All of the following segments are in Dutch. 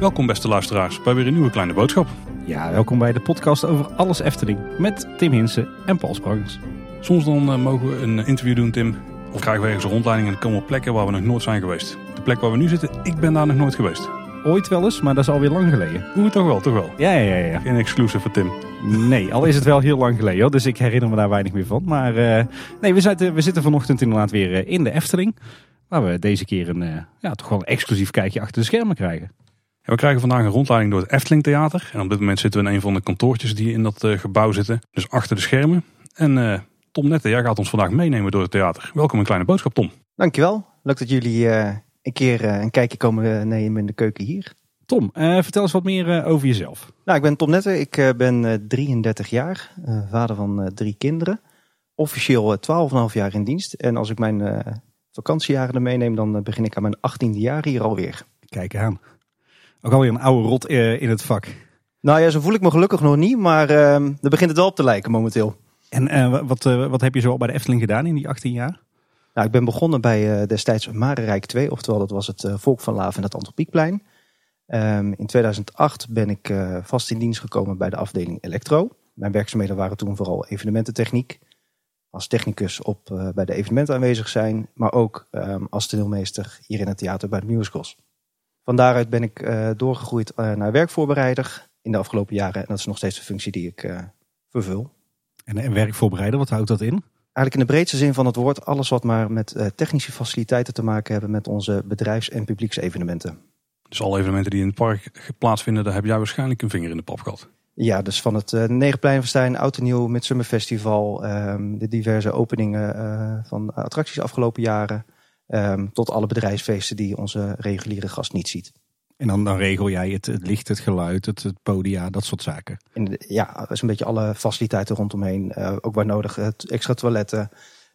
Welkom beste luisteraars bij weer een nieuwe kleine boodschap. Ja, welkom bij de podcast over alles Efteling met Tim Hinsen en Paul Sprangers. Soms dan uh, mogen we een interview doen, Tim. Of krijgen we ergens een rondleiding en komen we op plekken waar we nog nooit zijn geweest. De plek waar we nu zitten, ik ben daar nog nooit geweest. Ooit wel eens, maar dat is alweer lang geleden. Oeh, toch wel, toch wel. Ja, ja, ja. ja. Geen exclusive voor Tim. Nee, al is het wel heel lang geleden hoor, dus ik herinner me daar weinig meer van. Maar uh, nee, we zitten, we zitten vanochtend inderdaad weer uh, in de Efteling. Waar we deze keer een, uh, ja, toch wel een exclusief kijkje achter de schermen krijgen. Ja, we krijgen vandaag een rondleiding door het Efteling Theater. En op dit moment zitten we in een van de kantoortjes die in dat gebouw zitten. Dus achter de schermen. En Tom Nette, jij gaat ons vandaag meenemen door het theater. Welkom een kleine boodschap, Tom. Dankjewel. Leuk dat jullie uh, een keer uh, een kijkje komen nemen in de keuken hier. Tom, uh, vertel eens wat meer over jezelf. Nou, ik ben Tom Nette. Ik ben 33 jaar, vader van drie kinderen. Officieel 12,5 jaar in dienst. En als ik mijn vakantiejaren er meeneem, dan begin ik aan mijn 18e jaar hier alweer. Kijk aan. Ook alweer een oude rot in het vak. Nou ja, zo voel ik me gelukkig nog niet, maar er begint het wel op te lijken momenteel. En uh, wat, uh, wat heb je zo al bij de Efteling gedaan in die 18 jaar? Nou, ik ben begonnen bij uh, destijds Marenrijk 2, oftewel dat was het Volk van Laaf en het Antropiekplein. Um, in 2008 ben ik vast in dienst gekomen bij de afdeling Elektro. Mijn werkzaamheden waren toen vooral evenemententechniek. Als technicus op, bij de evenementen aanwezig zijn, maar ook um, als toneelmeester hier in het theater bij de musicals. Van daaruit ben ik doorgegroeid naar werkvoorbereider in de afgelopen jaren. En dat is nog steeds de functie die ik vervul. En, en werkvoorbereiden, wat houdt dat in? Eigenlijk in de breedste zin van het woord alles wat maar met uh, technische faciliteiten te maken hebben met onze bedrijfs- en publieksevenementen. Dus alle evenementen die in het park plaatsvinden, daar heb jij waarschijnlijk een vinger in de pap gehad. Ja, dus van het uh, Negenpleinfestijn, Oud en Nieuw, Midsummer Festival, um, de diverse openingen uh, van attracties afgelopen jaren, um, tot alle bedrijfsfeesten die onze reguliere gast niet ziet. En dan, dan regel jij het, het licht, het geluid, het, het podia, dat soort zaken. De, ja, dat is een beetje alle faciliteiten rondomheen. Uh, ook waar nodig, het extra toiletten,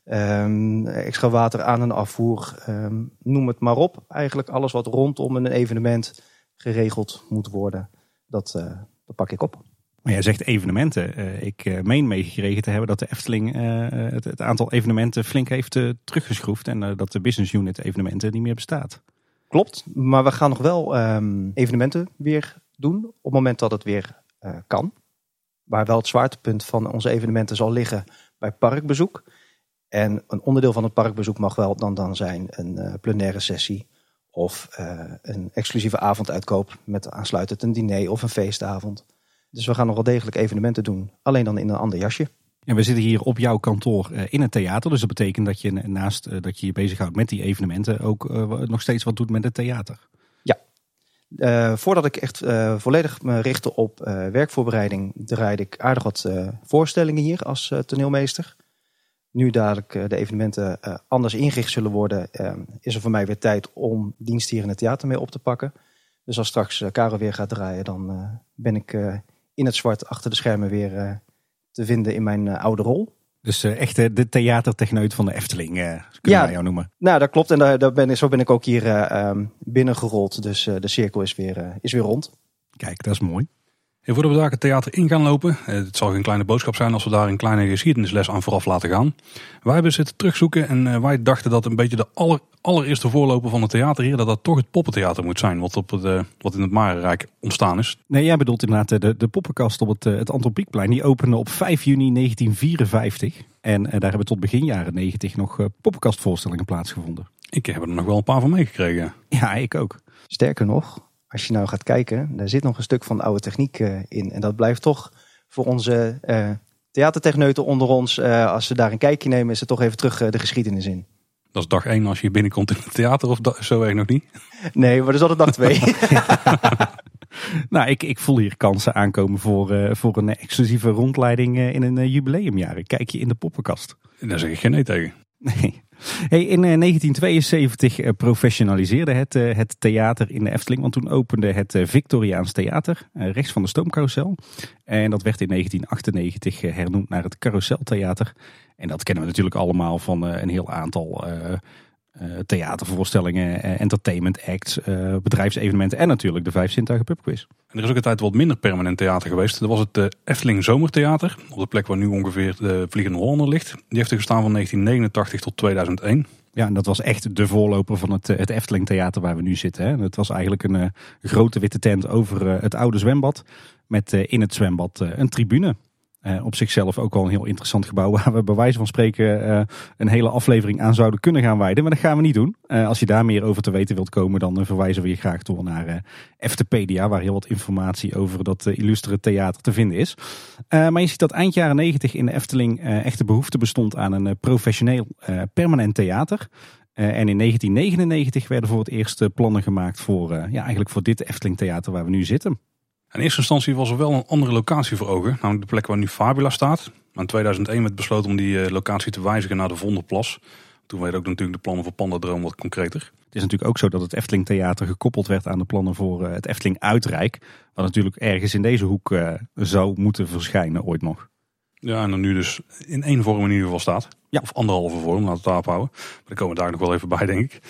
um, extra water aan- en afvoer. Um, noem het maar op. Eigenlijk alles wat rondom een evenement geregeld moet worden, dat, uh, dat pak ik op. Maar jij zegt evenementen. Uh, ik uh, meen meegekregen te hebben dat de Efteling uh, het, het, aantal evenementen flink heeft teruggeschroefd. En dat de business unit evenementen niet meer bestaat. Klopt, maar we gaan nog wel um, evenementen weer doen op het moment dat het weer uh, kan. Waar wel het zwaartepunt van onze evenementen zal liggen bij parkbezoek. En een onderdeel van het parkbezoek mag wel dan, dan zijn een uh, plenaire sessie. Of uh, een exclusieve avonduitkoop met aansluitend een diner of een feestavond. Dus we gaan nog wel degelijk evenementen doen, alleen dan in een ander jasje. En we zitten hier op jouw kantoor in het theater. Dus dat betekent dat je naast dat je je bezighoudt met die evenementen ook uh, nog steeds wat doet met het theater. Ja. Voordat ik echt volledig me richtte op werkvoorbereiding, draaide ik aardig wat voorstellingen hier als toneelmeester. Nu dadelijk de evenementen anders ingericht zullen worden, is er voor mij weer tijd om dienst hier in het theater mee op te pakken. Dus als straks Karel weer gaat draaien, dan ben ik in het zwart achter de schermen weer te vinden in mijn uh, oude rol. Dus uh, echt uh, de theatertechneut van de Efteling, uh, kunnen ja, wij jou noemen. Nou, dat klopt. En daar, daar ben, zo ben ik ook hier um, binnengerold. Dus de cirkel is weer, is weer rond. Kijk, dat is mooi. En voordat we daar het theater in gaan lopen, het zal geen kleine boodschap zijn als we daar een kleine geschiedenisles aan vooraf laten gaan. Wij hebben zitten terugzoeken en wij dachten dat een beetje de aller, allereerste voorloper van het theater hier, dat dat toch het poppentheater moet zijn, wat, op het, uh, wat in het Marenrijk ontstaan is. Nee, jij bedoelt inderdaad de, de poppenkast op het, het Antropiekplein. Die opende op 5 juni 1954. En daar hebben tot begin jaren 90 nog poppenkastvoorstellingen plaatsgevonden. Ik heb er nog wel een paar van meegekregen. Ja, ik ook. Sterker nog, als je nou gaat kijken, daar zit nog een stuk van de oude techniek in. En dat blijft toch voor onze theatertechneuten onder ons, als ze daar een kijkje nemen, is het toch even terug de geschiedenis in. Dat is dag één als je binnenkomt in het theater of zo erg nog niet? Nee, maar dat is altijd dag twee. nou, ik, ik voel hier kansen aankomen voor, uh, voor een exclusieve rondleiding uh, in een uh, jubileumjaar. Kijk je in de poppenkast. Daar zeg ik geen nee tegen. Nee. In 1972 professionaliseerde het, het theater in de Efteling. Want toen opende het Victoriaans Theater, rechts van de stoomcarousel. En dat werd in 1998 hernoemd naar het Carouseltheater. En dat kennen we natuurlijk allemaal van een heel aantal theatervoorstellingen, entertainment acts, bedrijfsevenementen en natuurlijk de Vijf Zintuigen pubquiz. En er is ook een tijd wat minder permanent theater geweest. Dat was het Efteling Zomertheater, op de plek waar nu ongeveer de Vliegende Hollander ligt. Die heeft er gestaan van 1989 tot 2001. Ja, en dat was echt de voorloper van het, het Efteling Theater waar we nu zitten. Hè. Het was eigenlijk een grote witte tent over het oude zwembad. Met in het zwembad een tribune. Uh, op zichzelf ook wel een heel interessant gebouw waar we bij wijze van spreken uh, een hele aflevering aan zouden kunnen gaan wijden. Maar dat gaan we niet doen. Uh, als je daar meer over te weten wilt komen, dan verwijzen we je graag door naar Eftepedia, waar heel wat informatie over dat illustere theater te vinden is. maar je ziet dat eind jaren negentig in de Efteling echt de behoefte bestond aan een professioneel permanent theater. en in 1999 werden voor het eerst plannen gemaakt voor, ja, eigenlijk voor dit Efteling Theater waar we nu zitten. In eerste instantie was er wel een andere locatie voor ogen, namelijk de plek waar nu Fabula staat. Maar in 2001 werd besloten om die eh, locatie te wijzigen naar de Vondelplas. Toen werden ook natuurlijk de plannen voor Pandadroom wat concreter. Het is natuurlijk ook zo dat het Efteling Theater gekoppeld werd aan de plannen voor eh, het Efteling Uitrijk. Wat natuurlijk ergens in deze hoek uh, zou moeten verschijnen ooit nog. Ja, en dan nu dus in één vorm in ieder geval staat. Ja. Of anderhalve vorm, laten we het houden. Maar daar komen we daar nog wel even bij, denk ik.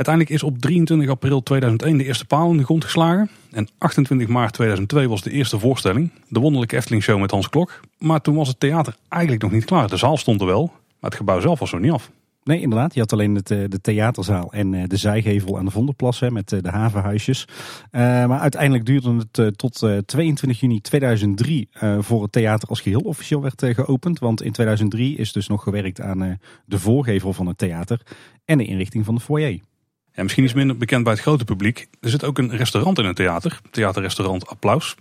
Uiteindelijk is op 23 april 2001 de eerste paal in de grond geslagen. En 28 maart 2002 was de eerste voorstelling. De wonderlijke Efteling Show met Hans Klok. Maar toen was het theater eigenlijk nog niet klaar. De zaal stond er wel, maar het gebouw zelf was nog niet af. Nee, inderdaad. Je had alleen het, eh, de theaterzaal en eh, de zijgevel aan de Vonderplas met eh, de havenhuisjes. maar uiteindelijk duurde het tot 22 juni 2003 voor het theater als geheel officieel werd geopend. Want in 2003 is dus nog gewerkt aan de voorgevel van het theater en de inrichting van de foyer. Ja, misschien iets minder bekend bij het grote publiek. Er zit ook een restaurant in het theater. Theaterrestaurant Applaus.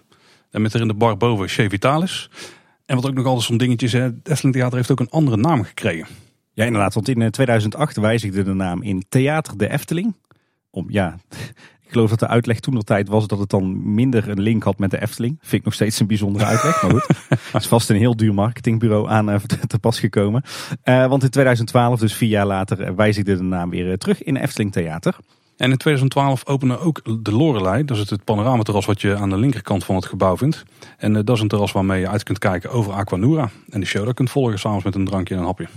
En met er in de bar boven Chez Vitalis. En wat ook nog altijd zo'n dingetje is. Het Efteling Theater heeft ook een andere naam gekregen. Ja, inderdaad. Want in 2008 eh, wijzigde de naam in Theater de Efteling. Om, ja, ik geloof dat de uitleg toen de tijd was dat het dan minder een link had met de Efteling. Vind ik nog steeds een bijzondere uitleg, maar goed. Het is vast een heel duur marketingbureau aan uh, te pas gekomen. Uh, want in 2012, dus vier jaar later, uh, wijzigde de naam weer terug in Efteling Theater. En in 2012 opende ook de Lorelei. Dat is het panoramaterras wat je aan de linkerkant van het gebouw vindt. En dat is een terras waarmee je uit kunt kijken over Aquanura. En de show daar kunt volgen samen met een drankje en een hapje.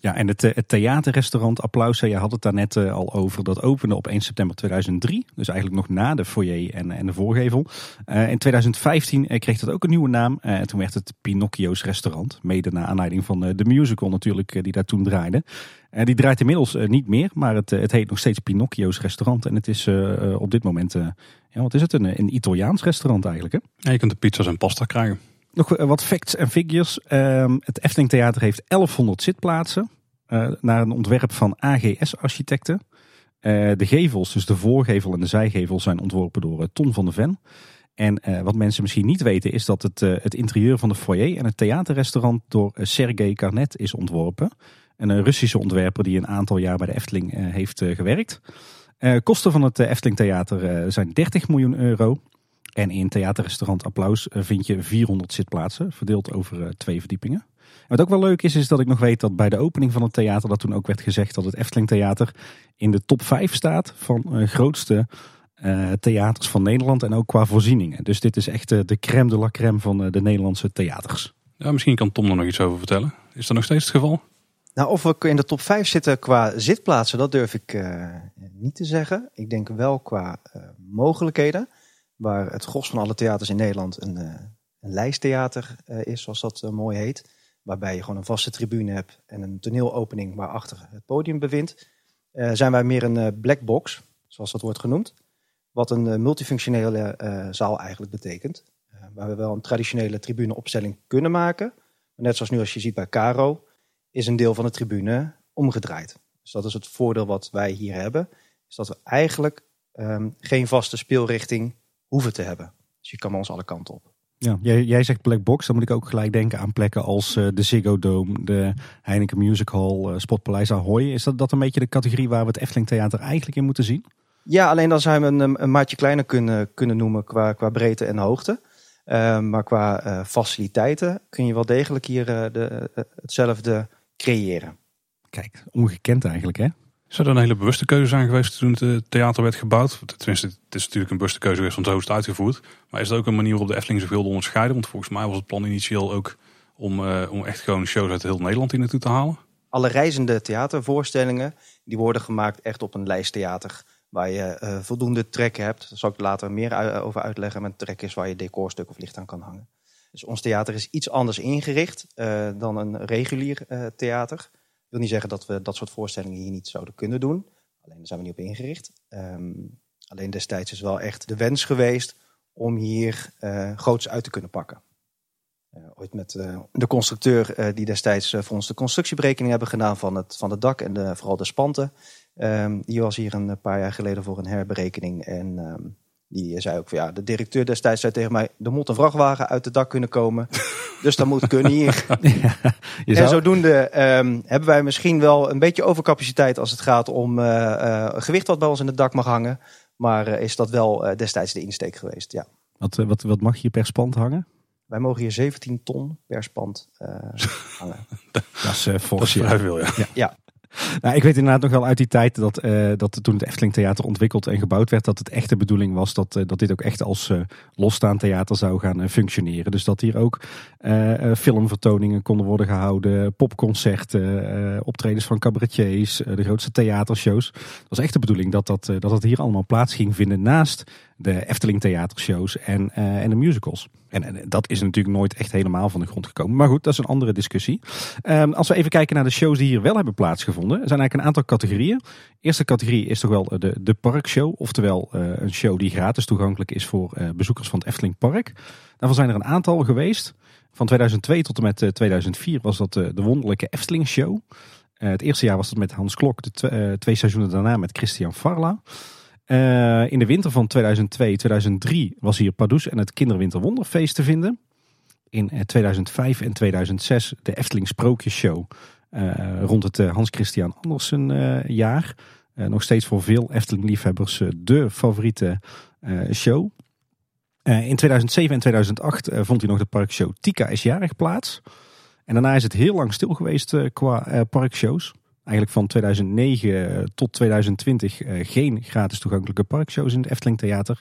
Ja, en het, eh, het theaterrestaurant Applaus, je had het daar net eh, al over, dat opende op 1 september 2003. Dus eigenlijk nog na de foyer en, en de voorgevel. Uh, in 2015 kreeg dat ook een nieuwe naam. en toen werd het Pinocchio's restaurant. Mede naar aanleiding van de musical natuurlijk, die daar toen draaide. En die draait inmiddels niet meer, maar het, het heet nog steeds Pinocchio's restaurant. En het is op dit moment, ja, wat is het, een, een Italiaans restaurant eigenlijk. Hè? Ja, je kunt de pizza's en pasta krijgen. Nog wat facts en figures. Ehm, het Efteling Theater heeft 1100 zitplaatsen. Uh, naar een ontwerp van AGS Architecten. Uh, de gevels, dus de voorgevel en de zijgevel, zijn ontworpen door uh, Ton van de Ven. En wat mensen misschien niet weten is dat het, het interieur van de foyer en het theaterrestaurant door Sergei Karnet is ontworpen. Een Russische ontwerper die een aantal jaar bij de Efteling heeft gewerkt. kosten van het Efteling Theater zijn 30 miljoen euro. En in theaterrestaurant Applaus eh, vind je 400 zitplaatsen, verdeeld over eh, twee verdiepingen. wat ook wel leuk is, is dat ik nog weet dat bij de opening van het theater, dat toen ook werd gezegd dat het Efteling Theater in de top 5 staat van uh, grootste uh, theaters van Nederland en ook qua voorzieningen. Dus dit is echt de crème de la crème van de Nederlandse theaters. Ja, misschien kan Tom er nog iets over vertellen. Is dat nog steeds het geval? Nou, of we in de top 5 zitten qua zitplaatsen, dat durf ik niet te zeggen. Ik denk wel qua mogelijkheden waar het gros van alle theaters in Nederland een, uh, een lijsttheater uh, is, zoals dat uh, mooi heet. Waarbij je gewoon een vaste tribune hebt en een toneelopening waarachter het podium bevindt. zijn wij meer een black box, zoals dat wordt genoemd. Wat een multifunctionele zaal eigenlijk betekent. waar we wel een traditionele tribuneopstelling kunnen maken. Maar net zoals nu als je ziet bij Caro, is een deel van de tribune omgedraaid. Dus dat is het voordeel wat wij hier hebben. Is dat we eigenlijk um, geen vaste speelrichting hoeven te hebben. Dus je kan ons alle kanten op. Ja, jij, jij zegt black box, dan moet ik ook gelijk denken aan plekken als uh, de Ziggo Dome, de Heineken Music Hall, uh, Spotpaleis Ahoy. Is dat, dat een beetje de categorie waar we het Efteling Theater eigenlijk in moeten zien? Ja, alleen dan zijn we een, een maatje kleiner kunnen, kunnen noemen qua, qua breedte en hoogte. Uh, maar qua uh, faciliteiten kun je wel degelijk hier de, hetzelfde creëren. Kijk, ongekend eigenlijk hè? Zou dat een hele bewuste keuze zijn geweest toen het eh, theater werd gebouwd? Tenminste, het is natuurlijk een bewuste keuze geweest, want zo is het uitgevoerd. Maar is het ook een manier waarop de Efteling zich wilde onderscheiden? Want volgens mij was het plan initieel ook om, uh, om echt gewoon shows uit heel Nederland hier naartoe te halen. alle reizende theatervoorstellingen, die worden gemaakt echt op een lijsttheater. Waar je uh, voldoende trekken hebt. Daar zal ik later meer over uitleggen. Met trek is waar je decorstuk of licht aan kan hangen. Dus ons theater is iets anders ingericht dan een regulier theater. Wil niet zeggen dat we dat soort voorstellingen hier niet zouden kunnen doen. Alleen daar zijn we niet op ingericht. Um, alleen destijds is wel echt de wens geweest om hier uh, groots uit te kunnen pakken. Uh, ooit met uh, de constructeur die destijds voor ons de constructieberekening hebben gedaan van het, van het dak en de, vooral de spanten. Um, die was hier een paar jaar geleden voor een herberekening. En um, die zei ook van ja, de directeur destijds zei tegen mij: er moet een vrachtwagen uit het dak kunnen komen. dus dat moet kunnen hier. ja, en zodoende um, hebben wij misschien wel een beetje overcapaciteit als het gaat om uh, uh, gewicht wat bij ons in het dak mag hangen. Maar uh, is dat wel destijds de insteek geweest, ja. Wat, wat, wat mag je per spand hangen? Wij mogen hier 17 ton per spand hangen. dat is volgens veel, ja. ja. Nou, ik weet inderdaad nog wel uit die tijd dat, uh, dat toen het Efteling Theater ontwikkeld en gebouwd werd, dat het echt de bedoeling was dat, uh, dat dit ook echt als uh, losstaand theater zou gaan functioneren. Dus dat hier ook filmvertoningen konden worden gehouden, popconcerten, optredens van cabaretiers, de grootste theatershows. Het was echt de bedoeling dat dat, dat het hier allemaal plaats ging vinden naast de Efteling theatershows en, en de musicals. En, en, dat is natuurlijk nooit echt helemaal van de grond gekomen. Maar goed, dat is een andere discussie. Um, als we even kijken naar de shows die hier wel hebben plaatsgevonden. Er zijn eigenlijk een aantal categorieën. De eerste categorie is toch wel de, de parkshow. Oftewel een show die gratis toegankelijk is voor bezoekers van het Efteling Park. Daarvan zijn er een aantal geweest. Van 2002 tot en met 2004 was dat de wonderlijke Efteling Show. het eerste jaar was dat met Hans Klok. De twee seizoenen daarna met Christian Farla. In de winter van 2002-2003 was hier Pardoes en het Kinderwinterwonderfeest te vinden. In 2005 en 2006 de Efteling Sprookjesshow rond het Hans Christian Andersen jaar. nog steeds voor veel Efteling liefhebbers de favoriete show. In 2007 en 2008 vond hij nog de parkshow Tika is jarig plaats. En daarna is het heel lang stil geweest qua parkshows eigenlijk van 2009 tot 2020 uh, geen gratis toegankelijke parkshows in het Efteling Theater.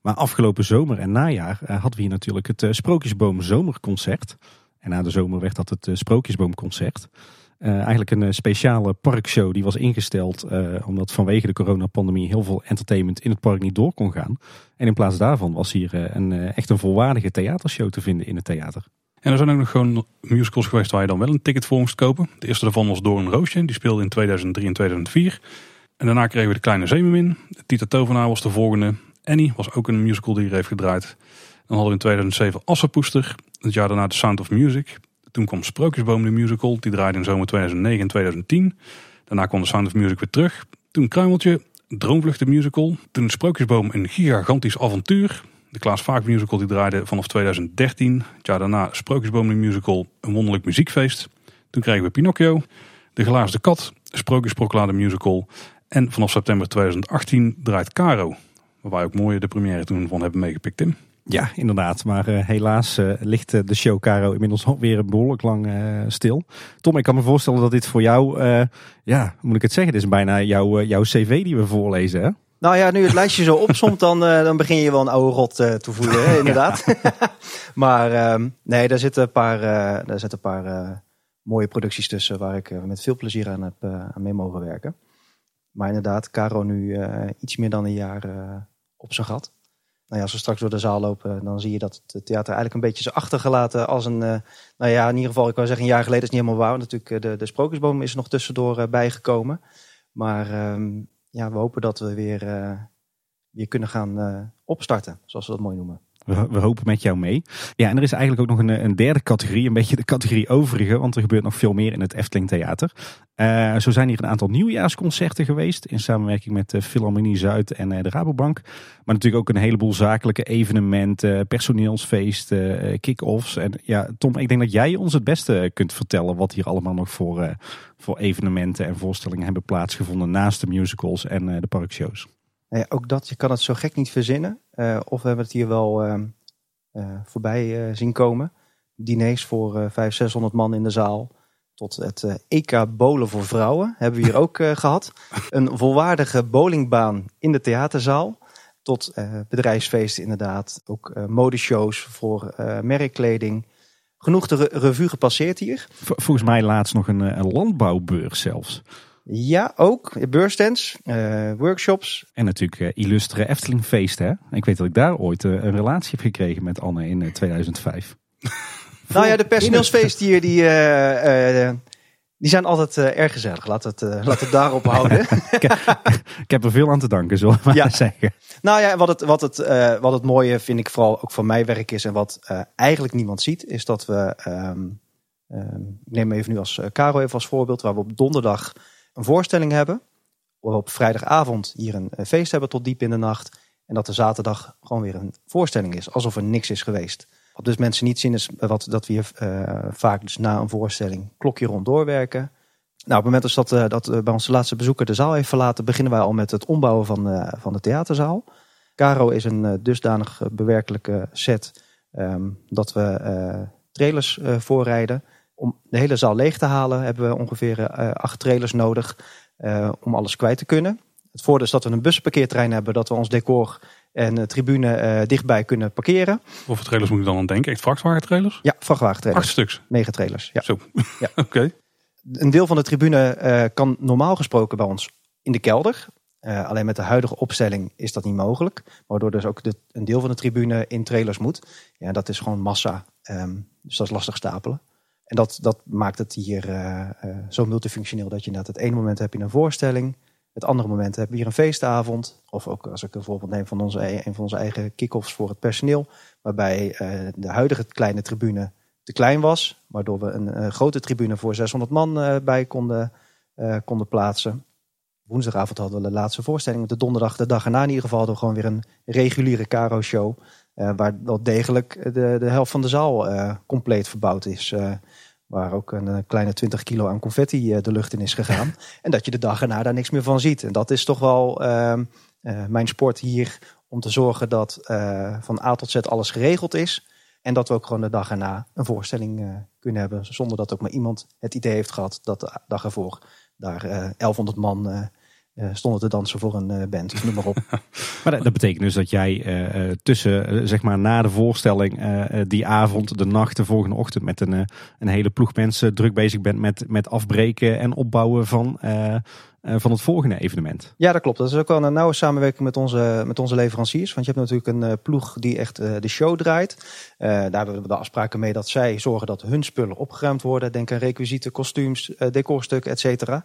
Maar afgelopen zomer en najaar hadden we hier natuurlijk het Sprookjesboom Zomerconcert. En na de zomer werd dat het Sprookjesboomconcert. Eigenlijk een speciale parkshow die was ingesteld omdat vanwege de coronapandemie heel veel entertainment in het park niet door kon gaan. En in plaats daarvan was hier een, echt een volwaardige theatershow te vinden in het theater. En er zijn ook nog gewoon musicals geweest waar je dan wel een ticket voor moest kopen. De eerste daarvan was Door Roosje. Die speelde in 2003 en 2004. En daarna kregen we De Kleine Zeemermin. Tita Tovenaar was de volgende. Annie was ook een musical die hier heeft gedraaid. Dan hadden we in 2007 Assenpoester. Het jaar daarna The Sound of Music. Toen kwam Sprookjesboom de musical. Die draaide in zomer 2009 en 2010. Daarna kwam The Sound of Music weer terug. Toen Kruimeltje, Droomvlucht de musical. Toen Sprookjesboom een gigantisch avontuur. De Klaas Vaak musical die draaide vanaf 2013. Het jaar daarna Sprookjesboom de musical Een Wonderlijk Muziekfeest. Toen kregen we Pinocchio, De Glaasde Kat, Sprookjesproklade musical. En vanaf september 2018 draait Caro. Waar wij ook mooi de première toen van hebben meegepikt, Tim. Ja, inderdaad. Maar uh, helaas uh, ligt de show Caro inmiddels alweer behoorlijk lang stil. Tom, ik kan me voorstellen dat dit voor jou, ja, hoe moet ik het zeggen? Dit is bijna jouw, jouw cv die we voorlezen, hè? Nou ja, nu het lijstje zo opsomt, dan, dan begin je wel een oude rot te voelen, hè, inderdaad. maar um, nee, daar zitten een paar, daar zitten een paar mooie producties tussen waar ik met veel plezier aan heb aan mee mogen werken. Maar inderdaad, Caro nu iets meer dan een jaar op zijn gat. Nou ja, als we straks door de zaal lopen, dan zie je dat het theater eigenlijk een beetje is achtergelaten als een, nou ja, in ieder geval, ik wou zeggen, een jaar geleden is niet helemaal waar. Natuurlijk, de, de Sprookjesboom is er nog tussendoor bijgekomen. Maar um, ja, we hopen dat we weer, weer kunnen gaan opstarten, zoals we dat mooi noemen. We, hopen met jou mee. Ja, en er is eigenlijk ook nog een, een, derde categorie, een beetje de categorie overige, want er gebeurt nog veel meer in het Efteling Theater. Uh, zo zijn hier een aantal nieuwjaarsconcerten geweest in samenwerking met de Philharmonie Zuid en de Rabobank. Maar natuurlijk ook een heleboel zakelijke evenementen, personeelsfeesten, kick-offs. En ja, Tom, ik denk dat jij ons het beste kunt vertellen wat hier allemaal nog voor, voor evenementen en voorstellingen hebben plaatsgevonden naast de musicals en de parkshows. Nee, ook dat, je kan het zo gek niet verzinnen. Uh, of we hebben het hier wel uh, uh, voorbij zien komen. Diners voor 500, 600 man in de zaal. Tot het EK Bolen voor Vrouwen hebben we hier ook gehad. Een volwaardige bowlingbaan in de theaterzaal. Tot bedrijfsfeesten inderdaad. Ook modeshows voor merkkleding. genoeg de revue gepasseerd hier. Volgens mij laatst nog een, een landbouwbeurs zelfs. Ja, ook. Beursstands, uh, workshops. En natuurlijk uh, illustere Eftelingfeesten. Hè? Ik weet dat ik daar ooit uh, een relatie heb gekregen met Anne in 2005. nou ja, de personeelsfeesten hier, die, die zijn altijd erg gezellig. Laat het, laat het daarop houden. ik heb er veel aan te danken, zullen we ja. zeggen. Nou ja, wat het, wat, het, wat het mooie vind ik vooral ook van mijn werk is... en wat eigenlijk niemand ziet, is dat we... Um, ik neem even nu als Caro even als voorbeeld... waar we op donderdag een voorstelling hebben. Op vrijdagavond hier een feest hebben tot diep in de nacht. En dat de zaterdag gewoon weer een voorstelling is. Alsof er niks is geweest. Wat dus mensen niet zien is wat, dat we hier uh, vaak dus na een voorstelling klokje rond doorwerken. Nou, op het moment dat, dat bij onze laatste bezoeker de zaal heeft verlaten, beginnen wij al met het ombouwen van, van de theaterzaal. Caro is een dusdanig bewerkelijke set um, dat we trailers voorrijden. Om de hele zaal leeg te halen hebben we ongeveer uh, acht trailers nodig uh, om alles kwijt te kunnen. Het voordeel is dat we een busparkeerterrein hebben, dat we ons decor en de tribune uh, dichtbij kunnen parkeren. Hoeveel trailers moet ik dan aan denken? Echt vrachtwagentrailers? Ja, vrachtwagentrailers. Acht stuks? Megatrailers, ja. Zo, ja. oké. Een deel van de tribune kan normaal gesproken bij ons in de kelder. alleen met de huidige opstelling is dat niet mogelijk. Waardoor dus ook de, een deel van de tribune in trailers moet. Ja, dat is gewoon massa. Um, dus dat is lastig stapelen. En dat, dat maakt het hier uh, uh, zo multifunctioneel dat je het ene moment heb je een voorstelling. Het andere moment heb je hier een feestavond. Of ook als ik een voorbeeld neem van onze, een van onze eigen kick-offs voor het personeel. Waarbij uh, de huidige kleine tribune te klein was. Waardoor we een grote tribune voor 600 man bij konden, konden plaatsen. Woensdagavond hadden we de laatste voorstelling. De donderdag, de dag erna in ieder geval, hadden we gewoon weer een reguliere Caro-show. Waar wel degelijk de, de helft van de zaal compleet verbouwd is. Waar ook een kleine 20 kilo aan confetti eh, de lucht in is gegaan. en dat je de dag erna daar niks meer van ziet. En dat is toch wel uh, mijn sport hier om te zorgen dat van A tot Z alles geregeld is. En dat we ook gewoon de dag erna een voorstelling kunnen hebben. Zonder dat ook maar iemand het idee heeft gehad dat de dag ervoor daar 1100 man stonden te dansen voor een uh, band, noem maar op. maar dat, dat, betekent dus dat jij uh, tussen, zeg maar na de voorstelling, die avond, de nacht, de volgende ochtend met een, een hele ploeg mensen druk bezig bent met, met afbreken en opbouwen van, van het volgende evenement. Ja, dat klopt. Dat is ook wel een nauwe samenwerking met onze, met onze leveranciers. Want je hebt natuurlijk een ploeg die echt de show draait. daar hebben we de afspraken mee dat zij zorgen dat hun spullen opgeruimd worden. Denk aan requisieten, kostuums, decorstukken, et cetera.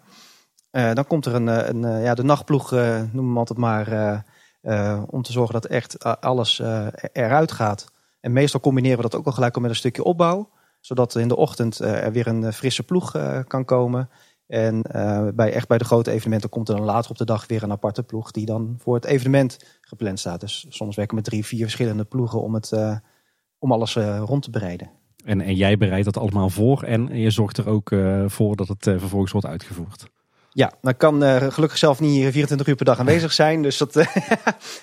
Uh, dan komt er een, eh, een, uh, ja, de nachtploeg, uh, we altijd maar, om te zorgen dat echt alles eruit gaat. En meestal combineren we dat ook al gelijk al met een stukje opbouw. Zodat in de ochtend er weer een frisse ploeg kan komen. En bij, echt bij de grote evenementen komt er dan later op de dag weer een aparte ploeg die dan voor het evenement gepland staat. Dus soms werken we met drie, vier verschillende ploegen om, het, om alles rond te bereiden. En, en jij bereidt dat allemaal voor en je zorgt er ook voor dat het vervolgens wordt uitgevoerd. Ja, dan kan uh, gelukkig zelf niet 24 uur per dag aanwezig zijn. Dus dat,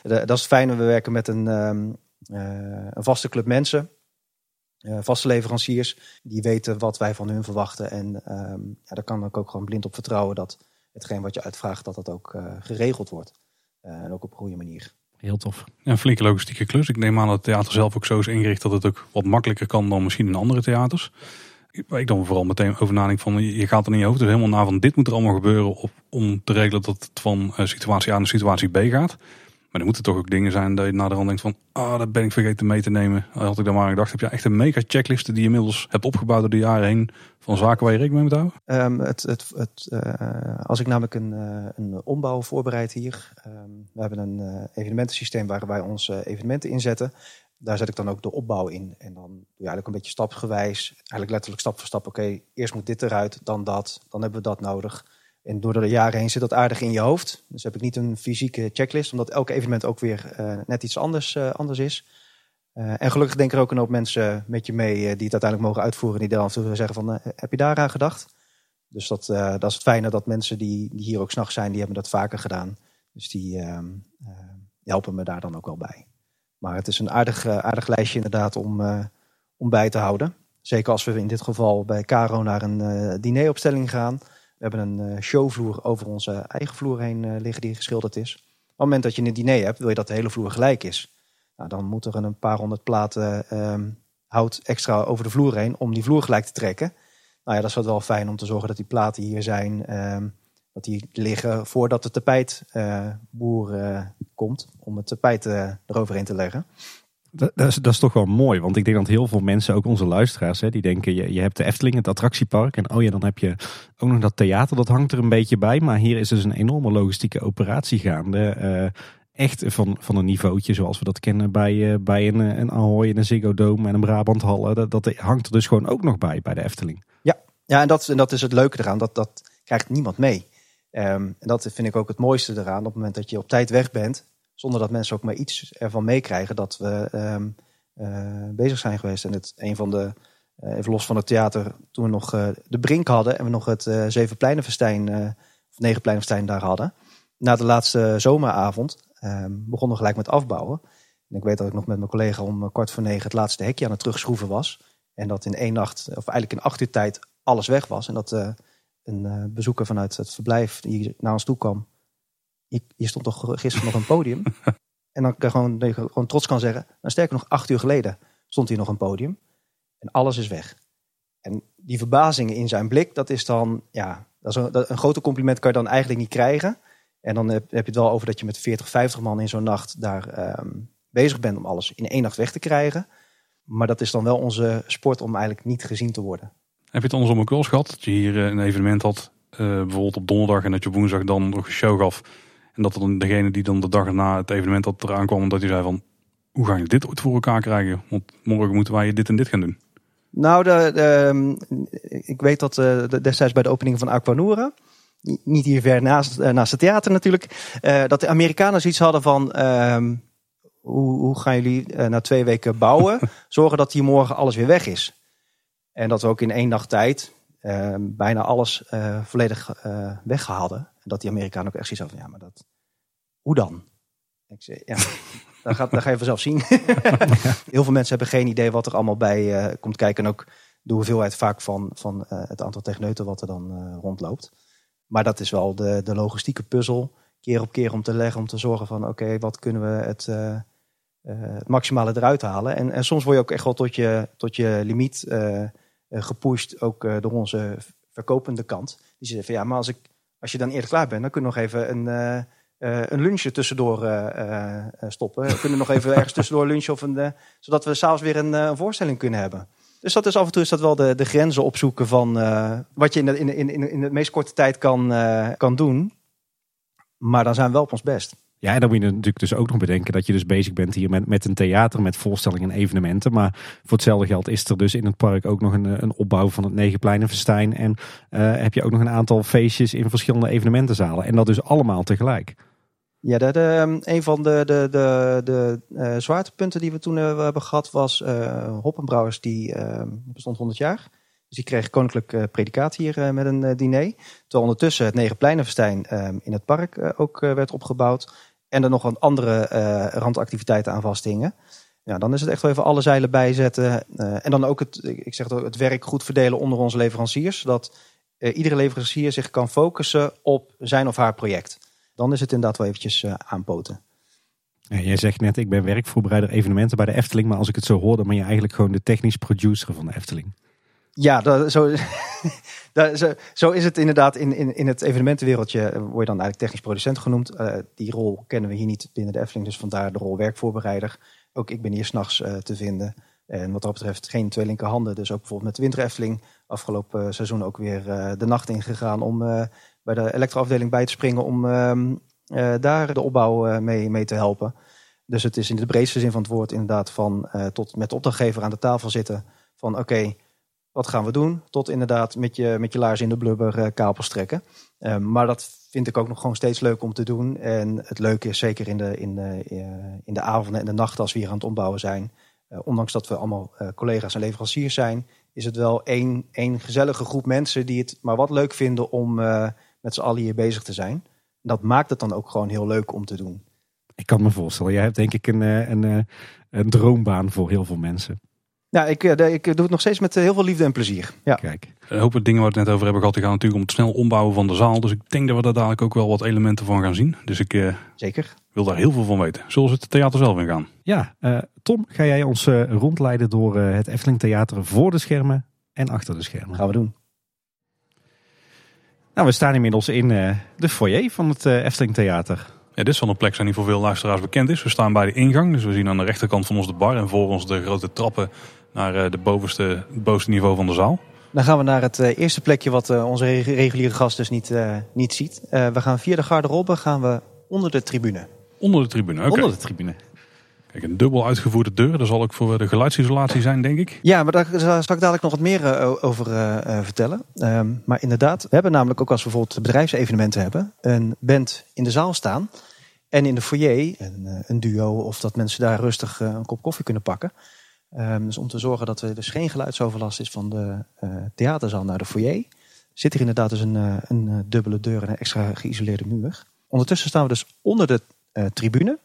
dat is fijn. We werken met een, um, uh, een vaste club mensen. Vaste leveranciers. Die weten wat wij van hun verwachten. En um, ja, daar kan ik ook gewoon blind op vertrouwen dat hetgeen wat je uitvraagt, dat dat ook geregeld wordt. en ook op een goede manier. Heel tof. Een flinke logistieke klus. Ik neem aan dat het theater zelf ook zo is ingericht dat het ook wat makkelijker kan dan misschien in andere theaters ik dan vooral meteen over nadenk van je gaat er niet over. Dus helemaal na van dit moet er allemaal gebeuren op, om te regelen dat het van uh, situatie A naar situatie B gaat. Maar er moeten toch ook dingen zijn dat je naderhand denkt van, ah, dat ben ik vergeten mee te nemen. Had ik dan maar gedacht, heb je echt een mega checklist die je inmiddels hebt opgebouwd door de jaren heen van zaken waar je rekening mee moet houden? Um, het, het, het, uh, als ik namelijk een, uh, een ombouw voorbereid hier. Um, we hebben een evenementensysteem waar wij onze evenementen inzetten daar zet ik dan ook de opbouw in. En dan doe je eigenlijk een beetje stapsgewijs. Eigenlijk letterlijk stap voor stap. Oké, eerst moet dit eruit, dan dat. Dan hebben we dat nodig. En door de jaren heen zit dat aardig in je hoofd. Dus heb ik niet een fysieke checklist. Omdat elk evenement ook weer uh, net iets anders, uh, anders is. Uh, en gelukkig denken er ook een hoop mensen met je mee die het uiteindelijk mogen uitvoeren. Die dan af en toe zeggen van, heb je daaraan gedacht? Dus dat, dat is het fijne dat mensen die, die hier ook s'nachts zijn, die hebben dat vaker gedaan. Dus die ehm, helpen me daar dan ook wel bij. Maar het is een aardig, eh, aardig lijstje inderdaad om, eh, om bij te houden. Zeker als we in dit geval bij Caro naar een uh, dineropstelling gaan. We hebben een showvloer over onze eigen vloer heen liggen die geschilderd is. Op het moment dat je een diner hebt, wil je dat de hele vloer gelijk is. Nou, dan moeten er een paar honderd platen um, hout extra over de vloer heen om die vloer gelijk te trekken. Nou ja, dat is wel fijn om te zorgen dat die platen hier zijn, ehm, dat die liggen voordat de tapijtboer uh, komt om het tapijt uh, eroverheen te leggen. Dat, dat, is, dat is toch wel mooi, want ik denk dat heel veel mensen, ook onze luisteraars, hè, die denken je, je hebt de Efteling, het attractiepark. En oh ja, dan heb je ook nog dat theater, dat hangt er een beetje bij. Maar hier is dus een enorme logistieke operatie gaande. Uh, echt van, van een niveautje zoals we dat kennen bij, uh, bij een, een Ahoy en een Ziggo Dome en een Brabant Halle. Dat, dat hangt er dus gewoon ook nog bij, bij de Efteling. Ja, ja en, dat, en dat is het leuke eraan, dat, dat krijgt niemand mee. Um, en dat vind ik ook het mooiste eraan, op het moment dat je op tijd weg bent zonder dat mensen ook maar iets ervan meekrijgen dat we um, uh, bezig zijn geweest. En het een van de, uh, even los van het theater, toen we nog uh, de Brink hadden en we nog het Zevenpleinenfestijn, of Negenpleinenfestijn daar hadden. Na de laatste zomeravond um, begonnen we gelijk met afbouwen. En ik weet dat ik nog met mijn collega om kwart voor negen het laatste hekje aan het terugschroeven was. En dat in één nacht, of eigenlijk in acht uur tijd, alles weg was. En dat een bezoeker vanuit het verblijf die naar ons toe kwam, je, je stond toch gisteren nog een podium. en dan kan je gewoon, je gewoon trots kan zeggen. Dan sterker nog, acht uur geleden stond hier nog een podium. En alles is weg. En die verbazing in zijn blik, dat is dan, ja, dat is een, dat, een compliment kan je dan eigenlijk niet krijgen. En dan heb, heb je het wel over dat je met 40, 50 man in zo'n nacht daar um, bezig bent om alles in één nacht weg te krijgen. Maar dat is dan wel onze sport om eigenlijk niet gezien te worden. Heb je het andersom ook wel eens gehad? Dat je hier een evenement had, uh, bijvoorbeeld op donderdag en dat je woensdag dan nog een show gaf. En dat dan degene die dan de dag na het evenement dat eraan kwam, dat hij zei van, hoe ga je dit ooit voor elkaar krijgen? Want morgen moeten wij dit en dit gaan doen. Nou, de, de, ehm, ik weet dat uh, destijds bij de opening van Aquanura, niet hier ver naast, naast het theater natuurlijk, dat de Amerikanen zoiets hadden van, ehm, hoe, hoe, gaan jullie na twee weken bouwen, zorgen dat hier morgen alles weer weg is. En dat we ook in één dag tijd ehm, bijna alles volledig weggehaald dat die Amerikanen ook echt zoiets van, ja, maar dat, hoe dan? Ik zei, ja, dan, gaat, dan ga je vanzelf zien. Heel veel mensen hebben geen idee wat er allemaal bij uh, komt kijken. En ook de hoeveelheid vaak van, van uh, het aantal techneuten wat er dan uh, rondloopt. Maar dat is wel de, de logistieke puzzel. Keer op keer om te leggen, om te zorgen van oké, wat kunnen we het, het, maximale eruit halen. En, en soms word je ook echt wel tot je, tot je limiet gepusht, ook door onze verkopende kant. Die zeggen van ja, maar als ik als je dan eerder klaar bent, dan kun je nog even een, uh, uh, een lunchje tussendoor uh, stoppen. We kunnen nog even ergens tussendoor lunchen, of een, zodat we s'avonds weer een, een, voorstelling kunnen hebben. Dus dat is af en toe is dat wel de, de grenzen opzoeken van wat je in de, in, in, in de meest korte tijd kan, kan doen. Maar dan zijn we wel op ons best. Ja, dan moet je natuurlijk dus ook nog bedenken dat je dus bezig bent hier met, met een theater, met voorstellingen en evenementen. Maar voor hetzelfde geld is er dus in het park ook nog een, een opbouw van het Negenpleinenfestijn. En uh, heb je ook nog een aantal feestjes in verschillende evenementenzalen. En dat dus allemaal tegelijk. Ja, de, ehm, een van de, de, de, de uh, zwaartepunten die we toen hebben gehad was Hoppenbrouwers, die ehm, bestond 100 jaar. Dus die kreeg koninklijk predicaat hier met een diner. Terwijl ondertussen het Negenpleinenfestijn ehm, in het park ook werd opgebouwd en er nog wat andere randactiviteiten aan vasthingen. Ja, dan is het echt wel even alle zeilen bijzetten. En dan ook het, ik zeg het, het werk goed verdelen onder onze leveranciers. Zodat iedere leverancier zich kan focussen op zijn of haar project. Dan is het inderdaad wel eventjes aanpoten. Ja, jij zegt net, ik ben werkvoorbereider evenementen bij de Efteling. Maar als ik het zo hoorde, ben je eigenlijk gewoon de technisch producer van de Efteling. Ja, dat, zo, zo, zo, is het inderdaad. In, in, in het evenementenwereldje word je dan eigenlijk technisch producent genoemd. Uh, die rol kennen we hier niet binnen de Efteling, dus vandaar de rol werkvoorbereider. Ook ik ben hier s'nachts uh, te vinden. En wat dat betreft geen twee linkerhanden. Dus ook bijvoorbeeld met de Winter Efteling afgelopen seizoen ook weer de nacht ingegaan om bij de elektroafdeling bij te springen om ehm, daar de opbouw mee, mee te helpen. Dus het is in de breedste zin van het woord inderdaad van tot met de opdrachtgever aan de tafel zitten van oké, wat gaan we doen? Tot inderdaad met je, met je laars in de blubber uh, kapels trekken. Um, maar dat vind ik ook nog gewoon steeds leuk om te doen. En het leuke is zeker in de, in de, uh, in de avonden en de nachten als we hier aan het opbouwen zijn. Uh, ondanks dat we allemaal collega's en leveranciers zijn, is het wel één, één gezellige groep mensen die het maar wat leuk vinden om met z'n allen hier bezig te zijn. Dat maakt het dan ook gewoon heel leuk om te doen. Ik kan me voorstellen, jij hebt denk ik een, een, een droombaan voor heel veel mensen. Ja, ik, eh, ik doe het nog steeds met eh, heel veel liefde en plezier. Ja. Kijk, een hoop dingen waar we het net over hebben gehad, die gaan natuurlijk om het snel ombouwen van de zaal. Dus ik denk dat we daar dadelijk ook wel wat elementen van gaan zien. Dus ik Zeker. wil daar heel veel van weten. Zullen ze het theater zelf in gaan? Ja, uh, Tom, ga jij ons uh, rondleiden door uh, het Efteling Theater voor de schermen en achter de schermen? Gaan we doen. Nou, we staan inmiddels in de foyer van het Efteling Theater. Ja, dit zal een plek zijn die voor veel luisteraars bekend is. We staan bij de ingang, dus we zien aan de rechterkant van ons de bar en voor ons de grote trappen naar de bovenste, het bovenste niveau van de zaal. Dan gaan we naar het eerste plekje wat onze reguliere gast dus niet, niet ziet. we gaan via de garderobe gaan we onder de tribune. Onder de tribune, oké. Onder de tribune. Kijk, een dubbel uitgevoerde deur. Dat zal ook voor de geluidsisolatie zijn, denk ik. Ja, maar daar zal ik dadelijk nog wat meer uh, over uh, vertellen. Um, maar inderdaad, we hebben namelijk ook als we bijvoorbeeld bedrijfsevenementen hebben... een band in de zaal staan en in de foyer een, een duo... of dat mensen daar rustig een kop koffie kunnen pakken. Um, dus om te zorgen dat er dus geen geluidsoverlast is van de theaterzaal naar de foyer... zit hier inderdaad dus een, een dubbele deur en een extra geïsoleerde muur... Ondertussen staan we dus onder de tribune.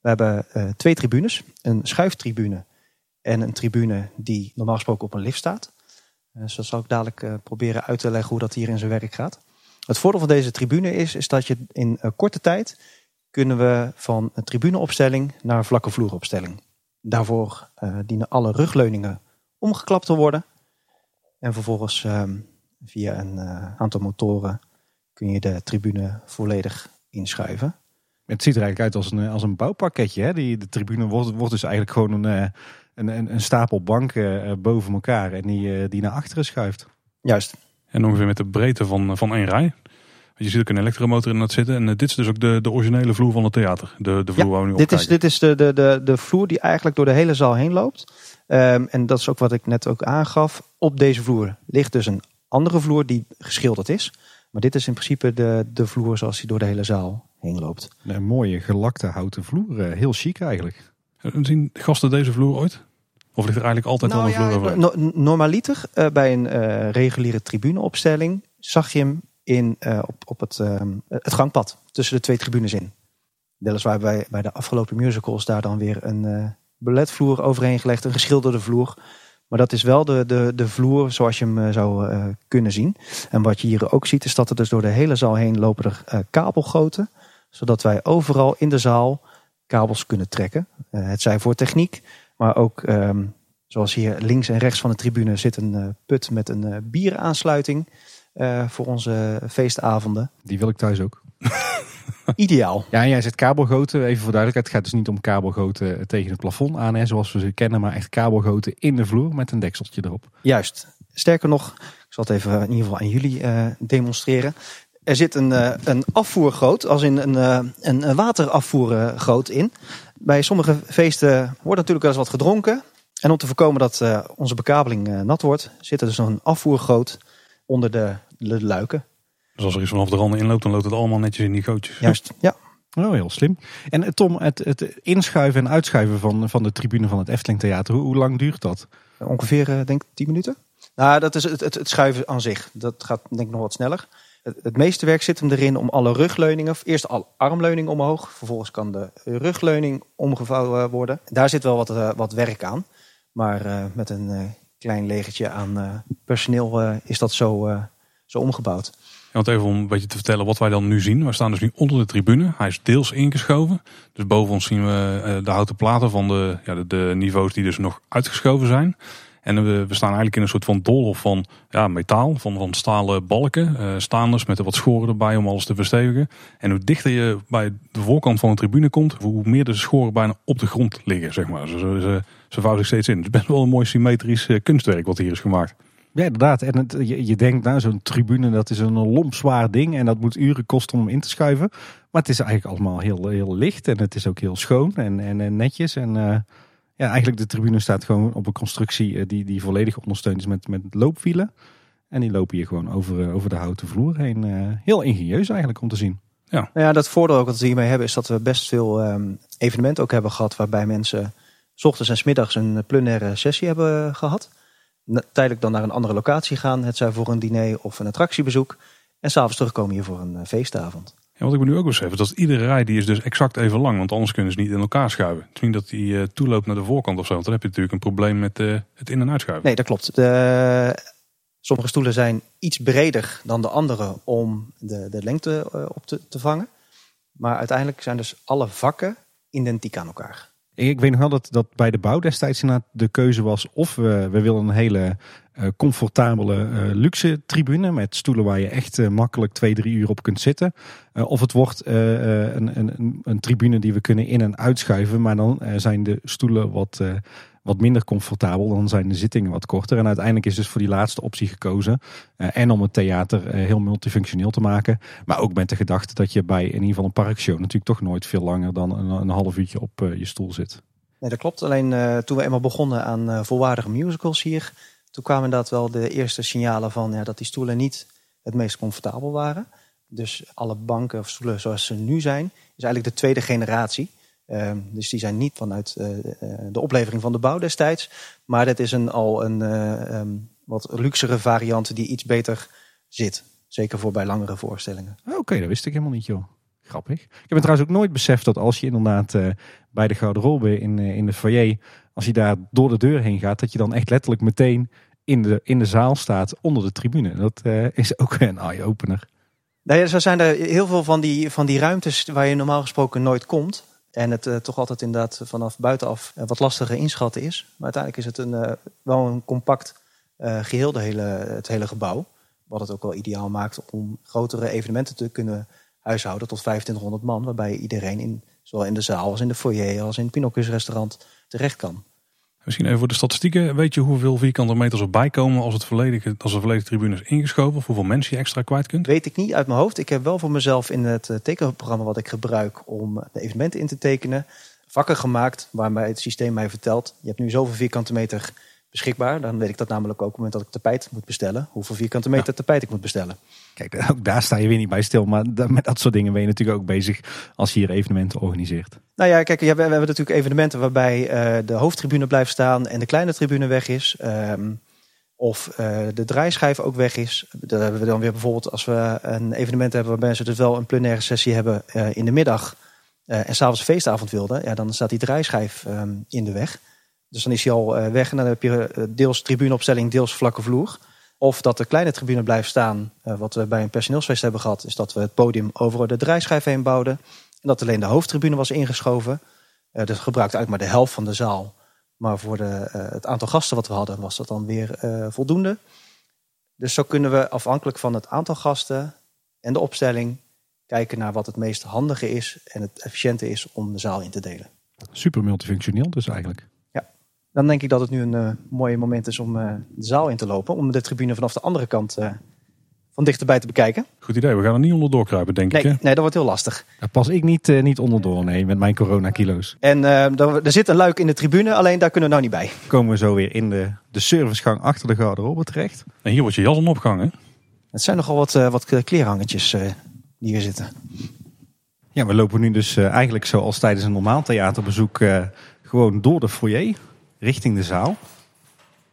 We hebben twee tribunes. Een schuiftribune en een tribune die normaal gesproken op een lift staat. Dus dat zal ik dadelijk proberen uit te leggen hoe dat hier in zijn werk gaat. Het voordeel van deze tribune is, is dat je in korte tijd kunnen we van een tribuneopstelling naar een vlakke vloeropstelling. Daarvoor dienen alle rugleuningen omgeklapt te worden. En vervolgens ehm, via een aantal motoren kun je de tribune volledig inschuiven. Het ziet er eigenlijk uit als een, als een bouwpakketje. Hè? Die, de tribune wordt, wordt dus eigenlijk gewoon een, eh, een, een, een stapel banken eh, boven elkaar en die, eh, die naar achteren schuift. Juist. En ongeveer met de breedte van, van één rij. Je ziet ook een elektromotor in dat zitten. En dit is dus ook de, de originele vloer van het theater. De, de vloer ja, waar we nu dit is, dit is de, de, de, de vloer die eigenlijk door de hele zaal heen loopt. Um, en dat is ook wat ik net ook aangaf. Op deze vloer ligt dus een andere vloer die geschilderd is. Maar dit is in principe de, de vloer zoals hij door de hele zaal heen loopt. Een mooie gelakte houten vloer. Eh, heel chic eigenlijk. Zien gasten deze vloer ooit? Of ligt er eigenlijk altijd nou, al een vloer over? No, normaliter uh, bij een uh, reguliere tribuneopstelling zag je hem in, uh, op, op het, ehm, het gangpad tussen de twee tribunes in. Weliswaar bij, bij de afgelopen musicals daar dan weer een balletvloer overheen gelegd, een geschilderde vloer. Maar dat is wel de, de, de vloer zoals je hem eh, zou uh, kunnen zien. En wat je hier ook ziet is dat er dus door de hele zaal heen lopen er uh, kabelgoten. Zodat wij overal in de zaal kabels kunnen trekken. Uh, het zij voor techniek, maar ook um, zoals hier links en rechts van de tribune zit een put met een bieraansluiting. Voor onze feestavonden. Die wil ik thuis ook. Ideaal. Ja, en jij zet kabelgoten. Even voor duidelijkheid, het gaat dus niet om kabelgoten tegen het plafond aan, hè, zoals we ze kennen, maar echt kabelgoten in de vloer met een dekseltje erop. Juist. Sterker nog, ik zal het even in ieder geval aan jullie uh, demonstreren. Er zit een, uh, een afvoergoot, als in een, uh, een waterafvoergoot in. Bij sommige feesten wordt natuurlijk wel eens wat gedronken. En om te voorkomen dat onze bekabeling nat wordt, zit er dus nog een afvoergoot onder de, de luiken. Dus als er iets vanaf de randen inloopt, dan loopt het allemaal netjes in die gootjes. Juist, ja. Oh, heel slim. En eh, Tom, het, het inschuiven en uitschuiven van, van de tribune van het Efteling Theater, hoe, hoe lang duurt dat? Ongeveer, uh, denk ik, 10 minuten. Nou, dat is het, het, het, schuiven aan zich. Dat gaat denk ik nog wat sneller. Het, het, meeste werk zit hem erin om alle rugleuningen, eerst alle armleuning omhoog, vervolgens kan de rugleuning omgevouwen worden. Daar zit wel wat, uh, wat werk aan. Maar uh, met een klein legertje aan personeel is dat zo, omgebouwd. Want even om een beetje te vertellen wat wij dan nu zien. We staan dus nu onder de tribune. Hij is deels ingeschoven. Dus boven ons zien we eh, de houten platen van de, ja, de, niveaus die dus nog uitgeschoven zijn. En we, we, staan eigenlijk in een soort van doolhof van ja, metaal, van, van stalen balken. Uh, staanders met er wat schoren erbij om alles te verstevigen. En hoe dichter je bij de voorkant van de tribune komt, hoe meer de schoren bijna op de grond liggen. Zeg maar. Ze, ze, ze vouwen zich steeds in. Het is best wel een mooi symmetrisch uh, kunstwerk wat hier is gemaakt. Ja, inderdaad. En het, je, je, denkt, nou, zo'n tribune, dat is een lomp zwaar ding. En dat moet uren kosten om in te schuiven. Maar het is eigenlijk allemaal heel, heel licht. En het is ook heel schoon en, en, en netjes. En uh, ja, eigenlijk de tribune staat gewoon op een constructie uh, die, die volledig ondersteund is met, met loopwielen. En die lopen hier gewoon over, uh, over de houten vloer heen. heel ingenieus eigenlijk om te zien. Ja. Nou ja, dat voordeel ook wat we hiermee hebben is dat we best veel um, evenementen ook hebben gehad. Waarbij mensen s ochtends en s middags een plenaire sessie hebben gehad tijdelijk dan naar een andere locatie gaan. Het zij voor een diner of een attractiebezoek. En s'avonds terugkomen hier voor een feestavond. Ja, wat ik me nu ook besef, dat iedere rij die is dus exact even lang. Want anders kunnen ze niet in elkaar schuiven. Het is niet dat die uh, toeloopt naar de voorkant of zo. Want dan heb je natuurlijk een probleem met uh, het in- en uitschuiven. Nee, dat klopt. De, sommige stoelen zijn iets breder dan de andere om de, de lengte uh, op te, te vangen. Maar uiteindelijk zijn dus alle vakken identiek aan elkaar. Ik weet nog wel dat, dat bij de bouw destijds inderdaad de keuze was of we, we willen een hele uh, comfortabele uh, luxe tribune met stoelen waar je echt uh, makkelijk twee, drie uur op kunt zitten. of het wordt een, een, een, tribune die we kunnen in- en uitschuiven, maar dan zijn de stoelen wat, wat minder comfortabel, dan zijn de zittingen wat korter. En uiteindelijk is dus voor die laatste optie gekozen. en om het theater heel multifunctioneel te maken, maar ook met de gedachte dat je bij in ieder geval een parkshow natuurlijk toch nooit veel langer dan een, een half uurtje op je stoel zit. Nee, dat klopt. Alleen toen we eenmaal begonnen aan volwaardige musicals hier, toen kwamen inderdaad wel de eerste signalen van ja, dat die stoelen niet het meest comfortabel waren. Dus alle banken of stoelen zoals ze nu zijn, is eigenlijk de tweede generatie. Uh, dus die zijn niet vanuit uh, de oplevering van de bouw destijds. Maar dit is een, al een uh, um, wat luxere variant die iets beter zit. Zeker voor bij langere voorstellingen. Oké, okay, dat wist ik helemaal niet joh. Grappig. Ik heb het trouwens ook nooit beseft dat als je inderdaad bij de garderobe in, in de foyer, als je daar door de deur heen gaat, dat je dan echt letterlijk meteen in de, in de zaal staat onder de tribune. Dat is ook een eye-opener. Nee, zo zijn er heel veel van die, van die ruimtes waar je normaal gesproken nooit komt. En het uh, toch altijd inderdaad vanaf buitenaf uh, wat lastiger inschatten is. Maar uiteindelijk is het een, wel een compact geheel, de hele, het hele gebouw. Wat het ook wel ideaal maakt om grotere evenementen te kunnen huishouden tot 2500 man. Waarbij iedereen in, zowel in de zaal als in de foyer als in het Pinocchio's restaurant terecht kan. Misschien even voor de statistieken. Weet je hoeveel vierkante meters erbij komen als, het als de volledige tribune is ingeschoven? Of hoeveel mensen je extra kwijt kunt? Weet ik niet uit mijn hoofd. Ik heb wel voor mezelf in het eh, tekenprogramma wat ik gebruik om de evenementen in te tekenen, vakken gemaakt waarbij het systeem mij vertelt. Je hebt nu zoveel vierkante meter beschikbaar. Dan weet ik dat namelijk ook op het moment dat ik tapijt moet bestellen. Hoeveel vierkante meter ja. tapijt ik moet bestellen. Kijk, ook daar sta je weer niet bij stil. Maar met dat soort dingen ben je natuurlijk ook bezig als je hier evenementen organiseert. Nou ja, kijk, we hebben natuurlijk evenementen waarbij uh, de hoofdtribune blijft staan en de kleine tribune weg is. Um, of uh, de draaischijf ook weg is. Dat hebben we dan weer bijvoorbeeld als we een evenement hebben waarbij ze dus wel een plenaire sessie hebben uh, in de middag. en s'avonds feestavond wilden. Ja, dan staat die draaischijf um, in de weg. Dus dan is hij al uh, weg en dan heb je deels tribuneopstelling, deels vlakke vloer. Of dat de kleine tribune blijft staan. Uh, wat we bij een personeelsfeest hebben gehad, is dat we het podium over de draaischijf heen bouwden. En dat alleen de hoofdtribune was ingeschoven. Uh, dus gebruikte uit maar de helft van de zaal. Maar voor de, het aantal gasten wat we hadden, was dat dan weer voldoende. Dus zo kunnen we afhankelijk van het aantal gasten en de opstelling kijken naar wat het meest handige is en het efficiënte is om de zaal in te delen. Super multifunctioneel dus eigenlijk dan denk ik dat het nu een uh, mooi moment is om uh, de zaal in te lopen. Om de tribune vanaf de andere kant uh, van dichterbij te bekijken. Goed idee, we gaan er niet onderdoor kruipen, denk nee, ik. Hè? Nee, dat wordt heel lastig. Daar pas ik niet, niet onderdoor, nee, met mijn coronakilo's. En er, er, zit een luik in de tribune, alleen daar kunnen we nou niet bij. Komen we zo weer in de, de servicegang achter de garderobe terecht. En hier wordt je jas opgehangen. Het zijn nogal wat, wat kleerhangertjes die hier zitten. Ja, we lopen nu dus eigenlijk zoals tijdens een normaal theaterbezoek gewoon door de foyer richting de zaal.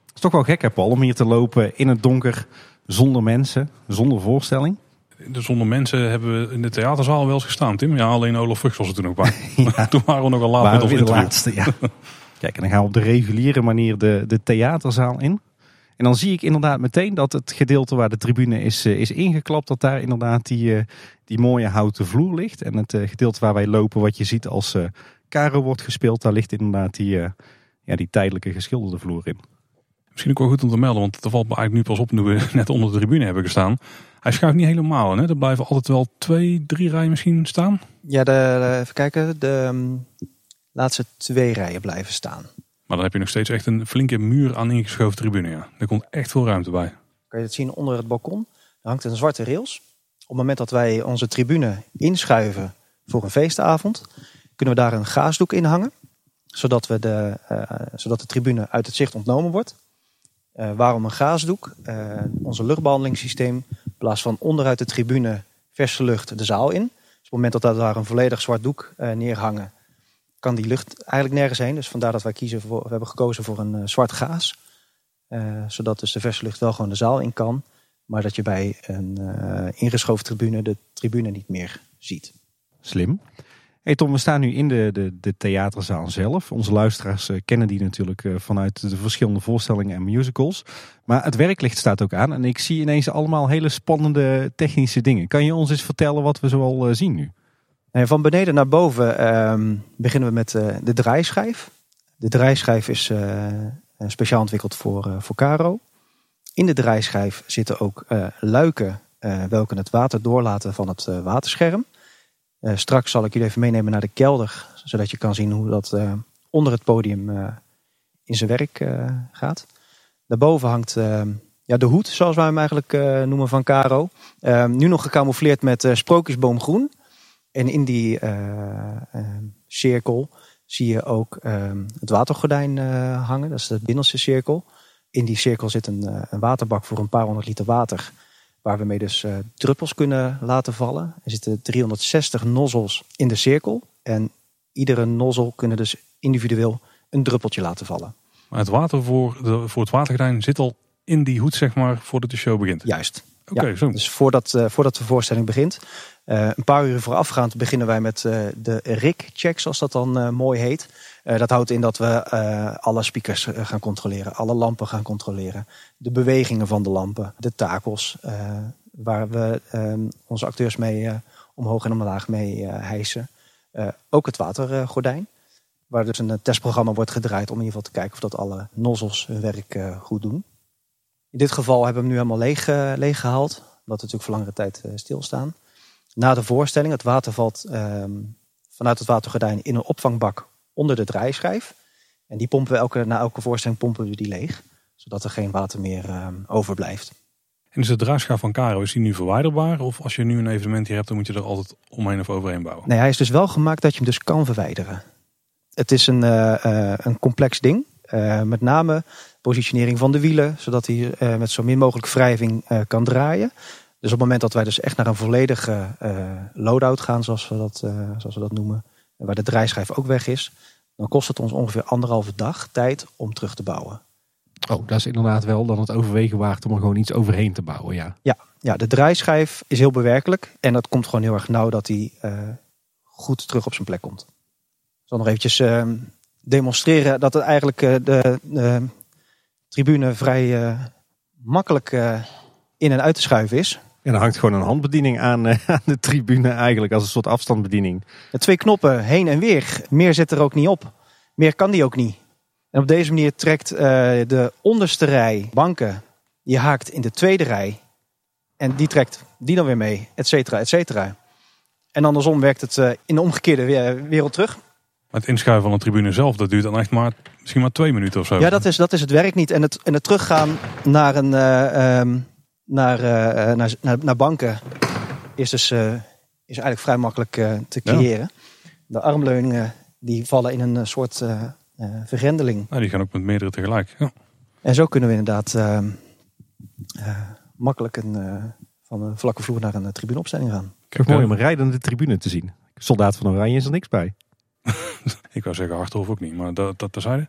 Het is toch wel gek, hè, Paul, om hier te lopen in het donker, zonder mensen, zonder voorstelling. De zonder mensen hebben we in de theaterzaal wel eens gestaan, Tim. Ja, alleen Olaf Vugts was er toen ook bij. ja. toen waren we nog al laat met ons de laatste, ja. Kijk, en dan gaan we op de reguliere manier de, de theaterzaal in. En dan zie ik inderdaad meteen dat het gedeelte waar de tribune is, is ingeklapt, dat daar inderdaad die, die mooie houten vloer ligt. En het gedeelte waar wij lopen, wat je ziet als uh, wordt gespeeld, daar ligt inderdaad die, ja, die tijdelijke geschilderde vloer in. Misschien ook wel goed om te melden, want dat valt me eigenlijk nu pas op nu we net onder de tribune hebben gestaan. Hij schuift niet helemaal. Hè? Er blijven altijd wel twee, drie rijen misschien staan. Ja, de, even kijken. De um, laatste twee rijen blijven staan. Maar dan heb je nog steeds echt een flinke muur aan ingeschoven tribune. Ja. Er komt echt veel ruimte bij. Kan je het zien onder het balkon? Er hangt een zwarte rails. Op het moment dat wij onze tribune inschuiven voor een feestavond, kunnen we daar een gaasdoek in hangen zodat, we de, uh, zodat de tribune uit het zicht ontnomen wordt. Uh, waarom een gaasdoek? Uh, onze luchtbehandelingssysteem blaast van onderuit de tribune verse lucht de zaal in. Dus op het moment dat daar een volledig zwart doek neerhangen, kan die lucht eigenlijk nergens heen. Dus vandaar dat wij kiezen voor, we hebben gekozen voor een zwart gaas. zodat dus de verse lucht wel gewoon de zaal in kan. Maar dat je bij een ingeschoven tribune de tribune niet meer ziet. Slim. Hey Tom, we staan nu in de, de, de theaterzaal zelf. Onze luisteraars uh, kennen die natuurlijk uh, vanuit de verschillende voorstellingen en musicals. Maar het werklicht staat ook aan en ik zie ineens allemaal hele spannende technische dingen. Kan je ons eens vertellen wat we zoal uh, zien nu? Van beneden naar boven ehm, beginnen we met eh, de draaischijf. De draaischijf is eh, speciaal ontwikkeld voor, uh, voor Caro. In de draaischijf zitten ook luiken welke het water doorlaten van het waterscherm. Straks zal ik jullie even meenemen naar de kelder, zodat je kan zien hoe dat onder het podium in zijn werk gaat. Daarboven hangt ja, de hoed, zoals wij hem eigenlijk noemen, van Caro. Nu nog gecamoufleerd met sprookjesboomgroen. En in die cirkel zie je ook het watergordijn hangen. Dat is de binnenste cirkel. In die cirkel zit een, een, waterbak voor een paar honderd liter water. Waar we mee dus druppels kunnen laten vallen. Er zitten 360 nozzels in de cirkel. En iedere nozzel kunnen dus individueel een druppeltje laten vallen. Maar het water voor, de, voor het watergordijn zit al in die hoed, zeg maar, voordat de show begint? Juist. Oké, zo. Dus voordat, voordat de voorstelling begint, uh, een paar uur voorafgaand beginnen wij met de RIC-check, zoals dat dan mooi heet. Dat houdt in dat we alle speakers gaan controleren, alle lampen gaan controleren, de bewegingen van de lampen, de takels, waar we ehm, onze acteurs mee omhoog en omlaag mee hijsen. ook het watergordijn, waar dus een testprogramma wordt gedraaid om in ieder geval te kijken of dat alle nozzels hun werk goed doen. In dit geval hebben we hem nu helemaal leeg, leeg gehaald, omdat we natuurlijk voor langere tijd stilstaan. Na de voorstelling, het water valt ehm, vanuit het watergordijn in een opvangbak onder de draaischijf. En die pompen we elke, na elke voorstelling pompen we die leeg. Zodat er geen water meer ehm, overblijft. En is de draaischijf van Caro, is die nu verwijderbaar? Of als je nu een evenement hier hebt, dan moet je er altijd omheen of overheen bouwen? Nee, hij is dus wel gemaakt dat je hem dus kan verwijderen. Het is een, uh, een complex ding. Uh, met name positionering van de wielen, zodat hij met zo min mogelijk wrijving kan draaien. Dus op het moment dat wij dus echt naar een volledige loadout gaan, zoals we, dat, zoals we dat noemen, waar de draaischijf ook weg is, dan kost het ons ongeveer anderhalve dag tijd om terug te bouwen. Oh, dat is inderdaad wel dan het overwegen waard om er gewoon iets overheen te bouwen, ja. Ja, ja de draaischijf is heel bewerkelijk en dat komt gewoon heel erg nauw dat hij uh, goed terug op zijn plek komt. Ik zal nog eventjes ehm, demonstreren dat het eigenlijk de, de, tribune vrij makkelijk in en uit te schuiven is. En er hangt gewoon een handbediening aan, eh, aan de tribune eigenlijk als een soort afstandsbediening. De twee knoppen heen en weer. Meer zit er ook niet op. Meer kan die ook niet. En op deze manier trekt uh, de onderste rij banken, je haakt in de tweede rij. En die trekt die dan weer mee, et cetera, et cetera. En andersom werkt het uh, in de omgekeerde wereld terug. Het inschuiven van de tribune zelf, dat duurt dan echt maar misschien maar twee minuten of zo. Ja, dat is, dat is het werk niet. En het, en het teruggaan naar een, uh, um, naar, uh, naar, naar, naar, banken is dus uh, is eigenlijk vrij makkelijk uh, te creëren. Ja. De armleuningen die vallen in een soort vergrendeling. Nou, die gaan ook met meerdere tegelijk. Ja. En zo kunnen we inderdaad makkelijk een, van een vlakke vloer naar een tribuneopstelling gaan. Kijk, mooi om een rijdende tribune te zien. Soldaat van Oranje is er niks bij. Ik wou zeggen Harthof ook niet, maar dat, dat terzijde.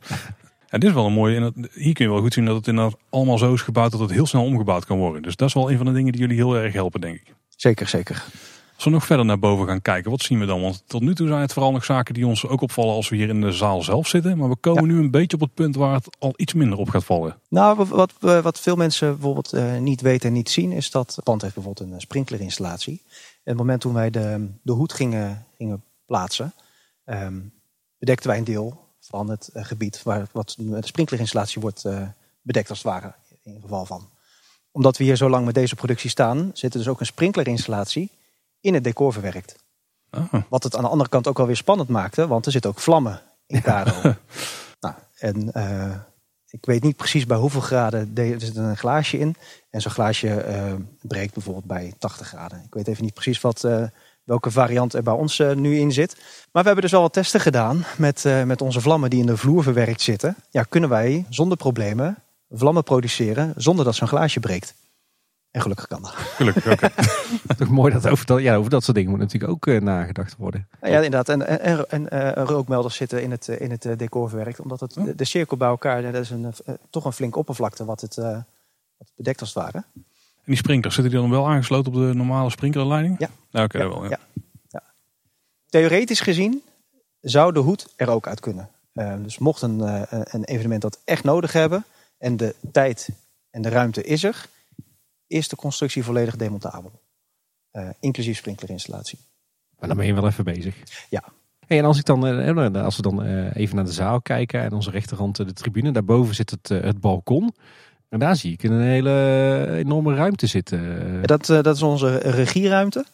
En dit is wel een mooie. Hier kun je wel goed zien dat het inderdaad allemaal zo is gebouwd dat het heel snel omgebouwd kan worden. Dus dat is wel een van de dingen die jullie heel erg helpen, denk ik. Zeker, zeker. Als we nog verder naar boven gaan kijken, wat zien we dan? Want tot nu toe zijn het vooral nog zaken die ons ook opvallen als we hier in de zaal zelf zitten. Maar we komen nu een beetje op het punt waar het al iets minder op gaat vallen. Nou, wat, wat veel mensen bijvoorbeeld uh, niet weten en niet zien, is dat het pand heeft bijvoorbeeld een sprinklerinstallatie. En het moment toen wij de, de hoed gingen, gingen plaatsen, um, bedekten wij een deel van het eh, gebied waar wat de sprinklerinstallatie wordt eh, bedekt als het ware in geval van. Omdat we hier zo lang met deze productie staan, zit er dus ook een sprinklerinstallatie in het decor verwerkt. Oh. Wat het aan de andere kant ook wel weer spannend maakte, want er zitten ook vlammen in Karo. nou, en uh, ik weet niet precies bij hoeveel graden er zit een glaasje in. En zo'n glaasje uh, breekt bijvoorbeeld bij 80 graden. Ik weet even niet precies wat, uh, welke variant er bij ons uh, nu in zit. Maar we hebben dus al wat testen gedaan met, uh, met onze vlammen die in de vloer verwerkt zitten. Ja, kunnen wij zonder problemen vlammen produceren zonder dat zo'n glaasje breekt. En gelukkig kan dat. Gelukkig, oké. Toch mooi dat over dat, ja, over dat soort dingen moet natuurlijk ook uh, nagedacht worden. Ja, ja inderdaad. En, en, en uh, rookmelders zitten in het, in het decor verwerkt. Omdat het, de, de, cirkel bij elkaar, dat is een, toch een flinke oppervlakte wat het, wat het bedekt als het ware. En die sprinklers, zitten die dan wel aangesloten op de normale sprinklerleiding? Ja. Nou, oké, okay, ja, wel. Ja. ja. Theoretisch gezien zou de hoed er ook uit kunnen. Uh, dus mocht een, uh, een evenement dat echt nodig hebben en de tijd en de ruimte is er, is de constructie volledig demontabel. Uh, inclusief sprinklerinstallatie. Maar dan ben je wel even bezig. Ja. Hey, en als, ik dan, eh, als we dan eh, even naar de zaal kijken en onze rechterhand de tribune, daarboven zit het, het balkon. En daar zie ik een hele enorme ruimte zitten. Dat, dat is onze regieruimte.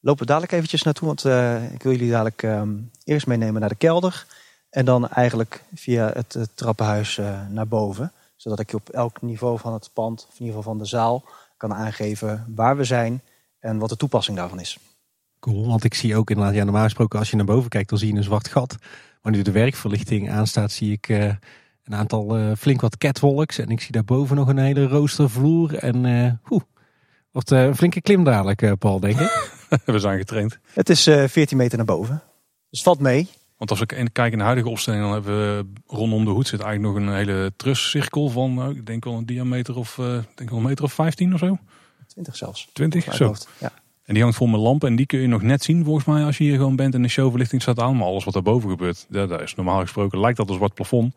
Lopen we dadelijk eventjes naartoe, want ik wil jullie dadelijk ehm, eerst meenemen naar de kelder. En dan eigenlijk via het, trappenhuis naar boven. Zodat ik op elk niveau van het pand, of in ieder geval van de zaal, kan aangeven waar we zijn en wat de toepassing daarvan is. Cool, want ik zie ook inderdaad, ja, normaal gesproken als je naar boven kijkt, dan zie je een zwart gat. Maar nu de werkverlichting aanstaat, zie ik uh, een aantal uh, flink wat catwalks. En ik zie daarboven nog een hele roostervloer. En uh, oeh, wordt een flinke klim dadelijk, Paul, denk ik. we zijn getraind. Het is 14 meter naar boven. Dus valt mee. Want als we kijken naar de huidige opstelling, dan hebben we rondom de hoed zit eigenlijk nog een hele truscirkel van, nou, ik denk wel een diameter of, uh, denk wel een meter of 15 of zo. 20 zelfs. 20, zo. Ja. En die hangt vol met lampen en die kun je nog net zien volgens mij als je hier gewoon bent en de showverlichting staat aan. Maar alles wat daarboven gebeurt, daar, is normaal gesproken lijkt dat een zwart plafond.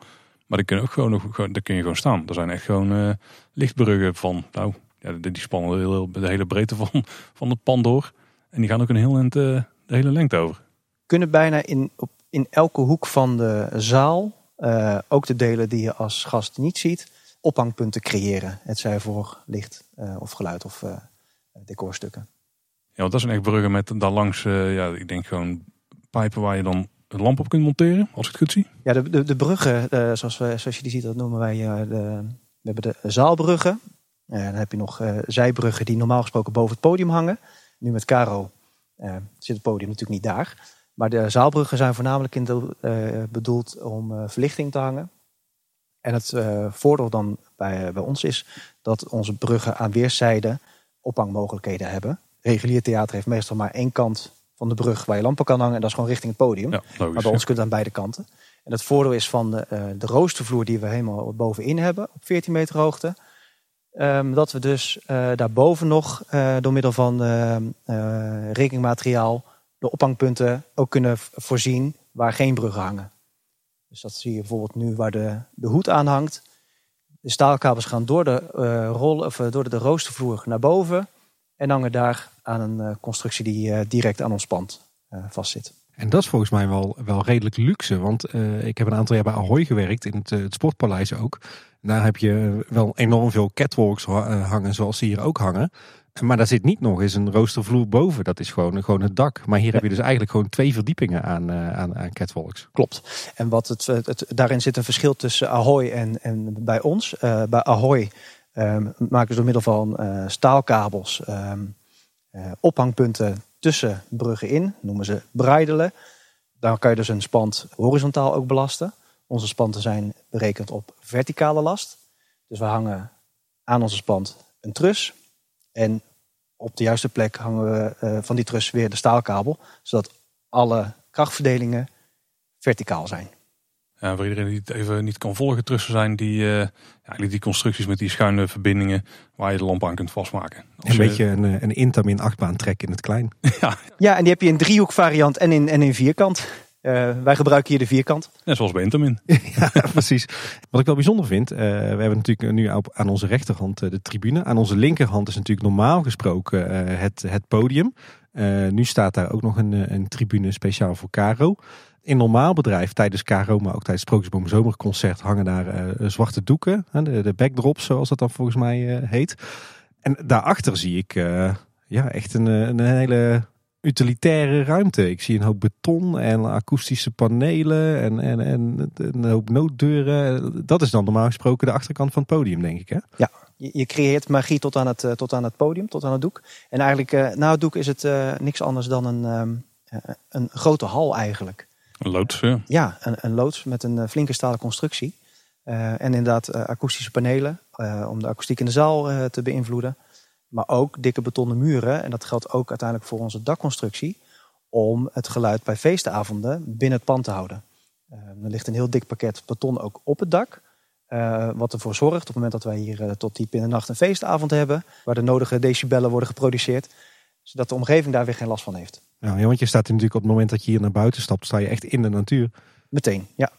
Maar die kun je ook gewoon, nog, daar kun je gewoon staan. Er zijn echt gewoon uh, lichtbruggen van, nou, ja, die spannen de hele, de hele breedte van, van het pand door. En die gaan ook een heel eind uh, de hele lengte over. Kunnen bijna in, op in elke hoek van de zaal, uh, ook de delen die je als gast niet ziet, ophangpunten creëren. Het zij voor licht of geluid of decorstukken. Ja, want dat zijn echt bruggen met daar langs, ja, ik denk gewoon pijpen waar je dan een lamp op kunt monteren, als ik het goed zie. Ja, de, de, de bruggen, zoals, we, zoals je die ziet, dat noemen wij de, we hebben de zaalbruggen. dan heb je nog zijbruggen die normaal gesproken boven het podium hangen. Nu met Caro zit het podium natuurlijk niet daar. Maar de zaalbruggen zijn voornamelijk in uh, bedoeld om uh, verlichting te hangen. En het uh, voordeel dan bij, bij ons is dat onze bruggen aan weerszijden ophangmogelijkheden hebben. Regulier theater heeft meestal maar één kant van de brug waar je lampen kan hangen. En dat is gewoon richting het podium. Ja, logisch, maar bij ons kunt het aan beide kanten. En het voordeel is van de, de roostervloer die we helemaal bovenin hebben, op 14 meter hoogte. Um, dat we dus daarboven nog door middel van rekeningmateriaal de ophangpunten ook kunnen voorzien waar geen bruggen hangen. Dus dat zie je bijvoorbeeld nu waar de, de hoed aan hangt. De staalkabels gaan door de, rol, of eh, door de, de roostervloer naar boven en hangen daar aan een uh, constructie die uh, direct aan ons pand vastzit. En dat is volgens mij wel, wel redelijk luxe. Want ik heb een aantal jaar bij Ahoy gewerkt, in het, het Sportpaleis ook. Daar heb je wel enorm veel catwalks hangen, zoals ze hier ook hangen. Maar daar zit niet nog eens een roostervloer boven. Dat is gewoon, gewoon het dak. Maar hier heb je dus eigenlijk gewoon twee verdiepingen aan, uh, aan, aan catwalks. Klopt. En wat het, het, daarin zit een verschil tussen Ahoy en, en bij ons. Bij Ahoy um, maken ze door middel van uh, staalkabels um, ophangpunten tussen bruggen in. Noemen ze breidelen. Daar kan je dus een spand horizontaal ook belasten. Onze spanten zijn berekend op verticale last. Dus we hangen aan onze spand een trus en op de juiste plek hangen we uh, van die trus weer de staalkabel, zodat alle krachtverdelingen verticaal zijn. Ja, voor iedereen die het even niet kan volgen, trussen zijn die, uh, ja, die constructies met die schuine verbindingen waar je de lamp aan kunt vastmaken. Als een beetje een, eh, een Intamin achtbaan trek in het klein. ja. ja, en die heb je in driehoek variant en in, en in vierkant. Uh, wij gebruiken hier de vierkant. Net zoals bij Intermin. ja, precies. Wat ik wel bijzonder vind, uh, we hebben natuurlijk nu op, aan onze rechterhand uh, de tribune. Aan onze linkerhand is natuurlijk normaal gesproken het, het podium. nu staat daar ook nog een, een tribune speciaal voor Caro. In normaal bedrijf, tijdens Caro, maar ook tijdens Sprookjesboom Zomerconcert, hangen daar zwarte doeken. de, de backdrops, zoals dat dan volgens mij heet. En daarachter zie ik ja, echt een, een hele utilitaire ruimte. Ik zie een hoop beton en akoestische panelen en, en, en een hoop nooddeuren. Dat is dan normaal gesproken de achterkant van het podium, denk ik. Hè? Ja, je, creëert magie tot aan, het, tot aan het podium, tot aan het doek. En eigenlijk na het doek is het niks anders dan een, um, een grote hal eigenlijk. Een loods, ja. Een, een loods met een flinke stalen constructie. en inderdaad akoestische panelen om de akoestiek in de zaal te beïnvloeden. Maar ook dikke betonnen muren. En dat geldt ook uiteindelijk voor onze dakconstructie. Om het geluid bij feestavonden binnen het pand te houden. Er ligt een heel dik pakket beton ook op het dak. Wat ervoor zorgt op het moment dat wij hier tot diep in de nacht een feestavond hebben. Waar de nodige decibellen worden geproduceerd. Zodat de omgeving daar weer geen last van heeft. Ja, want je staat natuurlijk op het moment dat je hier naar buiten stapt, sta je echt in de natuur. Meteen, ja.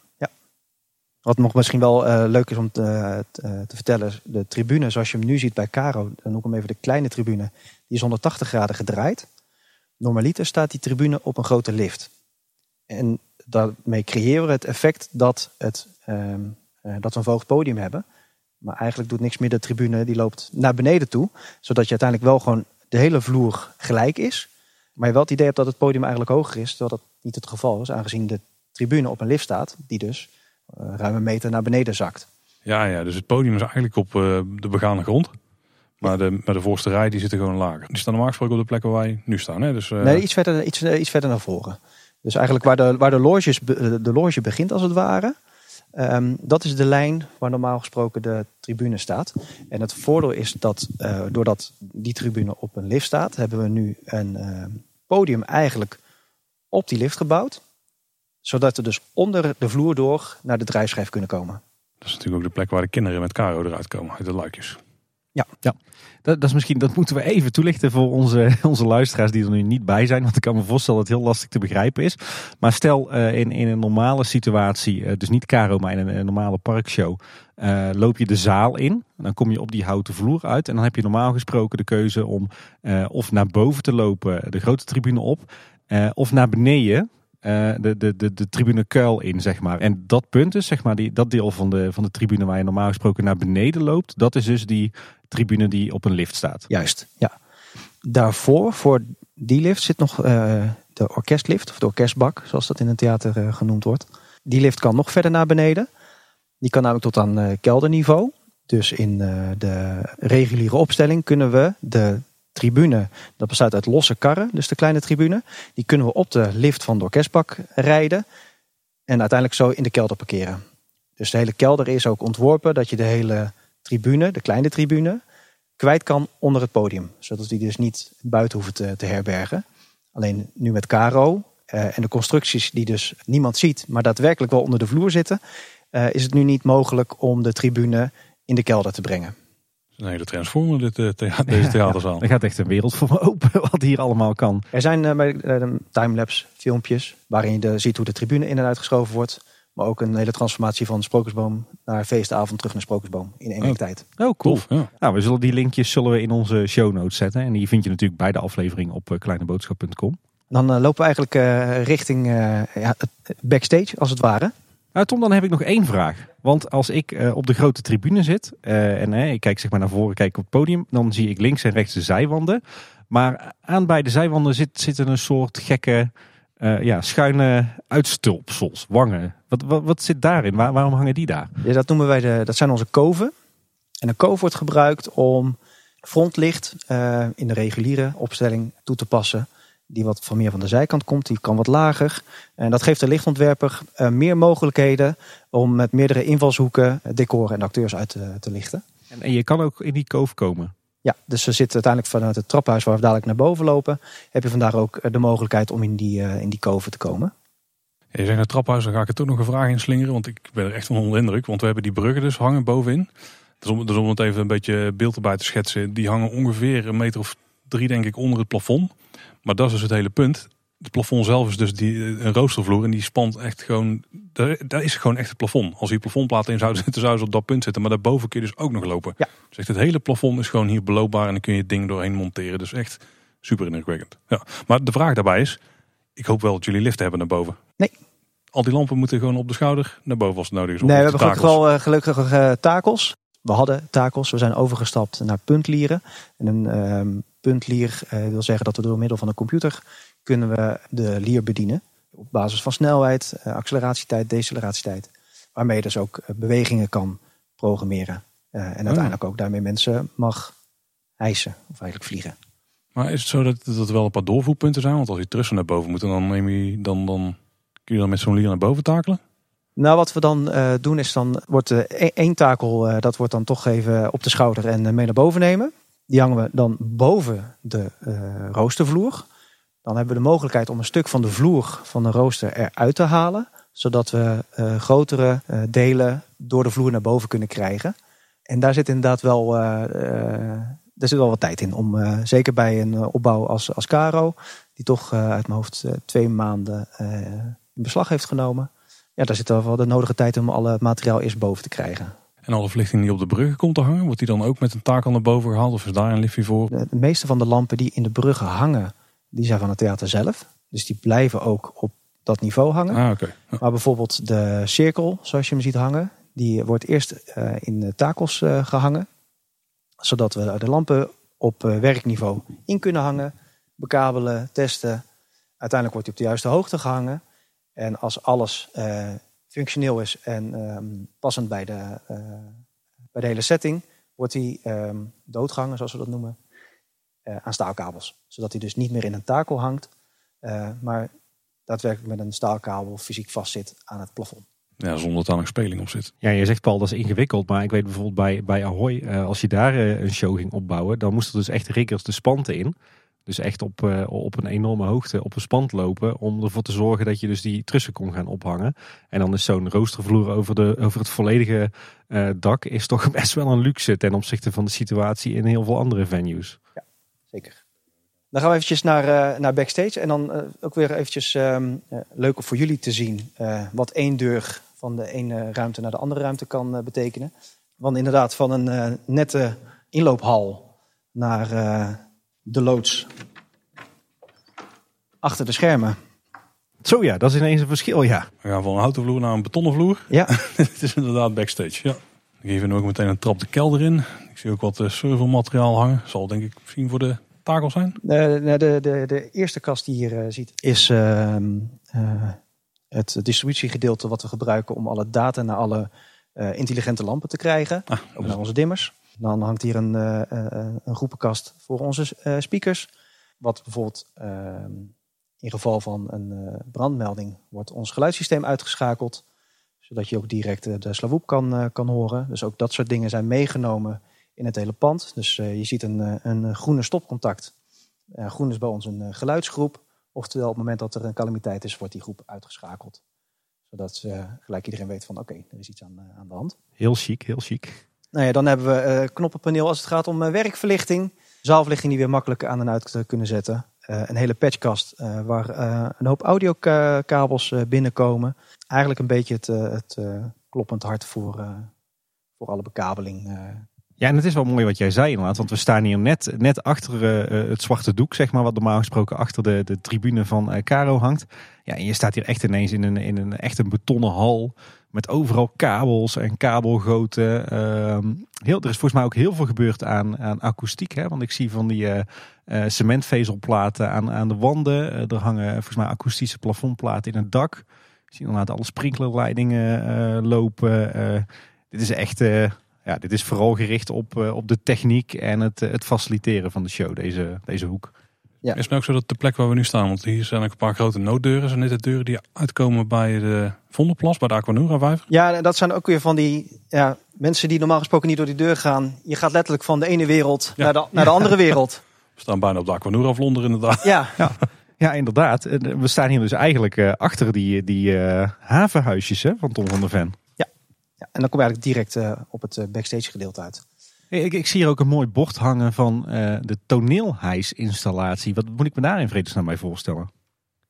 Wat nog misschien wel uh, leuk is om te, te, te, vertellen, de tribune zoals je hem nu ziet bij Caro, dan noem ik hem even de kleine tribune, die is 180 graden gedraaid. normaliter staat die tribune op een grote lift. En daarmee creëren we het effect dat, het, ehm, eh, dat we een verhoogd podium hebben. Maar eigenlijk doet niks meer de tribune, die loopt naar beneden toe. Zodat je uiteindelijk wel gewoon de hele vloer gelijk is. Maar je wel het idee hebt dat het podium eigenlijk hoger is. Terwijl dat niet het geval is, aangezien de tribune op een lift staat. Die dus uh, ruim een meter naar beneden zakt. Ja, ja, dus het podium is eigenlijk op uh, de begane grond. Maar de, maar de voorste rij die zitten gewoon lager. Die staan normaal gesproken op de plekken waar wij nu staan. Hè? Dus, uh... Nee, iets verder, iets, iets verder naar voren. Dus eigenlijk waar de, waar de, loges, de loge begint als het ware. Um, dat is de lijn waar normaal gesproken de tribune staat. En het voordeel is dat uh, doordat die tribune op een lift staat, hebben we nu een uh, podium eigenlijk op die lift gebouwd. Zodat we dus onder de vloer door naar de drijfschijf kunnen komen. Dat is natuurlijk ook de plek waar de kinderen met Caro eruit komen, uit de luikjes. Ja, ja. Dat, dat, is misschien, dat moeten we even toelichten voor onze, onze luisteraars die er nu niet bij zijn. Want ik kan me voorstellen dat het heel lastig te begrijpen is. Maar stel uh, in, in een normale situatie, uh, dus niet Caro, maar in een, normale parkshow. Uh, loop je de zaal in. Dan kom je op die houten vloer uit. En dan heb je normaal gesproken de keuze om of naar boven te lopen, de grote tribune op. of naar beneden, de, de, de, de tribune kuil in, zeg maar. En dat punt is, zeg maar, die, dat deel van de, van de tribune waar je normaal gesproken naar beneden loopt, dat is dus die tribune die op een lift staat. Juist, ja. Daarvoor, voor die lift, zit nog uh, de orkestlift, of de orkestbak, zoals dat in een theater uh, genoemd wordt. Die lift kan nog verder naar beneden. Die kan namelijk tot aan kelderniveau. Dus in de reguliere opstelling kunnen we de tribune, dat bestaat uit losse karren, dus de kleine tribune. Die kunnen we op de lift van de orkestbak rijden en uiteindelijk zo in de kelder parkeren. Dus de hele kelder is ook ontworpen dat je de hele tribune, de kleine tribune, kwijt kan onder het podium. Zodat die dus niet buiten hoeven te, te herbergen. Alleen nu met Caro uh, en de constructies die dus niemand ziet, maar daadwerkelijk wel onder de vloer zitten, uh, is het nu niet mogelijk om de tribune in de kelder te brengen. Een hele transformer, dit, uh, thea deze theaterzaal. Ja, er gaat echt een wereld voor me open wat hier allemaal kan. Er zijn uh, bij de timelapse filmpjes waarin je de, ziet hoe de tribune in en uitgeschoven wordt. Maar ook een hele transformatie van Sprookjesboom naar feestavond terug naar Sprookjesboom in één week oh. tijd. Oh, cool. Ja. Nou, we zullen die linkjes zullen we in onze show notes zetten. En die vind je natuurlijk bij de aflevering op uh, kleineboodschap.com. Dan lopen we eigenlijk richting ja, backstage als het ware. Nou, Tom, dan heb ik nog één vraag. Want als ik uh, op de grote tribune zit uh, en uh, ik kijk zeg maar naar voren, kijk op het podium, dan zie ik links en rechts de zijwanden. Maar aan beide zijwanden zit, zitten een soort gekke ja, schuine uitstulpsels, wangen. Wat, wat, wat zit daarin? Waar, waarom hangen die daar? Ja, dat noemen wij de, dat zijn onze koven. En een koof wordt gebruikt om frontlicht in de reguliere opstelling toe te passen die wat van meer van de zijkant komt, die kan wat lager. En dat geeft de lichtontwerper uh, meer mogelijkheden om met meerdere invalshoeken decoren en acteurs uit te, te lichten. En, en, je kan ook in die koof komen? Ja, dus ze zitten uiteindelijk vanuit het traphuis waar we dadelijk naar boven lopen, heb je vandaar ook de mogelijkheid om in die, uh, in die te komen. Ja, je zegt naar het traphuis, dan ga ik er toch nog een vraag in slingeren, want ik ben er echt van onder indruk. Want we hebben die bruggen dus hangen bovenin. Dus om, dus om het even een beetje beeld erbij te schetsen, die hangen ongeveer een meter of drie denk ik onder het plafond. Maar dat is dus het hele punt. Het plafond zelf is dus die, een roostervloer en die spant echt gewoon, daar, daar is gewoon echt het plafond. Als hier plafondplaten in zouden zitten, zouden ze op dat punt zitten. Maar daarboven kun je dus ook nog lopen. Ja. Dus echt het hele plafond is gewoon hier beloopbaar en dan kun je het ding doorheen monteren. Dus echt super indrukwekkend. Ja. Maar de vraag daarbij is, ik hoop wel dat jullie lift hebben naar boven. Nee. Al die lampen moeten gewoon op de schouder naar boven als het nodig is. Nee, we hebben gelukkig wel uh, gelukkig uh, takels. We hadden takels, we zijn overgestapt naar puntlieren. En een uh, puntlier wil zeggen dat we door middel van een computer kunnen we de lier bedienen. Op basis van snelheid, uh, acceleratietijd, deceleratietijd. Waarmee je dus ook uh, bewegingen kan programmeren. en uiteindelijk ook daarmee mensen mag hijsen of eigenlijk vliegen. Maar is het zo dat, dat er wel een paar doorvoerpunten zijn? Want als je terug naar boven moet, dan, neem je, dan, dan kun je dan met zo'n lier naar boven takelen? Nou, wat we dan uh, doen is dan wordt uh, één takel, uh, dat wordt dan toch even op de schouder en mee naar boven nemen. Die hangen we dan boven de roostervloer. Dan hebben we de mogelijkheid om een stuk van de vloer van de rooster eruit te halen. Zodat we grotere delen door de vloer naar boven kunnen krijgen. En daar zit inderdaad wel, daar zit wel wat tijd in. Om, zeker bij een opbouw als, als Caro, die toch uit mijn hoofd twee maanden in beslag heeft genomen ja, daar zit wel de nodige tijd om alle materiaal eerst boven te krijgen. En alle verlichting die op de bruggen komt te hangen, wordt die dan ook met een taak naar boven gehaald of is daar een liftje voor? De, meeste van de lampen die in de bruggen hangen, die zijn van het theater zelf. Dus die blijven ook op dat niveau hangen. Ah. Ja. Maar bijvoorbeeld de cirkel, zoals je hem ziet hangen, die wordt eerst eh, in takels eh, gehangen. Zodat we de lampen op eh, werkniveau in kunnen hangen, bekabelen, testen. Uiteindelijk wordt hij op de juiste hoogte gehangen. En als alles functioneel is en ehm, passend bij de, bij de hele setting, wordt hij ehm, doodgehangen, zoals we dat noemen, aan staalkabels. Zodat hij dus niet meer in een takel hangt, eh, maar daadwerkelijk met een staalkabel fysiek vastzit aan het plafond. ja, zonder dat daar nog speling op zit. Ja, je zegt Paul, dat is ingewikkeld. Maar ik weet bijvoorbeeld bij, bij Ahoy, eh, als je daar eh, een show ging opbouwen, dan moest er dus echt riggers de spanten in. Dus echt op, eh, op een enorme hoogte op een spand lopen. Om ervoor te zorgen dat je dus die trussen kon gaan ophangen. En dan is zo'n roostervloer over, de, over het volledige eh, dak is toch best wel een luxe ten opzichte van de situatie in heel veel andere venues. Zeker. Dan gaan we eventjes naar, eh, naar backstage. En dan eh, ook weer eventjes ehm, eh, leuk om voor jullie te zien eh, wat één deur van de ene ruimte naar de andere ruimte kan betekenen. Want inderdaad, van een eh, nette inloophal naar eh, de loods achter de schermen. Zo ja, dat is ineens een verschil, ja. We gaan van een houten vloer naar een betonnen vloer. Ja, Het is inderdaad backstage, ja. Dan geven we ook meteen een trap de kelder in. Ik zie ook wat eh, servermateriaal hangen. Zal denk ik misschien voor de takel zijn. de, de, de, de, eerste kast die je hier eh, ziet is ehm, eh, het distributiegedeelte wat we gebruiken om alle data naar alle intelligente lampen te krijgen. Ah, Ook naar onze dimmers. Dan hangt hier een, een groepenkast voor onze speakers. Wat bijvoorbeeld ehm, in geval van een brandmelding wordt ons geluidssysteem uitgeschakeld. Zodat je ook direct eh, de slawoep kan, eh, kan horen. Dus ook dat soort dingen zijn meegenomen in het hele pand. Dus eh, je ziet een, een groene stopcontact. Groen is bij ons een geluidsgroep. Oftewel op het moment dat er een calamiteit is, wordt die groep uitgeschakeld. Zodat gelijk iedereen weet van oké, er is iets aan, aan de hand. Heel chic, heel chic. Nou ja, dan hebben we eh, knoppenpaneel als het gaat om werkverlichting. Zaalverlichting die we makkelijk aan en uit te kunnen zetten. Eh, een hele patchkast eh, waar eh, een hoop audiokabels binnenkomen. Eigenlijk een beetje het, het kloppend hart voor, voor alle bekabeling. Ja, en het is wel mooi wat jij zei inderdaad. Want we staan hier net, net achter eh, eh, het zwarte doek, zeg maar. Wat normaal gesproken achter de, de tribune van eh Caro hangt. Ja, en je staat hier echt ineens in een, in een echt een betonnen hal. Met overal kabels en kabelgoten. Ehm, heel, er is volgens mij ook heel veel gebeurd aan, aan akoestiek. Hè? Want ik zie van die cementvezelplaten aan, aan de wanden. Er hangen volgens mij akoestische plafondplaten in het dak. Ik zie inderdaad alle sprinklerleidingen lopen. Dit is echt... eh, ja, dit is vooral gericht op, eh, op de techniek en het, eh, het faciliteren van de show, deze, deze hoek. Ja. Is het nou ook zo dat de plek waar we nu staan, want hier zijn ook een paar grote nooddeuren. Zijn dit de deuren die uitkomen bij de Vondelplas, bij de Aquanura vijver? Ja, dat zijn ook weer van die ja, mensen die normaal gesproken niet door die deur gaan. Je gaat letterlijk van de ene wereld Ja. naar, de, naar de andere wereld. We staan bijna op de Aquanura vlonder inderdaad. Ja, Ja, inderdaad. En We staan hier dus eigenlijk eh, achter die, die eh, havenhuisjes hè, van Tom van der Ven. Ja, en dan kom je eigenlijk direct eh, op het eh, backstage gedeelte uit. Hey, Ik, ik zie hier ook een mooi bord hangen van eh, de toneelhijsinstallatie. Wat moet ik me daar in vredesnaam bij voorstellen?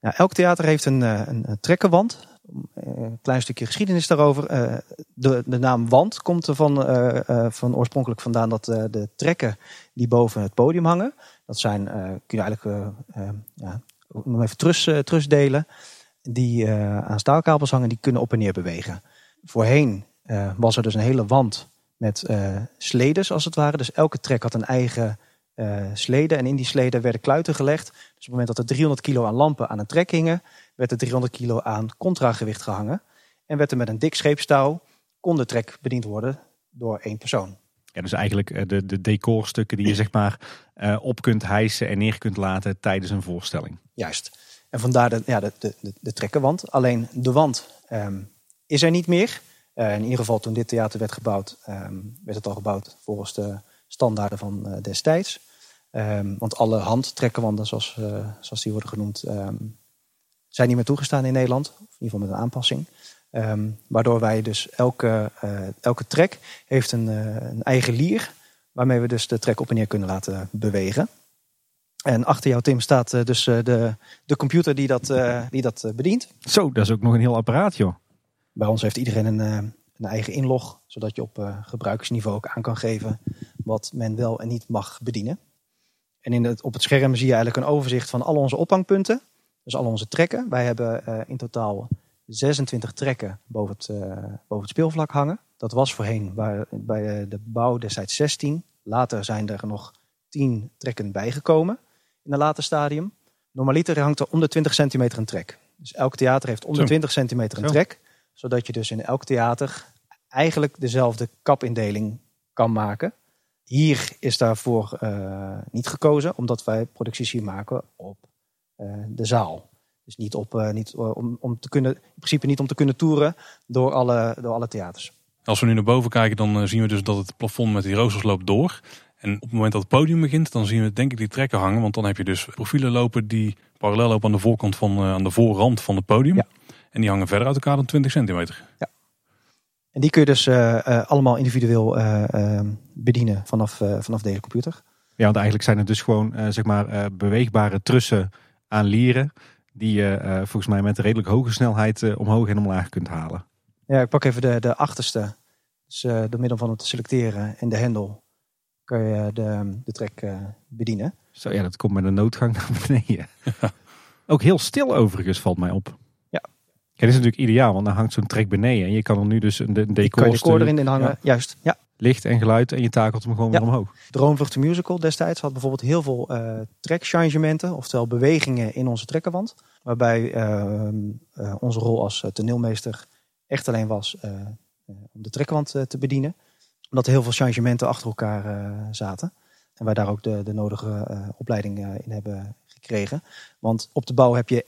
Elk theater heeft een, eh, een, een trekkenwand. Eh, Een klein stukje geschiedenis daarover. De, de naam wand komt er van, van oorspronkelijk vandaan dat de trekken die boven het podium hangen. Dat zijn, kun je eigenlijk ja, nog even trus, trusdelen. Die aan staalkabels hangen, die kunnen op en neer bewegen. Voorheen eh, was er dus een hele wand met eh sledes als het ware. Dus elke trek had een eigen eh slede. En in die slede werden kluiten gelegd. Dus op het moment dat er 300 kilo aan lampen aan een trek hingen, werd er 300 kilo aan contragewicht gehangen. En werd er met een dik scheepstouw, kon de trek bediend worden door één persoon. Ja, dus eigenlijk de, de decorstukken die je zeg maar op kunt hijsen en neer kunt laten tijdens een voorstelling. Juist. En vandaar de, ja, de, de, de, de trekkenwand. Alleen de wand ehm, is er niet meer. Eh, in ieder geval toen dit theater werd gebouwd, ehm, werd het al gebouwd volgens de standaarden van eh, destijds. Ehm, want alle handtrekkenwanden, zoals, eh, zoals die worden genoemd, ehm, zijn niet meer toegestaan in Nederland. Of in ieder geval met een aanpassing. Waardoor wij dus elke, eh, elke trek heeft een, een eigen lier. Waarmee we dus de trek op en neer kunnen laten bewegen. En achter jou, Tim, staat dus de, de computer die dat, die dat bedient. Zo, dat is ook nog een heel apparaat joh. Bij ons heeft iedereen een, eh, een eigen inlog, zodat je op eh, gebruikersniveau ook aan kan geven wat men wel en niet mag bedienen. En in het, op het scherm zie je eigenlijk een overzicht van al onze ophangpunten. Dus al onze trekken. Wij hebben uh, in totaal 26 trekken boven het, boven het speelvlak hangen. Dat was voorheen waar, bij de bouw destijds 16. Later zijn er nog 10 trekken bijgekomen in een later stadium. Normaliter hangt er om de 20 centimeter een trek. Dus elk theater heeft om de 20 centimeter een trek. Zodat je dus in elk theater eigenlijk dezelfde kapindeling kan maken. Hier is daarvoor uh, niet gekozen, omdat wij producties hier maken op uh, de zaal. Dus niet op, uh, niet, om, om te kunnen, in principe niet om te kunnen toeren door alle, door alle theaters. Als we nu naar boven kijken, dan zien we dus dat het plafond met die roosters loopt door. En op het moment dat het podium begint, dan zien we denk ik die trekken hangen. Want dan heb je dus profielen lopen die parallel lopen aan de voorkant van, aan de voorrand van het podium. Ja. En die hangen verder uit elkaar dan 20 centimeter. Ja. En die kun je dus uh, uh, allemaal individueel uh, bedienen vanaf, vanaf deze computer. Ja, want eigenlijk zijn het dus gewoon zeg maar beweegbare trussen aan lieren. Die je volgens mij met redelijk hoge snelheid omhoog en omlaag kunt halen. Ja, ik pak even de, de achterste. Dus door middel van het te selecteren en de hendel kun je de, de trek bedienen. Zo ja, dat komt met een noodgang naar beneden. Ook heel stil overigens valt mij op. Dat is natuurlijk ideaal, want dan hangt zo'n trek beneden. En je kan er nu dus een, een decor, decor erin in hangen, juist. Ja. Licht en geluid en je takelt hem gewoon weer omhoog. Droomvlucht Musical destijds had bijvoorbeeld heel veel uh, trekchangementen, oftewel bewegingen in onze trekkenwand. Waarbij uh, uh, onze rol als toneelmeester echt alleen was om de trekkenwand te bedienen. Omdat er heel veel changementen achter elkaar zaten. En wij daar ook de, de nodige opleiding in hebben gekregen. Want op de bouw heb je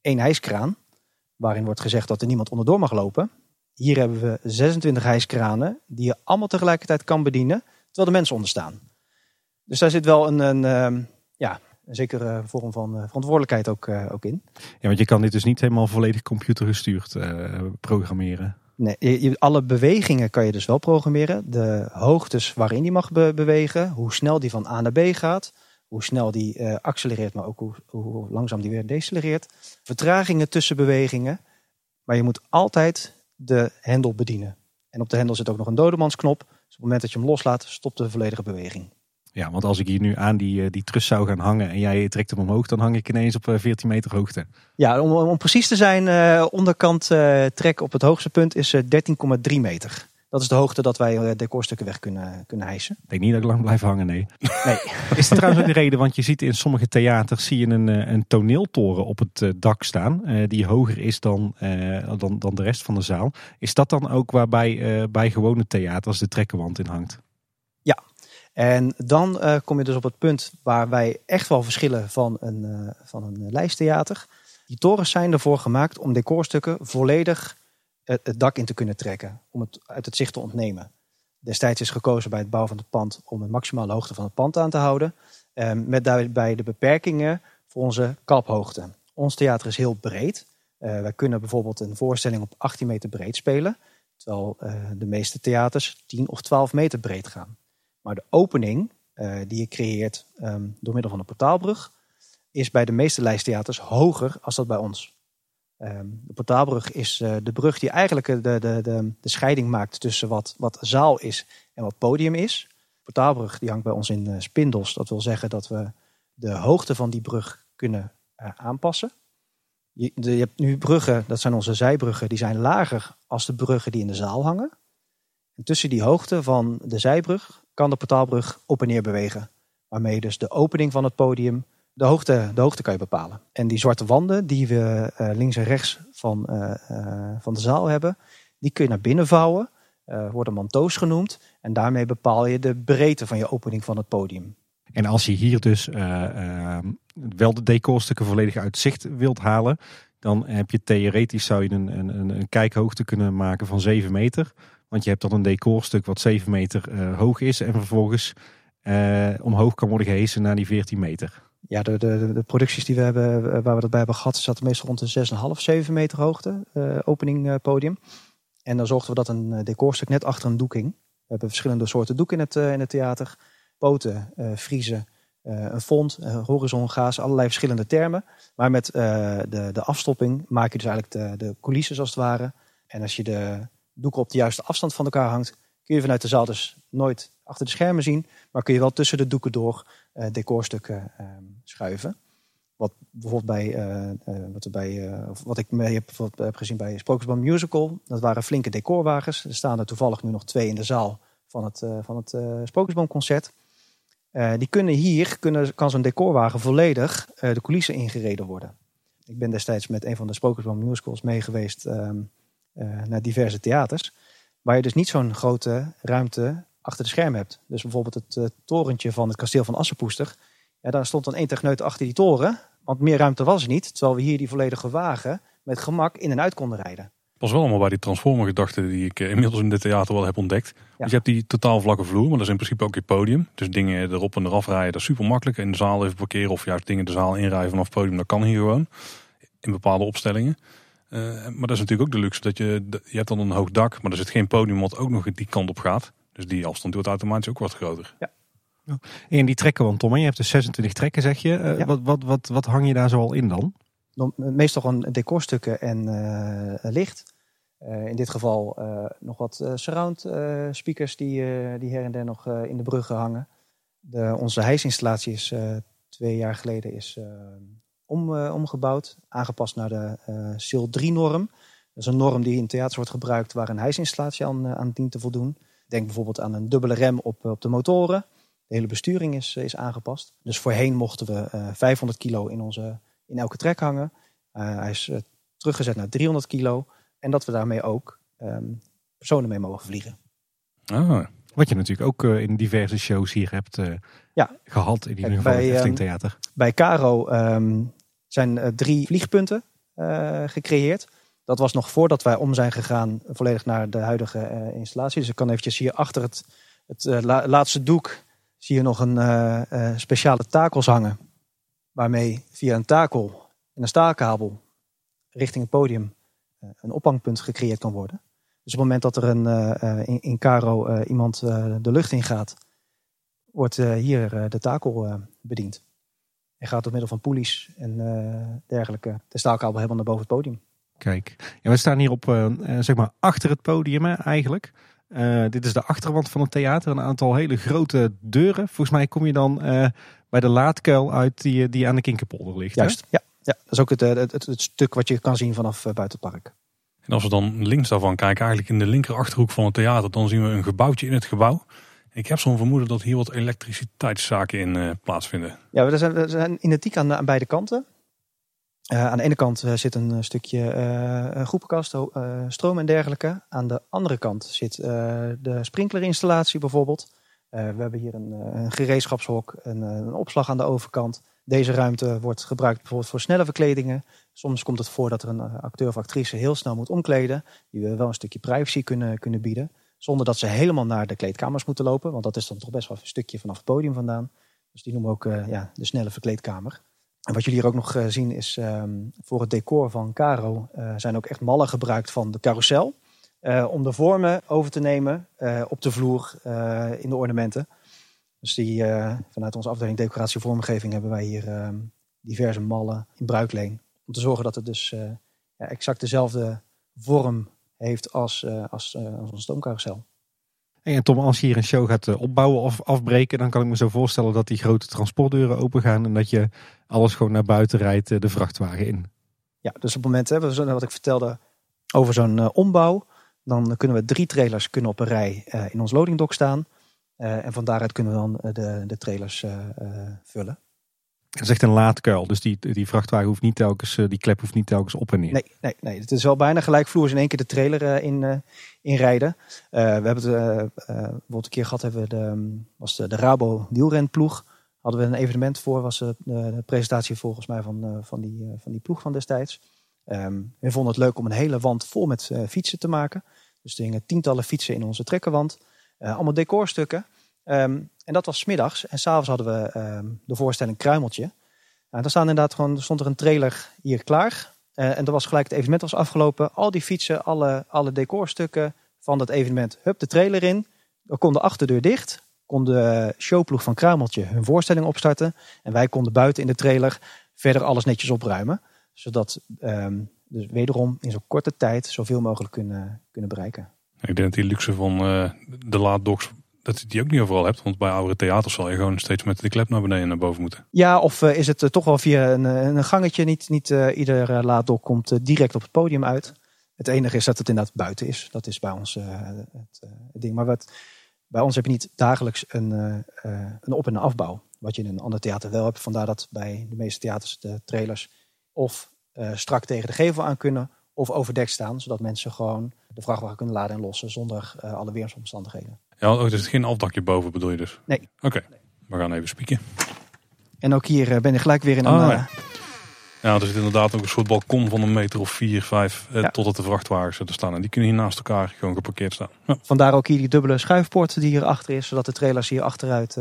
één hijskraan waarin wordt gezegd dat er niemand onderdoor mag lopen. Hier hebben we 26 hijskranen die je allemaal tegelijkertijd kan bedienen, terwijl de mensen onder staan. Dus daar zit wel een, een uh, ja, een zekere vorm van uh, verantwoordelijkheid ook, uh, ook in. Ja, want je kan dit dus niet helemaal volledig computergestuurd uh, programmeren. Nee, je, alle bewegingen kan je dus wel programmeren. De hoogtes waarin die mag be bewegen, hoe snel die van A naar B gaat, hoe snel die uh, accelereert, maar ook hoe, hoe, langzaam die weer decelereert. Vertragingen tussen bewegingen. Maar je moet altijd de hendel bedienen. En op de hendel zit ook nog een dodemansknop. Dus op het moment dat je hem loslaat, stopt de volledige beweging. Ja, want als ik hier nu aan die, eh, die trus zou gaan hangen en jij trekt hem omhoog, dan hang ik ineens op 14 eh, meter hoogte. Ja, om, om precies te zijn, uh, onderkant uh, trek op het hoogste punt is 13,3 meter. Dat is de hoogte dat wij eh, decorstukken weg kunnen, kunnen hijsen. Ik denk niet dat ik lang blijf hangen, nee. nee. Is het trouwens ook de reden, want je ziet in sommige theaters zie je een, eh, een toneeltoren op het eh, dak staan. Die hoger is dan, dan, dan de rest van de zaal. Is dat dan ook waarbij bij gewone theaters de trekkenwand in hangt? Ja, en dan kom je dus op het punt waar wij echt wel verschillen van een, van een lijsttheater. Die torens zijn ervoor gemaakt om decorstukken volledig het, dak in te kunnen trekken. Om het uit het zicht te ontnemen. Destijds is gekozen bij het bouwen van het pand om een maximale hoogte van het pand aan te houden. Eh, met daarbij de beperkingen voor onze kaphoogte. Ons theater is heel breed. Uh, wij kunnen bijvoorbeeld een voorstelling op 18 meter breed spelen. Terwijl uh, de meeste theaters 10 of 12 meter breed gaan. Maar de opening uh, die je creëert um, door middel van een portaalbrug... is bij de meeste lijsttheaters hoger als dat bij ons. De portaalbrug is uh, de brug die eigenlijk de, de, de, de, scheiding maakt tussen wat, wat zaal is en wat podium is. De portaalbrug die hangt bij ons in uh, spindels. Dat wil zeggen dat we de hoogte van die brug kunnen uh, aanpassen. Je, je, hebt nu bruggen, dat zijn onze zijbruggen, die zijn lager als de bruggen die in de zaal hangen. En tussen die hoogte van de zijbrug kan de portaalbrug op en neer bewegen. Waarmee dus de opening van het podium de hoogte, de hoogte kan je bepalen. En die zwarte wanden die we uh, links en rechts van, uh, uh, van de zaal hebben, die kun je naar binnen vouwen. worden mantoos genoemd. En daarmee bepaal je de breedte van je opening van het podium. En als je hier dus wel de decorstukken volledig uit zicht wilt halen, dan heb je theoretisch zou je een, een, een kijkhoogte kunnen maken van 7 meter. Want je hebt dan een decorstuk wat 7 meter hoog is en vervolgens omhoog kan worden gehesen naar die 14 meter ja, de, de, de, producties die we hebben, eh, waar we dat bij hebben gehad, zaten meestal rond de 6,5, 7 meter hoogte, uh, opening uh, podium. En dan zorgden we dat een decorstuk net achter een doek hing. We hebben verschillende soorten doeken in het, in het theater. Poten, friezen, een font, horizon, gaas, allerlei verschillende termen. Maar met de, de afstopping maak je dus eigenlijk de, de coulisses als het ware. En als je de doeken op de juiste afstand van elkaar hangt, kun je vanuit de zaal dus nooit achter de schermen zien. Maar kun je wel tussen de doeken door decorstukken ehm, schuiven. Wat bijvoorbeeld bij, wat, er bij wat ik mee heb, heb gezien bij Sprookjesband Musical. Dat waren flinke decorwagens. Er staan er toevallig nu nog twee in de zaal van het, van het Sprookjesboomconcert. die kunnen hier, kunnen, kan zo'n decorwagen volledig de coulissen ingereden worden. Ik ben destijds met een van de Sprookjesboom musicals mee geweest um, naar diverse theaters. Waar je dus niet zo'n grote ruimte achter de schermen hebt. Dus bijvoorbeeld het uh, torentje van het kasteel van Assenpoester. Ja, daar stond dan één techneut achter die toren. Want meer ruimte was er niet. Terwijl we hier die volledige wagen met gemak in en uit konden rijden. Pas wel allemaal bij die transformer gedachten die ik uh, inmiddels in dit theater wel heb ontdekt. Dus je hebt die totaal vlakke vloer, maar dat is in principe ook je podium. Dus dingen erop en eraf rijden, dat is super makkelijk. In de zaal even parkeren of juist dingen de zaal inrijden vanaf het podium, dat kan hier gewoon. In bepaalde opstellingen. Uh, maar dat is natuurlijk ook de luxe dat je, je hebt dan een hoog dak, maar er zit geen podium wat ook nog die kant op gaat. Dus die afstand wordt automatisch ook wat groter. Ja. En die trekken, want Tom, je hebt dus 26 trekken zeg je. Uh, wat, wat, wat, wat hang je daar zoal in dan? Meestal gewoon decorstukken en uh, licht. in dit geval nog wat surround speakers die, die her en der nog in de bruggen hangen. De, onze hijsinstallatie is twee jaar geleden is, om, uh, omgebouwd. Aangepast naar de uh, SIL 3-norm. Dat is een norm die in theaters wordt gebruikt waar een hijsinstallatie aan, uh, aan dient te voldoen. Denk bijvoorbeeld aan een dubbele rem op, op de motoren. De hele besturing is, is aangepast. Dus voorheen mochten we 500 kilo in, onze, in elke trek hangen. hij is teruggezet naar 300 kilo. En dat we daarmee ook um, personen mee mogen vliegen. Ah. Wat je natuurlijk ook in diverse shows hier hebt ja. gehad. In ieder geval bij, Efteling ehm, Theater. Bij Caro um, zijn uh, drie vliegpunten uh, gecreëerd. Dat was nog voordat wij om zijn gegaan volledig naar de huidige uh, installatie. Dus ik kan eventjes hier achter het, het la laatste doek zie je nog een speciale takels hangen. Waarmee via een takel en een staalkabel richting het podium een ophangpunt gecreëerd kan worden. Dus op het moment dat er een, in, in Caro iemand de lucht in gaat, wordt hier de takel bediend. En gaat door middel van poelies en dergelijke de staalkabel helemaal naar boven het podium. Kijk, ja, we staan hier op, uh, zeg maar achter het podium eigenlijk. Uh, dit is de achterwand van het theater. Een aantal hele grote deuren. Volgens mij kom je dan bij de laadkuil uit die, die aan de Kinkerpolder ligt. Juist, ja, ja. Dat is ook het, het, het, het, stuk wat je kan zien vanaf buiten het park. En als we dan links daarvan kijken, eigenlijk in de linker achterhoek van het theater, dan zien we een gebouwtje in het gebouw. Ik heb zo'n vermoeden dat hier wat elektriciteitszaken in uh, plaatsvinden. Ja, we zijn, we zijn identiek aan, aan beide kanten. Uh, aan de ene kant uh, zit een stukje uh, groepenkast, stroom en dergelijke. Aan de andere kant zit de sprinklerinstallatie bijvoorbeeld. we hebben hier een, gereedschapshok, een, een, opslag aan de overkant. Deze ruimte wordt gebruikt bijvoorbeeld voor snelle verkledingen. Soms komt het voor dat er een acteur of actrice heel snel moet omkleden. Die we wel een stukje privacy kunnen, kunnen bieden. Zonder dat ze helemaal naar de kleedkamers moeten lopen. Want dat is dan toch best wel een stukje vanaf het podium vandaan. Dus die noemen we ook ja, de snelle verkleedkamer. En wat jullie hier ook nog uh, zien is um, voor het decor van Caro uh, zijn ook echt mallen gebruikt van de carousel. om de vormen over te nemen op de vloer in de ornamenten. Dus die, vanuit onze afdeling decoratie vormgeving hebben wij hier ehm, diverse mallen in bruikleen. Om te zorgen dat het dus exact dezelfde vorm heeft als, als, als een stoomcarousel. En Tom, als je hier een show gaat eh, opbouwen of afbreken, dan kan ik me zo voorstellen dat die grote transportdeuren open gaan en dat je alles gewoon naar buiten rijdt, de vrachtwagen in. Ja, dus op het moment, hè, wat ik vertelde over zo'n ombouw, dan kunnen we drie trailers kunnen op een rij in ons loadingdock staan. en van daaruit kunnen we dan de, de trailers vullen. Dat is echt een laadkuil. Dus die, die vrachtwagen hoeft niet telkens, eh, die klep hoeft niet telkens op en neer. Nee, nee, nee. het is wel bijna gelijkvloers in één keer de trailer uh, in, uh, inrijden. we hebben het bijvoorbeeld een keer gehad, hebben we de, ehm, was de, de Rabo wielrenploeg. Hadden we een evenement voor, was de, presentatie volgens mij van, van, die, van die ploeg van destijds. Um, we vonden het leuk om een hele wand vol met fietsen te maken. Dus er hingen tientallen fietsen in onze trekkerwand. allemaal decorstukken. Um, en dat was smiddags. En s'avonds hadden we um, de voorstelling Kruimeltje. Nou, dan staan inderdaad gewoon, stond er een trailer hier klaar. Uh, en er was gelijk het evenement was afgelopen. Al die fietsen, alle, alle decorstukken van dat evenement. Hup, de trailer in. We konden de achterdeur dicht. Kon de showploeg van Kruimeltje hun voorstelling opstarten. En wij konden buiten in de trailer verder alles netjes opruimen. Zodat um, dus wederom in zo'n korte tijd zoveel mogelijk kunnen, kunnen bereiken. Ik denk dat die luxe van uh, de laaddoks dat je die ook niet overal hebt. Want bij oudere theaters zal je gewoon steeds met de klep naar beneden en naar boven moeten. Ja, of is het toch wel via een, een gangetje, niet, niet ieder laaddok komt direct op het podium uit. Het enige is dat het inderdaad buiten is. Dat is bij ons het, ding. Maar wat, bij ons heb je niet dagelijks een, een op- en afbouw. Wat je in een ander theater wel hebt. Vandaar dat bij de meeste theaters de trailers of strak tegen de gevel aan kunnen of overdekt staan, zodat mensen gewoon de vrachtwagen kunnen laden en lossen zonder uh, alle weersomstandigheden. Ja, oh, er is geen afdakje boven bedoel je dus? Nee. Oké, we gaan even spieken. En ook hier uh, ben je gelijk weer in een... Oh, ja. ja, er zit inderdaad ook een soort balkon van een meter of vier, vijf, uh, ja. totdat de vrachtwagens er staan. En die kunnen hier naast elkaar gewoon geparkeerd staan. Ja. Vandaar ook hier die dubbele schuifpoort die hier achter is, zodat de trailers hier achteruit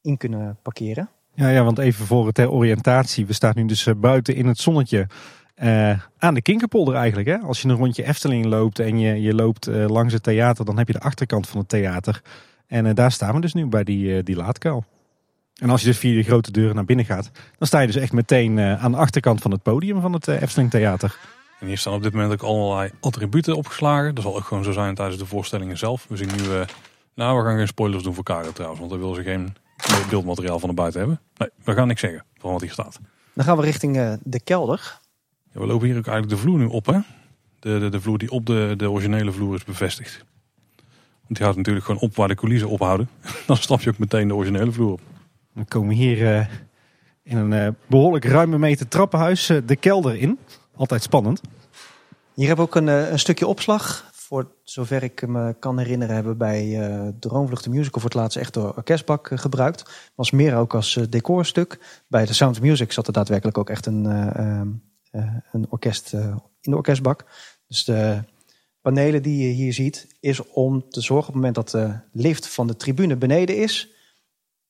in kunnen parkeren. Ja, ja, want even voor ter oriëntatie. We staan nu dus buiten in het zonnetje. Uh, aan de Kinkerpolder eigenlijk. Hè? Als je een rondje Efteling loopt en je, je loopt uh, langs het theater, dan heb je de achterkant van het theater. En uh, daar staan we dus nu bij die, die laadkuil. En als je dus via de grote deuren naar binnen gaat, dan sta je dus echt meteen aan de achterkant van het podium van het Efteling Theater. En hier staan op dit moment ook allerlei attributen opgeslagen. Dat zal ook gewoon zo zijn tijdens de voorstellingen zelf. We zien nu, nou we gaan geen spoilers doen voor Karel trouwens, want daar wil ze geen beeldmateriaal van de buiten hebben. Nee, we gaan niks zeggen van wat hier staat. Dan gaan we richting de kelder. Ja, we lopen hier ook eigenlijk de vloer nu op, hè? De, de, de vloer die op de, de originele vloer is bevestigd. Want die gaat natuurlijk gewoon op waar de coulissen ophouden. Dan stap je ook meteen de originele vloer op. We komen hier uh, in een uh, behoorlijk ruime meter trappenhuis uh, de kelder in. Altijd spannend. Hier hebben we ook een, een stukje opslag. Voor zover ik me kan herinneren hebben we bij Droomvlucht de Musical voor het laatst echt de orkestbak gebruikt. Was meer ook als decorstuk. Bij de Sound of Music zat er daadwerkelijk ook echt een eh, een orkest eh, in de orkestbak. Dus de panelen die je hier ziet, is om te zorgen op het moment dat de lift van de tribune beneden is,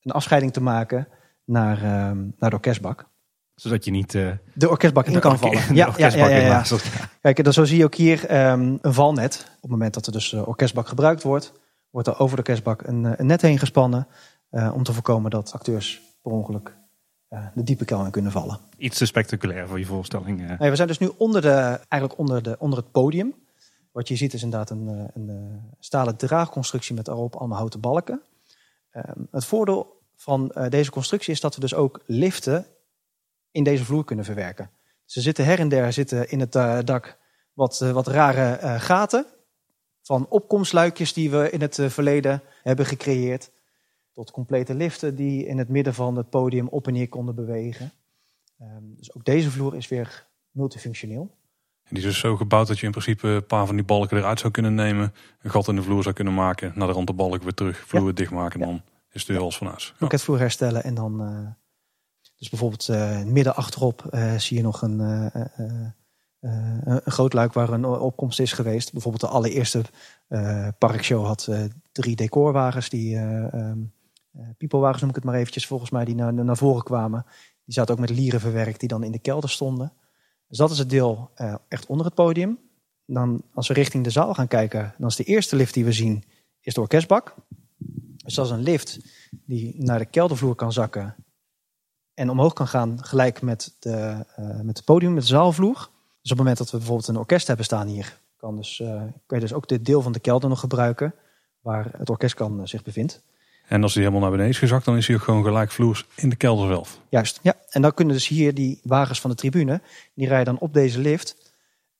een afscheiding te maken naar, ehm, naar de orkestbak zodat je niet uh, de orkestbak in kan vallen. Ja, ja, ja, ja, ja. Kijk, dan zo zie je ook hier um, een valnet. Op het moment dat er dus uh, orkestbak gebruikt wordt, wordt er over de orkestbak een, een net heen gespannen. Uh, om te voorkomen dat acteurs per ongeluk de diepe in kunnen vallen. Iets te spectaculair voor je voorstelling. Nee, we zijn dus nu onder, de, eigenlijk onder, de, onder het podium. Wat je ziet is inderdaad een, een, een stalen draagconstructie met daarop allemaal houten balken. Ehm, het voordeel van deze constructie is dat we dus ook liften in deze vloer kunnen verwerken. Ze zitten her en der zitten in het dak wat, wat rare gaten. Van opkomstluikjes die we in het verleden hebben gecreëerd tot complete liften die in het midden van het podium op en neer konden bewegen. Um, dus ook deze vloer is weer multifunctioneel. En die is dus zo gebouwd dat je in principe een paar van die balken eruit zou kunnen nemen, een gat in de vloer zou kunnen maken, naar de rand de balk weer terug, vloer ja. dichtmaken en dan is het weer als van huis. Ja. vloer herstellen en dan, uh, dus bijvoorbeeld uh, midden achterop uh, zie je nog een, een groot luik waar een opkomst is geweest. Bijvoorbeeld de allereerste parkshow had drie decorwagens die um, uh, piepelwagens noem ik het maar eventjes, volgens mij, die naar, naar voren kwamen. Die zaten ook met lieren verwerkt die dan in de kelder stonden. Dus dat is het deel uh, echt onder het podium. Dan als we richting de zaal gaan kijken, dan is de eerste lift die we zien, is de orkestbak. Dus dat is een lift die naar de keldervloer kan zakken en omhoog kan gaan gelijk met, de, uh, met het podium, met de zaalvloer. Dus op het moment dat we bijvoorbeeld een orkest hebben staan hier, kan, dus, kan je dus ook dit deel van de kelder nog gebruiken waar het orkest kan zich bevindt. En als die helemaal naar beneden is gezakt, dan is hij ook gewoon gelijk vloers in de kelder zelf. Juist, ja. En dan kunnen dus hier die wagens van de tribune, die rijden dan op deze lift.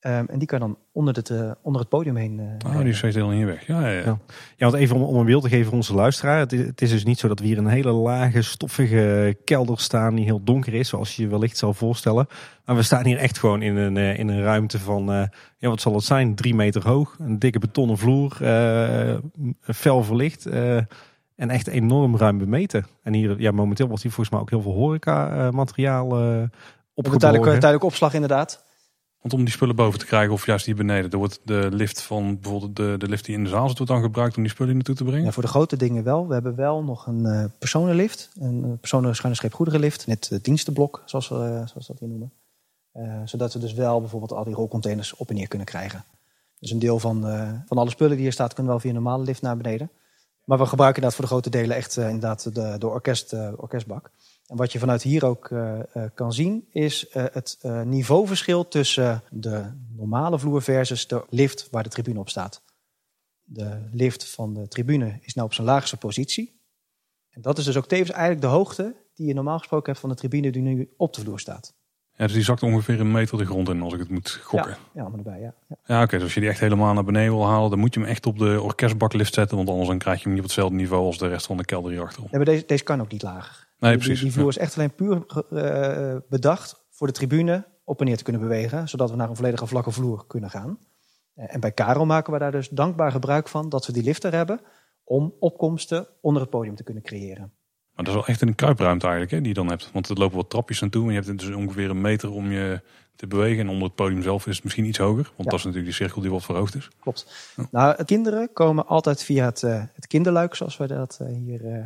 Um, en die kan dan onder het, uh, onder het podium heen. Uh, oh, die is helemaal hier weg. Ja, ja, ja. ja. ja want even om, om, een beeld te geven voor onze luisteraar. Het is, het is, dus niet zo dat we hier een hele lage, stoffige kelder staan die heel donker is, zoals je je wellicht zal voorstellen. Maar we staan hier echt gewoon in een, uh, in een ruimte van, ja, wat zal het zijn? Drie meter hoog, een dikke betonnen vloer, fel verlicht. En echt enorm ruim bemeten. En hier, ja, momenteel wordt hier volgens mij ook heel veel horeca-materiaal uh, opgeborgen. Tijdelijk, tijdelijk opslag inderdaad. Want om die spullen boven te krijgen of juist hier beneden. Er wordt de lift van bijvoorbeeld de, de lift die in de zaal zit wordt dan gebruikt om die spullen naartoe te brengen? Ja, voor de grote dingen wel. We hebben wel nog een uh, personenlift. Een personen schuine scheep goederenlift. Met uh, dienstenblok, zoals we, uh, zoals dat hier noemen. zodat we dus wel bijvoorbeeld al die rolcontainers op en neer kunnen krijgen. Dus een deel van, van alle spullen die hier staat kunnen wel via een normale lift naar beneden. Maar we gebruiken inderdaad voor de grote delen echt uh, inderdaad de, de orkest, uh, orkestbak. En wat je vanuit hier ook uh, kan zien, is het niveauverschil tussen de normale vloer versus de lift waar de tribune op staat. de lift van de tribune is nou op zijn laagste positie. En dat is dus ook tevens eigenlijk de hoogte die je normaal gesproken hebt van de tribune die nu op de vloer staat. Ja, dus die zakt ongeveer een meter de grond in als ik het moet gokken. Ja, ja maar erbij, ja. ja. Ja, oké. dus als je die echt helemaal naar beneden wil halen, dan moet je hem echt op de orkestbaklift zetten. Want anders dan krijg je hem niet op hetzelfde niveau als de rest van de kelder hierachterom. Nee, maar deze, deze kan ook niet lager. Nee, Die- precies. Die, vloer is echt alleen puur eh, bedacht voor de tribune op en neer te kunnen bewegen. Zodat we naar een volledige vlakke vloer kunnen gaan. Eh, en bij Karel maken we daar dus dankbaar gebruik van dat we die lift er hebben. Om opkomsten onder het podium te kunnen creëren. Maar dat is wel echt een kruipruimte eigenlijk hè, die je dan hebt. Want er lopen wat trapjes naartoe. En je hebt dus ongeveer een meter om je te bewegen. En onder het podium zelf is het misschien iets hoger. Want Ja. dat is natuurlijk die cirkel die wat verhoogd is. Klopt. Nou, kinderen komen altijd via het, eh, het kinderluik, zoals wij dat eh, hier eh,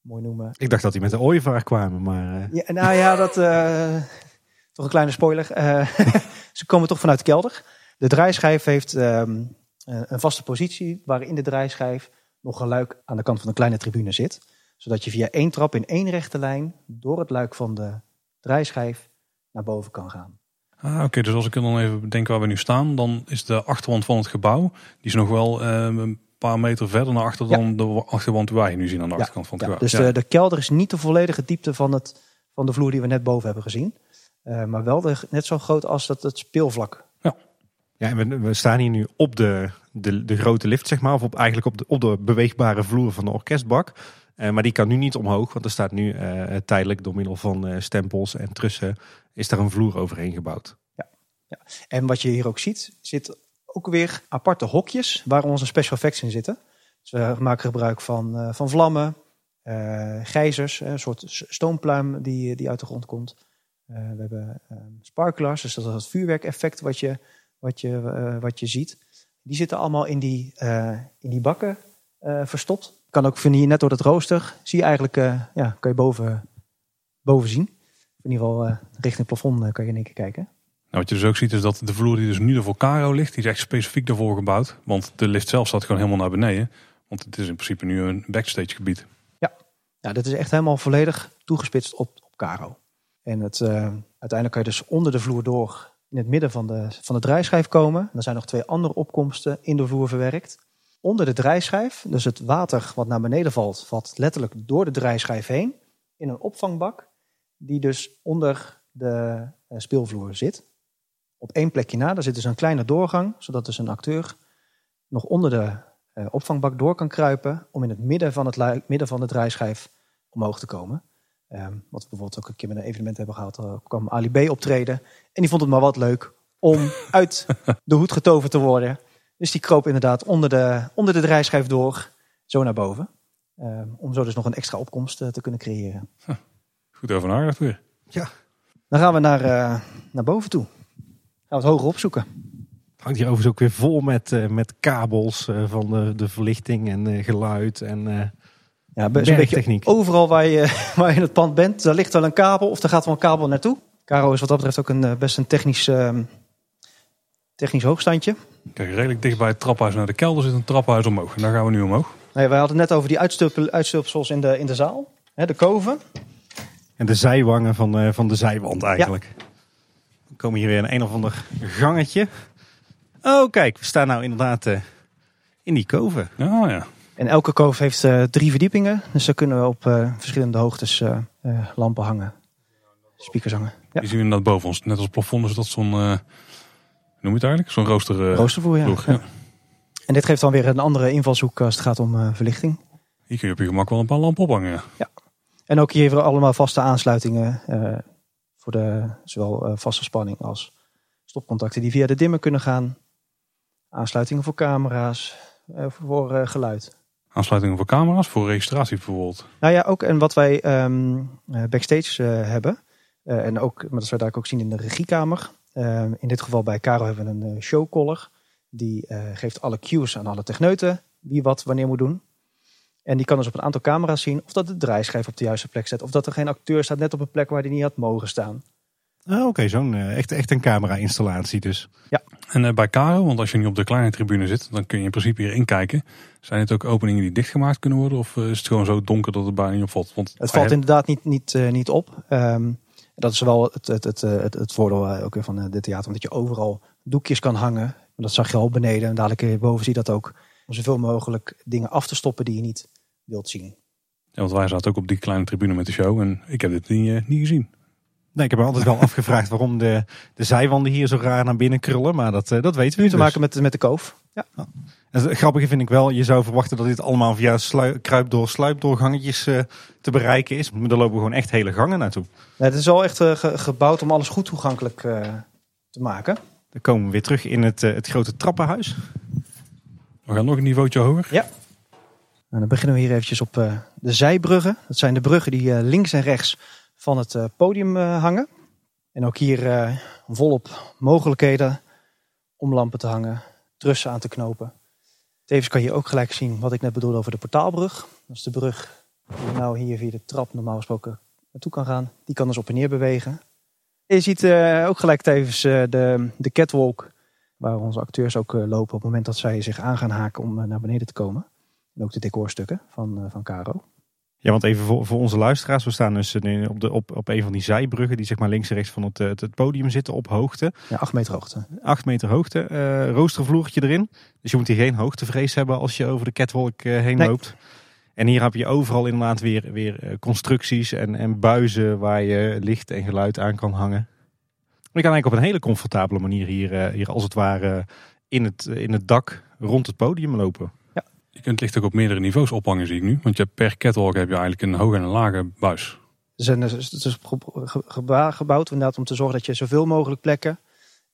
mooi noemen. Ik dacht dat die met de ooievaar kwamen, maar eh, Ja, nou ja, dat eh, toch een kleine spoiler. Eh, ze komen toch vanuit de kelder. De draaischijf heeft ehm, eh, een vaste positie waarin de draaischijf nog een luik aan de kant van de kleine tribune zit. Zodat je via één trap in één rechte lijn door het luik van de draaischijf naar boven kan gaan. Ah, oké. dus als ik dan even bedenk waar we nu staan. Dan is de achterwand van het gebouw. Die is nog wel eh, een paar meter verder naar achter Ja. dan de achterwand die wij nu zien aan de achterkant van het Ja, gebouw. dus Ja. de, de kelder is niet de volledige diepte van, het, van de vloer die we net boven hebben gezien. Eh, maar wel de, net zo groot als dat het speelvlak. ja, en we, we staan hier nu op de, de, de grote lift, zeg maar. Of op, eigenlijk op de, op de beweegbare vloer van de orkestbak. Eh, maar die kan nu niet omhoog, want er staat nu eh, tijdelijk door middel van eh, stempels en trussen is daar een vloer overheen gebouwd. En wat je hier ook ziet, zit ook weer aparte hokjes waar onze special effects in zitten. Dus we maken gebruik van, van vlammen, eh gijzers, een soort stoompluim die, die uit de grond komt. We hebben eh, sparklers, dus dat is het vuurwerkeffect wat je, wat, je, wat je ziet. Die zitten allemaal in die, in die bakken verstopt. Kan ook van hier net door het rooster, zie je eigenlijk, eh, ja, kan je boven, boven zien. In ieder geval eh, richting het plafond eh, kan je in één keer kijken. Nou, wat je dus ook ziet is dat de vloer die dus nu er voor Caro ligt, die is echt specifiek daarvoor gebouwd. Want de lift zelf staat gewoon helemaal naar beneden. Want het is in principe nu een backstage gebied. Ja, dit is echt helemaal volledig toegespitst op, op Caro. En het, uiteindelijk kan je dus onder de vloer door in het midden van de, van de draaischijf komen. Er zijn nog twee andere opkomsten in de vloer verwerkt. Onder de draaischijf, dus het water wat naar beneden valt, valt letterlijk door de draaischijf heen in een opvangbak. Die dus onder de eh, speelvloer zit. Op één plekje na, daar zit dus een kleine doorgang, zodat dus een acteur nog onder de eh, opvangbak door kan kruipen om in het midden van, het midden van de draaischijf omhoog te komen. Ehm, wat we bijvoorbeeld ook een keer met een evenement hebben gehad. Er kwam Ali B optreden en die vond het maar wat leuk om uit de hoed getoverd te worden. Dus die kroop inderdaad onder de, onder de draaischijf door, zo naar boven. Ehm, om zo dus nog een extra opkomst eh, te kunnen creëren. Goed over nagedacht weer. Dan gaan we naar, eh, naar boven toe. Gaan we het hoger opzoeken. Hangt hier overigens ook weer vol met, eh, met kabels eh, van de, de verlichting en eh, geluid. En, eh, Ja, zo'n beetje Bergtechniek. overal waar je, waar je in het pand bent, daar ligt wel een kabel of er gaat wel een kabel naartoe. Caro is wat dat betreft ook een, best een technisch, ehm, technisch hoogstandje. Kijk, redelijk dicht bij het traphuis naar de kelder zit een traphuis omhoog. En daar gaan we nu omhoog. Nee, wij hadden het net over die uitstulpsels in de, in de zaal. Hè, de koven. en de zijwangen van, eh, van de zijwand eigenlijk. Dan komen hier weer een een of ander gangetje. Oh kijk, we staan nou inderdaad eh, in die koven. Ja, ja. En elke koof heeft eh, drie verdiepingen. Dus daar kunnen we op eh, verschillende hoogtes eh, eh, lampen hangen. Speakers hangen. Ja, Die zien we inderdaad boven ons. Net als het plafond is dat zo'n, eh, noem je het eigenlijk? Zo'n rooster. eh, roostervoer, ja. ja. En dit geeft dan weer een andere invalshoek als het gaat om eh, verlichting. Hier kun je op je gemak wel een paar lampen ophangen. ja. En ook hier hebben we allemaal vaste aansluitingen eh, voor de zowel vaste spanning als stopcontacten die via de dimmer kunnen gaan. Aansluitingen voor camera's, voor geluid. Aansluitingen voor camera's, voor registratie bijvoorbeeld. Nou ja, ook en wat wij ehm, eh, backstage hebben. en ook, maar dat zou ik ook zien in de regiekamer. Eh, in dit geval bij Caro hebben we een eh, showcaller. Die eh, geeft alle cues aan alle techneuten. Wie wat wanneer moet doen. En die kan dus op een aantal camera's zien of dat de draaischijf op de juiste plek zet. Of dat er geen acteur staat net op een plek waar die niet had mogen staan. Ah, Oké, zo'n eh, echt, echt een camera-installatie dus. En eh, bij Caro, want als je nu op de kleine tribune zit, dan kun je in principe hierin kijken. Zijn het ook openingen die dichtgemaakt kunnen worden? Of is het gewoon zo donker dat het bijna niet opvalt? Want Het valt inderdaad niet, niet, eh, niet op. Ehm, dat is wel het, het, het, eh, het, het voordeel eh, ook weer van eh, dit theater. Omdat je overal doekjes kan hangen. Dat zag je al beneden. En dadelijk boven zie je dat ook. Om zoveel mogelijk dingen af te stoppen die je niet wilt zien. Ja, want wij zaten ook op die kleine tribune met de show en ik heb dit niet, niet gezien. Nee, ik heb me altijd wel afgevraagd waarom de, de zijwanden hier zo raar naar binnen krullen. Maar dat, dat weten we nu Te dus. maken met, met de koof. Ja. En het grappige vind ik wel, je zou verwachten dat dit allemaal via kruipdoor, sluipdoorgangetjes eh, te bereiken is. Maar er lopen gewoon echt hele gangen naartoe. Het is al echt eh, ge- gebouwd om alles goed toegankelijk eh, te maken. Dan komen we weer terug in het, eh, het grote trappenhuis. We gaan nog een niveautje hoger. En dan beginnen we hier eventjes op eh, de zijbruggen. Dat zijn de bruggen die eh, links en rechts van het eh, podium eh, hangen. En ook hier eh, volop mogelijkheden om lampen te hangen, trussen aan te knopen. Tevens kan je ook gelijk zien wat ik net bedoelde over de portaalbrug. Dat is de brug die nou hier via de trap normaal gesproken naartoe kan gaan. Die kan dus op en neer bewegen. En je ziet eh, ook gelijk tevens eh, de, de catwalk waar onze acteurs ook eh, lopen op het moment dat zij zich aan gaan haken om naar beneden te komen. En ook de decorstukken van, van Caro. Ja, want even voor, voor onze luisteraars. We staan dus op, de, op, op een van die zijbruggen die zeg maar links en rechts van het, eh, het, podium zitten op hoogte. Ja, acht meter hoogte. 8 meter hoogte. eh roostervloertje erin. Dus je moet hier geen hoogtevrees hebben als je over de catwalk eh, heen Nee. loopt. En hier heb je overal inderdaad weer, weer constructies en, en buizen waar je licht en geluid aan kan hangen. Je kan eigenlijk op een hele comfortabele manier hier, hier als het ware in het, in het dak rond het podium lopen. Je kunt het licht ook op meerdere niveaus ophangen zie ik nu. Want je hebt per catwalk heb je eigenlijk een hoge en een lage buis. Ze zijn dus, het is ge- ge- geba- gebouwd inderdaad om te zorgen dat je zoveel mogelijk plekken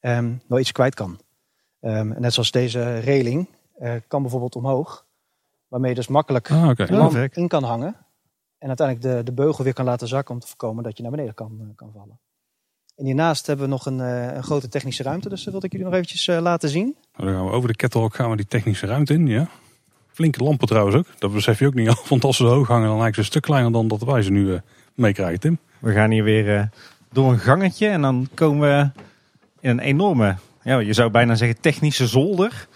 ehm, wel iets kwijt kan. Ehm, net zoals deze reling eh, kan bijvoorbeeld omhoog. Waarmee je dus makkelijk Ah, in kan hangen. En uiteindelijk de, de beugel weer kan laten zakken om te voorkomen dat je naar beneden kan, eh, kan vallen. En hiernaast hebben we nog een, eh, een grote technische ruimte. Dus dat wilde ik jullie nog eventjes laten zien. Nou, dan gaan we over de catwalk gaan we die technische ruimte in. Ja. Flinke lampen trouwens ook. Dat besef je ook niet al. Want als ze zo hoog hangen dan lijken ze een stuk kleiner dan dat wij ze nu eh, meekrijgen Tim. We gaan hier weer eh, door een gangetje en dan komen we in een enorme, ja, je zou bijna zeggen technische zolder.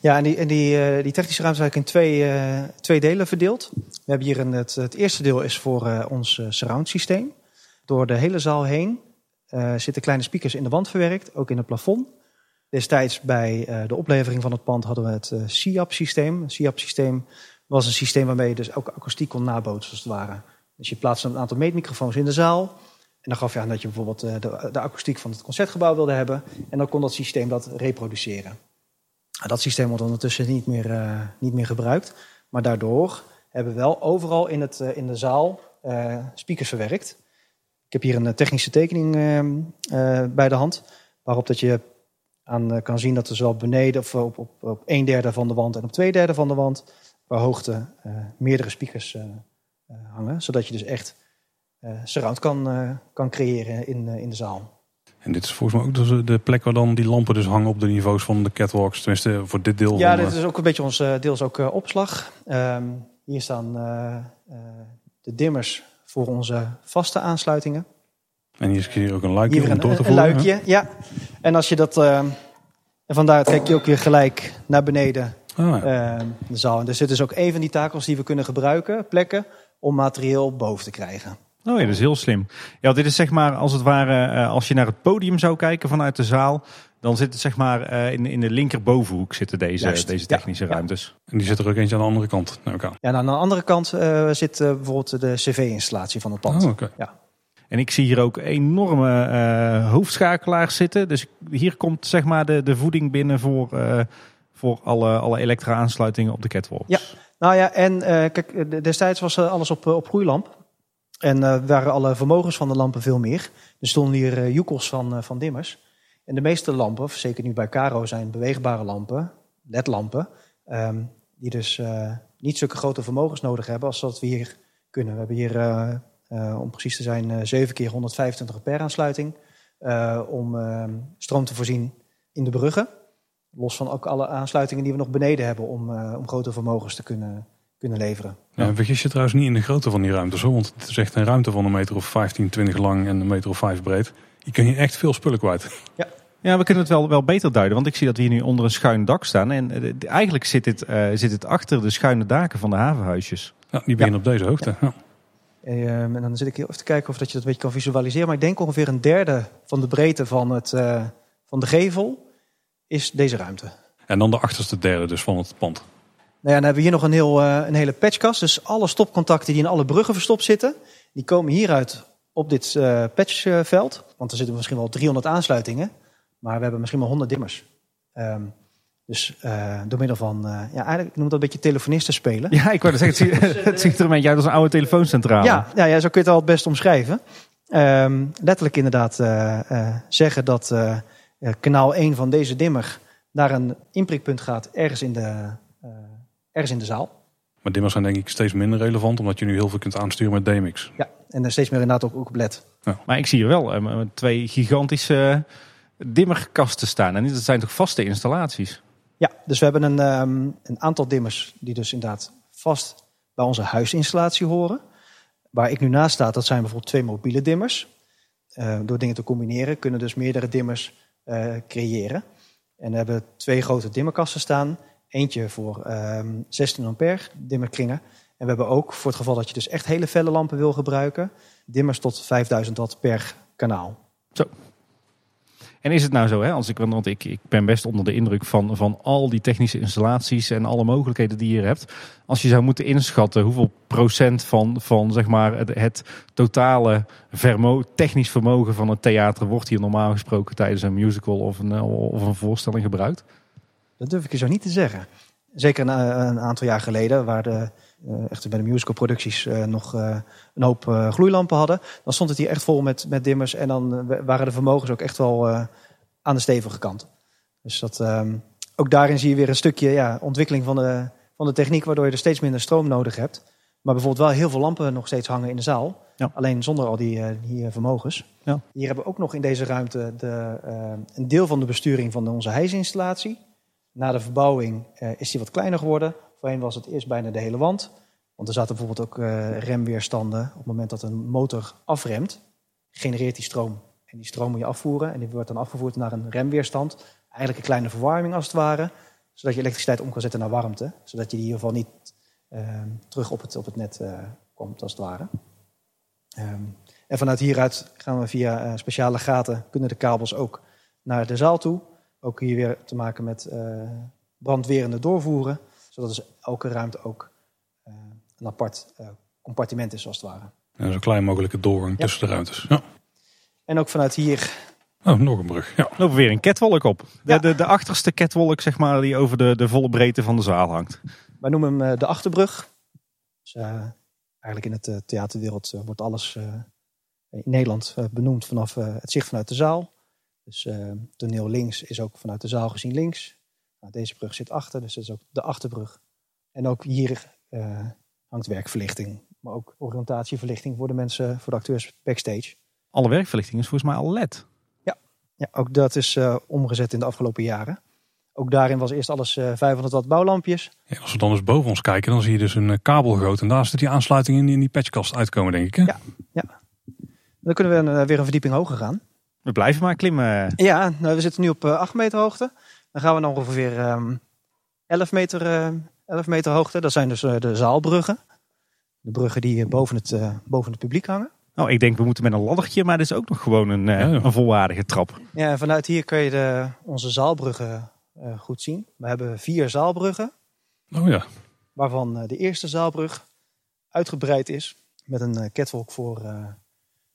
Ja, en die, en die, eh, die technische ruimte is eigenlijk in twee, eh, twee delen verdeeld. We hebben hier een, het, het eerste deel is voor eh, ons surround systeem. Door de hele zaal heen eh, zitten kleine speakers in de wand verwerkt, ook in het plafond. Destijds bij eh, de oplevering van het pand hadden we het eh SIAP systeem. Het SIAP systeem was een systeem waarmee je dus ook akoestiek kon nabootsen als het ware. Dus je plaatste een aantal meetmicrofoons in de zaal. En dan gaf je aan dat je bijvoorbeeld eh, de, de akoestiek van het concertgebouw wilde hebben. En dan kon dat systeem dat reproduceren. Nou, Dat systeem wordt ondertussen niet meer, niet meer gebruikt. Maar daardoor hebben we wel overal in, het, in de zaal speakers verwerkt. Ik heb hier een technische tekening ehm, eh, bij de hand. Waarop dat je aan eh, kan zien dat er zowel beneden of op, op, op een derde van de wand en op twee derde van de wand per hoogte eh, meerdere speakers eh, eh, hangen. Zodat je dus echt eh surround kan, eh, kan creëren in, eh, in de zaal. En dit is volgens mij ook de plek waar dan die lampen dus hangen op de niveaus van de catwalks. Tenminste voor dit deel. Ja, van, dit eh, is ook een beetje ons eh, deels ook eh, opslag. Ehm, hier staan eh, eh, de dimmers voor onze vaste aansluitingen. En hier is hier ook een luikje Hier om een, door te een, voeren. hè? luikje, ja. En als je dat... eh, en vandaar trek je ook weer gelijk naar beneden Ah, ja. eh, de zaal. En er zit dus ook een van die takels die we kunnen gebruiken, plekken, om materieel boven te krijgen. Oh ja, dat is heel slim. Ja, dit is zeg maar als het ware, eh, als je naar het podium zou kijken vanuit de zaal, dan zit het zeg maar eh, in, in de linkerbovenhoek zitten deze, Juist, deze ja, technische ja. ruimtes. En die zit er ook eentje aan de andere kant. naar elkaar. Ja, en aan de andere kant eh, zit eh, bijvoorbeeld de cv-installatie van het pand. Oh, oké. En ik zie hier ook enorme eh, hoofdschakelaars zitten. Dus hier komt zeg maar de, de voeding binnen voor, eh, voor alle, alle elektra-aansluitingen op de catwalk. Ja. Nou ja, en eh, kijk, destijds was alles op, op groeilamp. En waren alle vermogens van de lampen veel meer. Er stonden hier joekels van, van dimmers. En de meeste lampen, zeker nu bij Caro, zijn beweegbare lampen, LED-lampen. ehm, die dus niet zulke grote vermogens nodig hebben als dat we hier kunnen. We hebben hier, om precies te zijn, eh 7 keer 125 per aansluiting. eh, om ehm, stroom te voorzien in de bruggen. Los van ook alle aansluitingen die we nog beneden hebben om, eh, om grote vermogens te kunnen, kunnen leveren. Ja, en vergis je trouwens niet in de grootte van die ruimtes hoor. Want het is echt een ruimte van een meter of 15, 20 lang en een meter of 5 breed. Je kun hier echt veel spullen kwijt. Ja, we kunnen het wel, wel beter duiden. Want ik zie dat we hier nu onder een schuin dak staan. En eh, eigenlijk zit het, eh, zit het achter de schuine daken van de havenhuisjes. Ja, die beginnen op deze hoogte. Ja. Ehm, en dan zit ik heel even te kijken of dat je dat een beetje kan visualiseren. Maar ik denk ongeveer een derde van de breedte van, het, eh, van de gevel is deze ruimte. En dan de achterste derde dus van het pand. Nou ja, dan hebben we hier nog een, heel, een hele patchkast. Dus alle stopcontacten die in alle bruggen verstopt zitten, die komen hieruit op dit patchveld. Want er zitten misschien wel 300 aansluitingen, maar we hebben misschien wel 100 dimmers. Ehm, dus uh, door middel van, uh, ja, eigenlijk ik noem dat een beetje telefonisten spelen. Ja, ik wou zeggen, het, ziet, het ziet er een beetje uit als een oude telefooncentrale. Ja, ja, ja zo kun je het al het best omschrijven. Um, letterlijk inderdaad uh, zeggen dat kanaal 1 van deze dimmer naar een inprikpunt gaat ergens in de, ergens in de zaal. Maar dimmers zijn denk ik steeds minder relevant, omdat je nu heel veel kunt aansturen met DMX. Ja, en er steeds meer inderdaad ook, ook op LED. Ja. Maar ik zie hier wel twee gigantische dimmerkasten staan. En dat zijn toch vaste installaties? Ja, dus we hebben een, um, een aantal dimmers die dus inderdaad vast bij onze huisinstallatie horen. Waar ik nu naast sta, dat zijn bijvoorbeeld twee mobiele dimmers. Uh, door dingen te combineren kunnen dus meerdere dimmers uh, creëren. En we hebben twee grote dimmerkasten staan. Eentje voor um, 16 ampère dimmerkringen. En we hebben ook, voor het geval dat je dus echt hele felle lampen wil gebruiken, dimmers tot 5000 watt per kanaal. Zo, en is het nou zo, hè, als ik, want ik, ik ben best onder de indruk van, van al die technische installaties en alle mogelijkheden die je hier hebt. Als je zou moeten inschatten hoeveel procent van, van zeg maar, het, totale vermo technisch vermogen van het theater wordt hier normaal gesproken tijdens een musical of een, of een voorstelling gebruikt? Dat durf ik je zo niet te zeggen. Zeker een, een aantal jaar geleden, waar de, uh, echt bij de musicalproducties uh, nog uh, een hoop gloeilampen hadden. Dan stond het hier echt vol met, met dimmers. En dan waren de vermogens ook echt wel aan de stevige kant. Dus dat, um, ook daarin zie je weer een stukje ja, ontwikkeling van de, van de techniek, waardoor je er steeds minder stroom nodig hebt. Maar bijvoorbeeld wel heel veel lampen nog steeds hangen in de zaal. Ja. Alleen zonder al die, die vermogens. Ja. Hier hebben we ook nog in deze ruimte de, een deel van de besturing van onze hijsinstallatie. Na de verbouwing is die wat kleiner geworden. Voorheen was het eerst bijna de hele wand. Want er zaten bijvoorbeeld ook uh, remweerstanden. Op het moment dat een motor afremt, genereert die stroom. En die stroom moet je afvoeren. En die wordt dan afgevoerd naar een remweerstand. Eigenlijk een kleine verwarming als het ware. Zodat je elektriciteit om kan zetten naar warmte. Zodat je in ieder geval niet uh, terug op het, op het net uh, komt als het ware. Um, en vanuit hieruit gaan we via speciale gaten, kunnen de kabels ook naar de zaal toe. Ook hier weer te maken met brandwerende doorvoeren zodat dus elke ruimte ook uh, een apart uh, compartiment is, als het ware. En zo klein mogelijke doorgang ja. tussen de ruimtes. Ja. En ook vanuit hier. Oh, nog een brug. Ja. Lopen weer een catwalk op. De, ja. de, de, achterste catwalk, zeg maar, die over de, de volle breedte van de zaal hangt. Wij noemen hem uh, de achterbrug. Dus, eigenlijk in het theaterwereld wordt alles in Nederland benoemd vanaf het zicht vanuit de zaal. Dus toneel links is ook vanuit de zaal gezien links. Nou, deze brug zit achter, dus dat is ook de achterbrug. En ook hier uh, hangt werkverlichting, maar ook oriëntatieverlichting voor de mensen, voor de acteurs backstage. Alle werkverlichting is volgens mij al LED. Ja, ja ook dat is uh, omgezet in de afgelopen jaren. Ook daarin was eerst alles uh, 500 watt bouwlampjes. Ja, als we dan eens boven ons kijken, dan zie je dus een kabel gegoten. En daar zit die aansluiting in, in die patchkast uitkomen, denk ik. Hè? Ja, ja. Dan kunnen we weer een verdieping hoger gaan. We blijven maar klimmen. Ja, nou, we zitten nu op 8 meter hoogte. Dan gaan we dan ongeveer um, 11, meter, uh, 11 meter hoogte. Dat zijn dus uh, de zaalbruggen. De bruggen die boven het, uh, boven het publiek hangen. Nou, ik denk we moeten met een laddertje, maar dit is ook nog gewoon een, ja, een volwaardige trap. Ja, en vanuit hier kun je de, onze zaalbruggen goed zien. We hebben vier zaalbruggen. Oh ja. Waarvan de eerste zaalbrug uitgebreid is met een catwalk voor,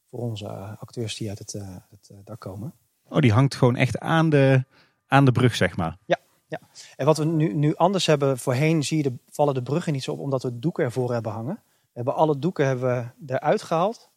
voor onze acteurs die uit het, het dak komen. Oh, die hangt gewoon echt aan de, aan de brug, zeg maar. Ja, ja. En wat we nu, nu anders hebben, voorheen zie je de, vallen de bruggen niet zo op omdat we doeken ervoor hebben hangen. We hebben alle doeken hebben we eruit gehaald,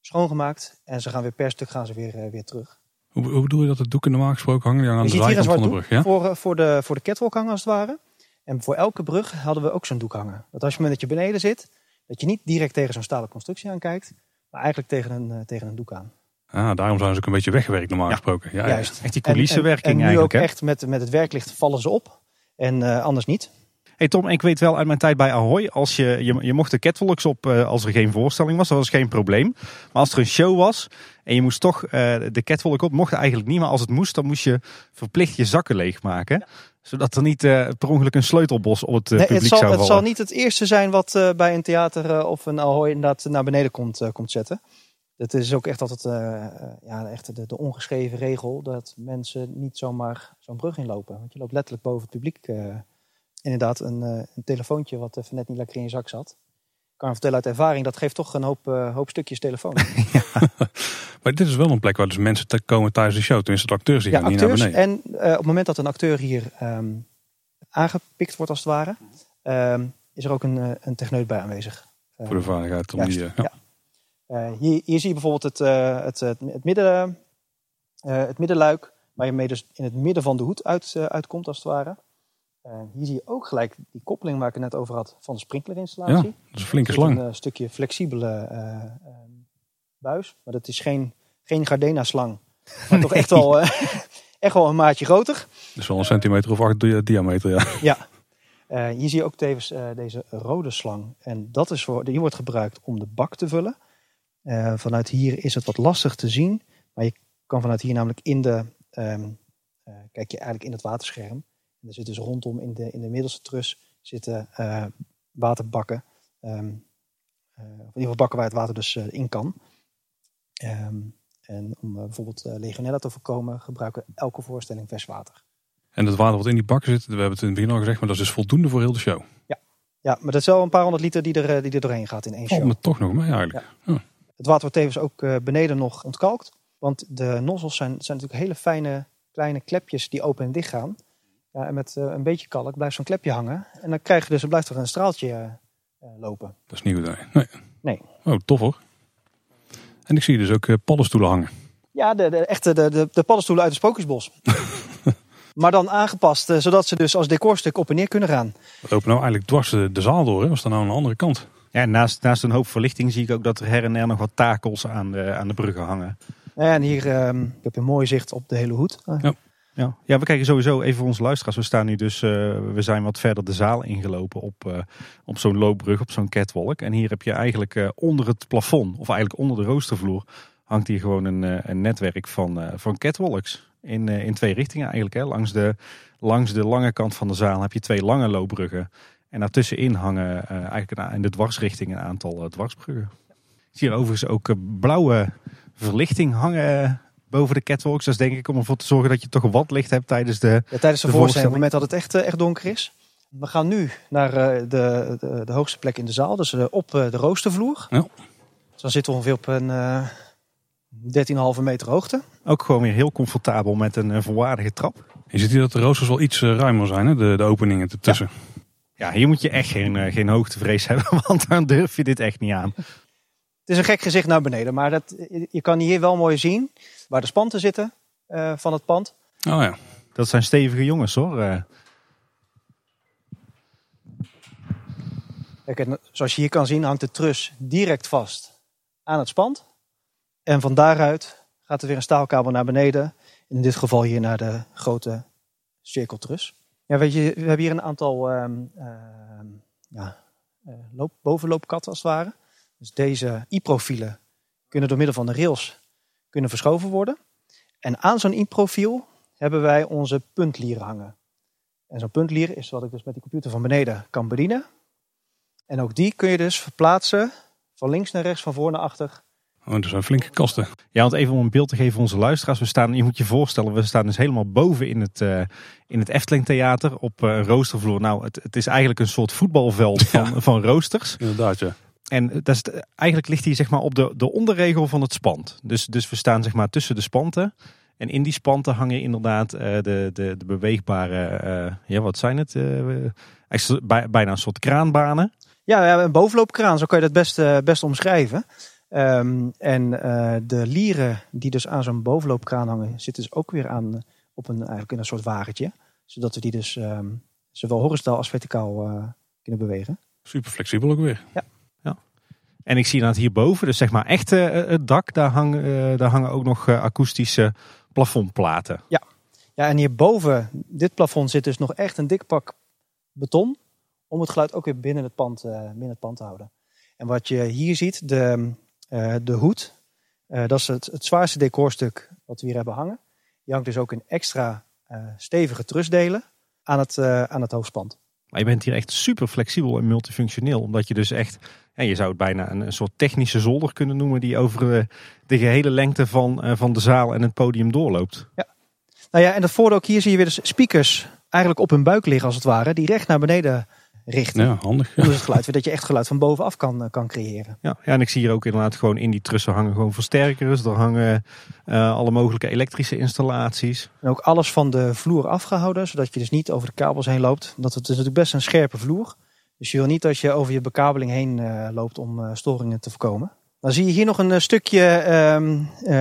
schoongemaakt en ze gaan weer per stuk gaan ze weer, uh, weer terug. Hoe, hoe bedoel je dat de doeken normaal gesproken hangen aan je de zijkant van de brug? Ja? Voor, voor, de, voor de catwalk hangen als het ware. En voor elke brug hadden we ook zo'n doek hangen. Dat als je met je beneden zit, dat je niet direct tegen zo'n stalen constructie aankijkt, maar eigenlijk tegen een, uh, tegen een doek aan. Ah, daarom zijn ze ook een beetje weggewerkt normaal ja. gesproken. Ja, Juist. Echt die coulissenwerking en, en, en nu eigenlijk. ook hè? echt met, met het werklicht vallen ze op. En uh, anders niet. Hey Tom, ik weet wel uit mijn tijd bij Ahoy, als je, je, je mocht de catwalks op uh, als er geen voorstelling was, dat was geen probleem. Maar als er een show was en je moest toch uh, de catwalk op, mocht eigenlijk niet. Maar als het moest, dan moest je verplicht je zakken leegmaken. Ja. Zodat er niet per ongeluk een sleutelbos op het nee, publiek het zal, zou vallen. Het zal niet het eerste zijn wat bij een theater of een Ahoy inderdaad naar beneden komt, komt zetten. Het is ook echt altijd uh, ja, echt de, de, ongeschreven regel dat mensen niet zomaar zo'n brug inlopen. Want je loopt letterlijk boven het publiek uh, inderdaad een, eh, een telefoontje wat even net niet lekker in je zak zat. Ik kan vertellen uit ervaring, dat geeft toch een hoop, eh, hoop stukjes telefoon. Maar dit is wel een plek waar dus mensen te komen tijdens de show. Tenminste, de acteurs die ja, gaan niet naar acteurs. beneden. En eh, op het moment dat een acteur hier ehm, aangepikt wordt als het ware, ehm, is er ook een, eh, een techneut bij aanwezig. Eh, Voor de veiligheid. Om die, eh, ja. ja. Eh, hier, hier zie je bijvoorbeeld het, eh, het, het, midden, eh, het middenluik, waar je mee dus in het midden van de hoed uit, uitkomt als het ware. Hier zie je ook gelijk die koppeling waar ik het net over had van de sprinklerinstallatie. Ja, dat is een flinke slang. Een stukje flexibele buis, maar dat is geen, geen Gardena-slang. Maar toch echt wel, echt wel een maatje groter. Is wel een centimeter of acht dia- diameter. Ja. Ja. Hier zie je ook tevens deze rode slang. En dat is voor, die wordt gebruikt om de bak te vullen. Eh, vanuit hier is het wat lastig te zien. Maar je kan vanuit hier namelijk in de... ehm, eh, kijk je eigenlijk in het waterscherm. En er zit dus rondom in de, in de middelste trus zitten eh, waterbakken. Ehm, eh, of in ieder geval bakken waar het water dus in kan. Ehm, en om bijvoorbeeld legionella te voorkomen gebruiken we elke voorstelling vers water. En het water wat in die bakken zit, we hebben het in het begin al gezegd, maar dat is dus voldoende voor heel de show. Ja, maar dat is wel een paar honderd liter die er, die er doorheen gaat in één show. Valt me toch nog mee eigenlijk. Het water wordt tevens ook eh, beneden nog ontkalkt. Want de nozzels zijn, zijn natuurlijk hele fijne kleine klepjes die open en dicht gaan. Ja, en met eh, een beetje kalk blijft zo'n klepje hangen. En dan krijg je dus, dan blijft er een straaltje eh, lopen. Dat is goed. hè? Nee. Nee. Oh, tof hoor. En ik zie dus ook paddenstoelen hangen. Ja, de, de, echte de, de, de paddenstoelen uit het Sprookjesbos. maar dan aangepast, zodat ze dus als decorstuk op en neer kunnen gaan. We lopen nou eigenlijk dwars de, de zaal door. Hè? Was dan nou aan de andere kant? Ja, naast, naast een hoop verlichting zie ik ook dat er her en der nog wat takels aan de, aan de bruggen hangen. En hier ehm, ik heb je een mooi zicht op de hele hoed. Ja. Ja. ja, we kijken sowieso even voor onze luisteraars. We staan nu dus, eh, we zijn wat verder de zaal ingelopen op, eh, op zo'n loopbrug, op zo'n catwalk. En hier heb je eigenlijk eh, onder het plafond, of eigenlijk onder de roostervloer, hangt hier gewoon een, eh, een netwerk van, eh, van catwalks. In, eh, in twee richtingen eigenlijk. Hè. Langs, de, langs de lange kant van de zaal heb je twee lange loopbruggen. En daartussenin hangen eh, eigenlijk een, in de dwarsrichting een aantal eh, dwarsbruggen. Ik zie hier overigens ook eh, blauwe verlichting hangen boven de catwalks. Dat is denk ik om ervoor te zorgen dat je toch wat licht hebt tijdens de, Ja, tijdens de, De voorstelling, op het moment dat het echt, echt donker is. We gaan nu naar eh, de, de, de hoogste plek in de zaal, dus op eh, de roostervloer. Ja. Dus dan zitten we ongeveer op een eh 13,5 meter hoogte. Ook gewoon weer heel comfortabel met een volwaardige trap. Je ziet hier dat de roosters wel iets ruimer zijn, hè? De, de openingen ertussen. Ja, hier moet je echt geen, eh, geen hoogtevrees hebben, want dan durf je dit echt niet aan. Het is een gek gezicht naar beneden, maar dat, je kan hier wel mooi zien waar de spanten zitten eh, van het pand. Oh ja. Dat zijn stevige jongens hoor. Eh, Kijk, en zoals je hier kan zien hangt de trus direct vast aan het spand. En van daaruit gaat er weer een staalkabel naar beneden. In dit geval hier naar de grote cirkeltrus. Ja, we hebben hier een aantal ehm, ehm, ja, eh, loop, bovenloopkatten als het ware. Dus deze i-profielen kunnen door middel van de rails kunnen verschoven worden. En aan zo'n i-profiel hebben wij onze puntlieren hangen. En zo'n puntlier is wat ik dus met die computer van beneden kan bedienen. En ook die kun je dus verplaatsen van links naar rechts, van voor naar achter. Oh, dat zijn flinke kasten. ja, want even om een beeld te geven voor onze luisteraars. We staan, je moet je voorstellen, we staan dus helemaal boven in het, eh, in het Efteling Theater op eh, een roostervloer. Nou, het, het is eigenlijk een soort voetbalveld van, van roosters. Inderdaad, ja. En dat is, het- eigenlijk ligt hij zeg maar op de, de onderregel van het spand. Dus, dus we staan zeg maar tussen de spanten. En in die spanten hangen inderdaad eh, de, de, de beweegbare, eh, ja wat zijn het? Eh, bij- bijna een soort kraanbanen. Ja, we hebben een bovenloopkraan, zo kan je dat best, eh, best omschrijven. Ehm, en eh, de lieren die dus aan zo'n bovenloopkraan hangen, zitten dus ook weer aan, eh, op een, eigenlijk in een soort wagentje. Zodat we die dus ehm, zowel horizontaal als verticaal eh, kunnen bewegen. Super flexibel ook weer. En ik zie inderdaad hierboven, dus zeg maar echt het dak, daar hangen, daar hangen ook nog akoestische plafondplaten. Ja, en hierboven, dit plafond, zit dus nog echt een dik pak beton. Om het geluid ook weer binnen het pand, binnen het pand te houden. En wat je hier ziet, de, de hoed. eh, dat is het, het zwaarste decorstuk wat we hier hebben hangen. Die hangt dus ook in extra eh, stevige trusdelen aan het, eh, aan het hoofdspand. Maar je bent hier echt super flexibel en multifunctioneel. Omdat je dus echt, ja, je zou het bijna een, een soort technische zolder kunnen noemen. Die over eh, de gehele lengte van, eh, van de zaal en het podium doorloopt. Nou ja, en dat voordeel ook hier zie je weer dus speakers eigenlijk op hun buik liggen als het ware, die recht naar beneden richten. Ja, handig. Dus het geluid, weer dat je echt geluid van bovenaf kan, eh, kan creëren. Ja, ja, en ik zie hier ook inderdaad gewoon in die trussen hangen gewoon versterkers. Er hangen eh, alle mogelijke elektrische installaties. En ook alles van de vloer afgehouden, zodat je dus niet over de kabels heen loopt. Dat het is natuurlijk best een scherpe vloer. Dus je wil niet dat je over je bekabeling heen eh, loopt om eh, storingen te voorkomen. Dan zie je hier nog een stukje ehm, eh,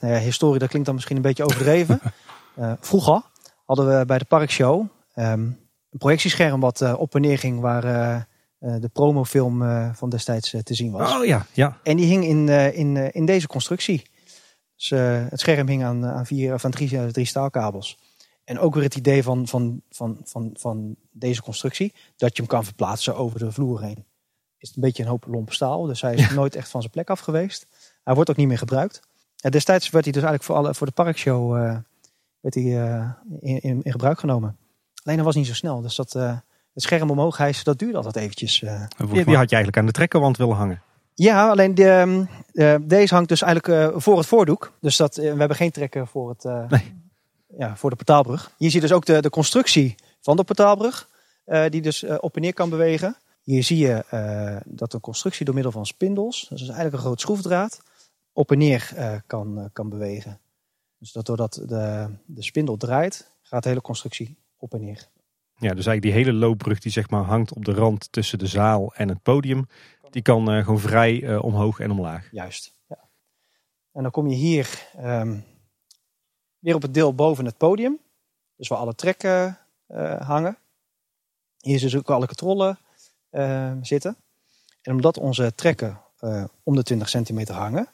nou ja, historie, dat klinkt dan misschien een beetje overdreven. Eh, vroeger hadden we bij de parkshow ehm, een projectiescherm wat eh, op en neer ging waar eh, eh, de promofilm van destijds te zien was. Oh ja, ja. En die hing in, in, in deze constructie. Dus het scherm hing aan, aan, vier, of aan drie, drie staalkabels. En ook weer het idee van, van, van, van, van deze constructie, dat je hem kan verplaatsen over de vloer heen. Is een beetje een hoop lomp staal, dus hij is nooit echt van zijn plek af geweest. Hij wordt ook niet meer gebruikt. En destijds werd hij dus eigenlijk voor, alle, voor de parkshow werd hij, in, in, in gebruik genomen. Alleen hij was niet zo snel, dus dat, eh, het scherm omhoog hijsen, dat duurde altijd eventjes. eh. En Die, had je eigenlijk aan de trekkerwand willen hangen. Ja, alleen de, ehm, eh, deze hangt dus eigenlijk eh, voor het voordoek. Dus dat, we hebben geen trekken voor, het, eh, Nee. ja, voor de portaalbrug. Hier zie je dus ook de, de constructie van de portaalbrug. eh, die dus eh, op en neer kan bewegen. Hier zie je eh, dat de constructie door middel van spindels, dus eigenlijk een groot schroefdraad, op en neer eh, kan, kan bewegen. Dus dat doordat de, de spindel draait, gaat de hele constructie op en neer. Ja, dus eigenlijk die hele loopbrug die zeg maar hangt op de rand tussen de zaal en het podium. Die kan eh, gewoon vrij eh, omhoog en omlaag. Juist. Ja. En dan kom je hier ehm, weer op het deel boven het podium. Dus waar alle trekken eh, hangen. Hier dus ook alle controle ehm, zitten. En omdat onze trekken om de 20 centimeter hangen,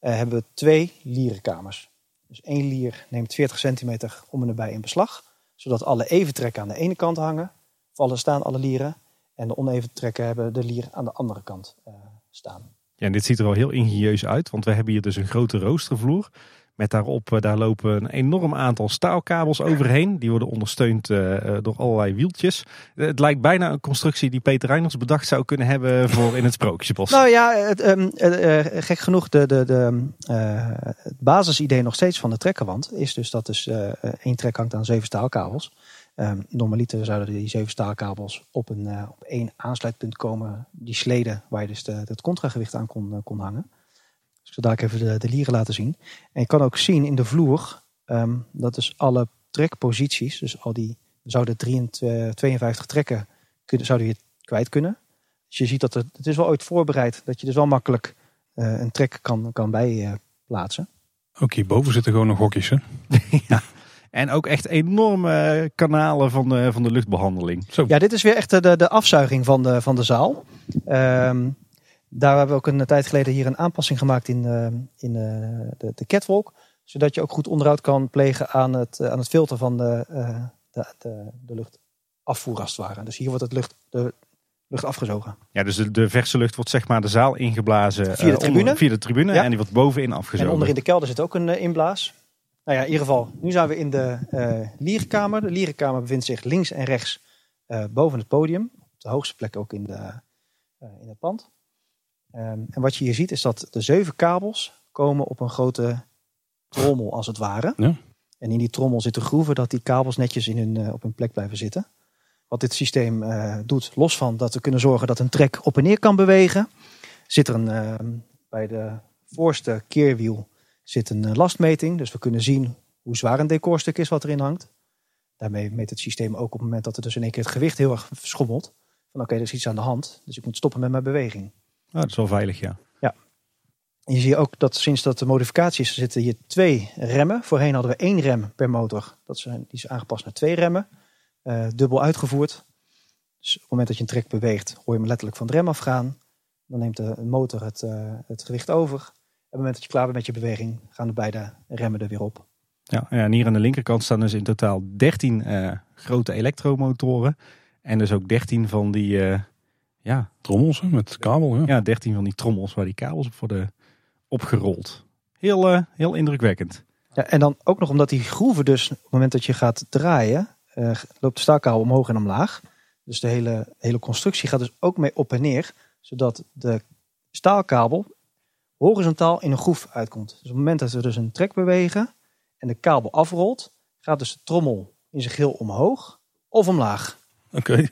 hebben we twee lierenkamers. Dus één lier neemt 40 centimeter om en nabij in beslag. Zodat alle even trekken aan de ene kant hangen. Vallen staan alle lieren. En de oneven trekken hebben de lier aan de andere kant eh, staan. Ja, en dit ziet er wel heel ingenieus uit, want we hebben hier dus een grote roostervloer. Met daarop, eh, daar lopen een enorm aantal staalkabels overheen. Die worden ondersteund eh, eh, door allerlei wieltjes. Het lijkt bijna een constructie die Peter Reiners bedacht zou kunnen hebben voor in het Sprookjesbos. Nou ja, het, ehm, eh, eh, gek genoeg, de, de, de, het basisidee nog steeds van de trekkerwand is dus dat dus één trek hangt aan zeven staalkabels. Ehm normaliter zouden die zeven staalkabels op, een, op één aansluitpunt komen, die sleden waar je dus de, het contragewicht aan kon, kon hangen. Dus ik even de, de lieren laten zien. En je kan ook zien in de vloer ehm, dat dus alle trekposities, dus al die zouden 23, 52 trekken, kunnen, zouden je kwijt kunnen. Dus je ziet dat het, het is wel ooit voorbereid dat je dus wel makkelijk eh, een trek kan, kan bijplaatsen. Ook hierboven zitten gewoon nog hokjes. Hè? En ook echt enorme kanalen van de, van de luchtbehandeling. Zo. ja, dit is weer echt de, de afzuiging van de, van de zaal. Ehm, daar hebben we ook een tijd geleden hier een aanpassing gemaakt in, eh, in eh, de, de catwalk. Zodat je ook goed onderhoud kan plegen aan het, eh, aan het filter van de, de, de, de luchtafvoer als het ware. Dus hier wordt het lucht, de lucht afgezogen. Ja, dus de, de verse lucht wordt zeg maar de zaal ingeblazen. Via de onder- tribune. via de tribune Ja. en die wordt bovenin En afgezogen. onder in de kelder zit ook een inblaas. Nou ja, in ieder geval, nu zijn we in de eh lierenkamer. De lierenkamer bevindt zich links en rechts boven het podium. Op de hoogste plek ook in, de, in het pand. Ehm, en wat je hier ziet is dat de zeven kabels komen op een grote trommel als het ware. Ja. En in die trommel zitten groeven dat die kabels netjes in hun, eh, op hun plek blijven zitten. Wat dit systeem eh, doet, los van dat we kunnen zorgen dat een trek op en neer kan bewegen, zit er een, ehm, bij de voorste keerwiel zit een eh, lastmeting. Dus we kunnen zien hoe zwaar een decorstuk is wat erin hangt. Daarmee meet het systeem ook op het moment dat er dus in één keer het gewicht heel erg schommelt. Van oké, er is iets aan de hand, dus ik moet stoppen met mijn beweging. Ah, dat is wel veilig, ja. En je ziet ook dat sinds dat de modificatie is, er zitten hier twee remmen. Voorheen hadden we één rem per motor. Dat zijn, die is aangepast naar twee remmen. eh, dubbel uitgevoerd. Dus op het moment dat je een trek beweegt, hoor je hem letterlijk van de rem afgaan. Dan neemt de motor het, eh, het gewicht over. En op het moment dat je klaar bent met je beweging, gaan de beide remmen er weer op. Ja, ja, en hier aan de linkerkant staan dus in totaal 13 eh, grote elektromotoren. En dus ook 13 van die, ja, Trommels hè, met kabel. Ja. ja, 13 van die trommels waar die kabels op worden opgerold. Heel, eh, heel indrukwekkend. Ja, en dan ook nog omdat die groeven dus, op het moment dat je gaat draaien, eh, loopt de staalkabel omhoog en omlaag. Dus de hele, hele constructie gaat dus ook mee op en neer, zodat de staalkabel horizontaal in een groef uitkomt. Dus op het moment dat we dus een trek bewegen en de kabel afrolt, gaat dus de trommel in zijn geheel omhoog. of omlaag. Oké.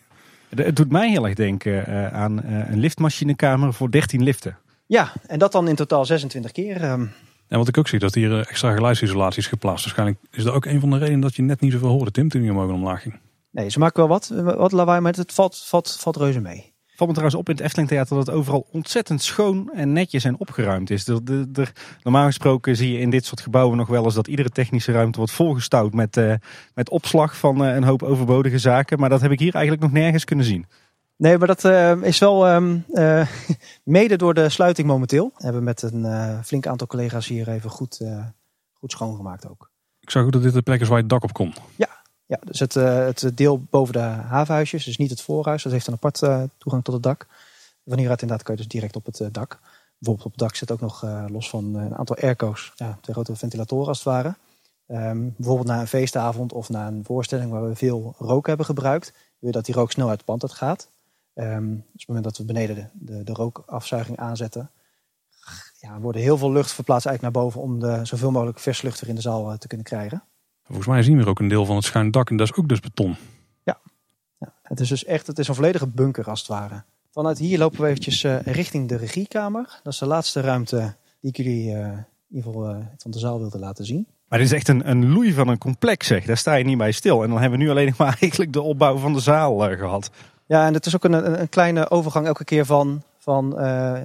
Het doet mij heel erg denken uh, aan uh, een liftmachinekamer voor 13 liften. Ja, en dat dan in totaal 26 keer. Um. En wat ik ook zie, dat hier uh, extra geluidsisolatie is geplaatst. Waarschijnlijk is dat ook een van de redenen dat je net niet zoveel hoorde, Tim, toen je omhoog en omlaag ging. Nee, ze maken wel wat, wat lawaai, maar het valt, valt, valt reuze mee. Valt me trouwens op in het Efteling Theater dat het overal ontzettend schoon en netjes en opgeruimd is. Er, er, er, normaal gesproken zie je in dit soort gebouwen nog wel eens dat iedere technische ruimte wordt volgestouwd met, uh, met opslag van uh, een hoop overbodige zaken. Maar dat heb ik hier eigenlijk nog nergens kunnen zien. Nee, maar dat uh, is wel um, mede door de sluiting momenteel. We hebben met een flink aantal collega's hier even goed, goed schoongemaakt ook. Ik zag ook dat dit de plek is waar je het dak op kon. Ja, dus het, uh, het deel boven de havenhuisjes, dus niet het voorhuis, dat heeft een apart uh, toegang tot het dak. Van hieruit inderdaad kan je dus direct op het uh, dak. Bijvoorbeeld op het dak zit ook nog los van een aantal airco's, ja, twee grote ventilatoren als het ware. Um, bijvoorbeeld na een feestavond of na een voorstelling waar we veel rook hebben gebruikt, wil je dat die rook snel uit het pand gaat. Um, dus op het moment dat we beneden de, de, rookafzuiging aanzetten, ja, worden heel veel lucht verplaatst eigenlijk naar boven om de, zoveel mogelijk verslucht weer in de zaal te kunnen krijgen. Volgens mij zien we ook een deel van het schuin dak en dat is ook dus beton. Ja, ja het is dus echt het is een volledige bunker als het ware. Vanuit hier lopen we eventjes uh, richting de regiekamer. Dat is de laatste ruimte die ik jullie uh, in ieder geval uh, van de zaal wilde laten zien. Maar dit is echt een, een loei van een complex zeg. Daar sta je niet bij stil. En dan hebben we nu alleen maar eigenlijk de opbouw van de zaal gehad. Ja, en het is ook een, een kleine overgang elke keer van, van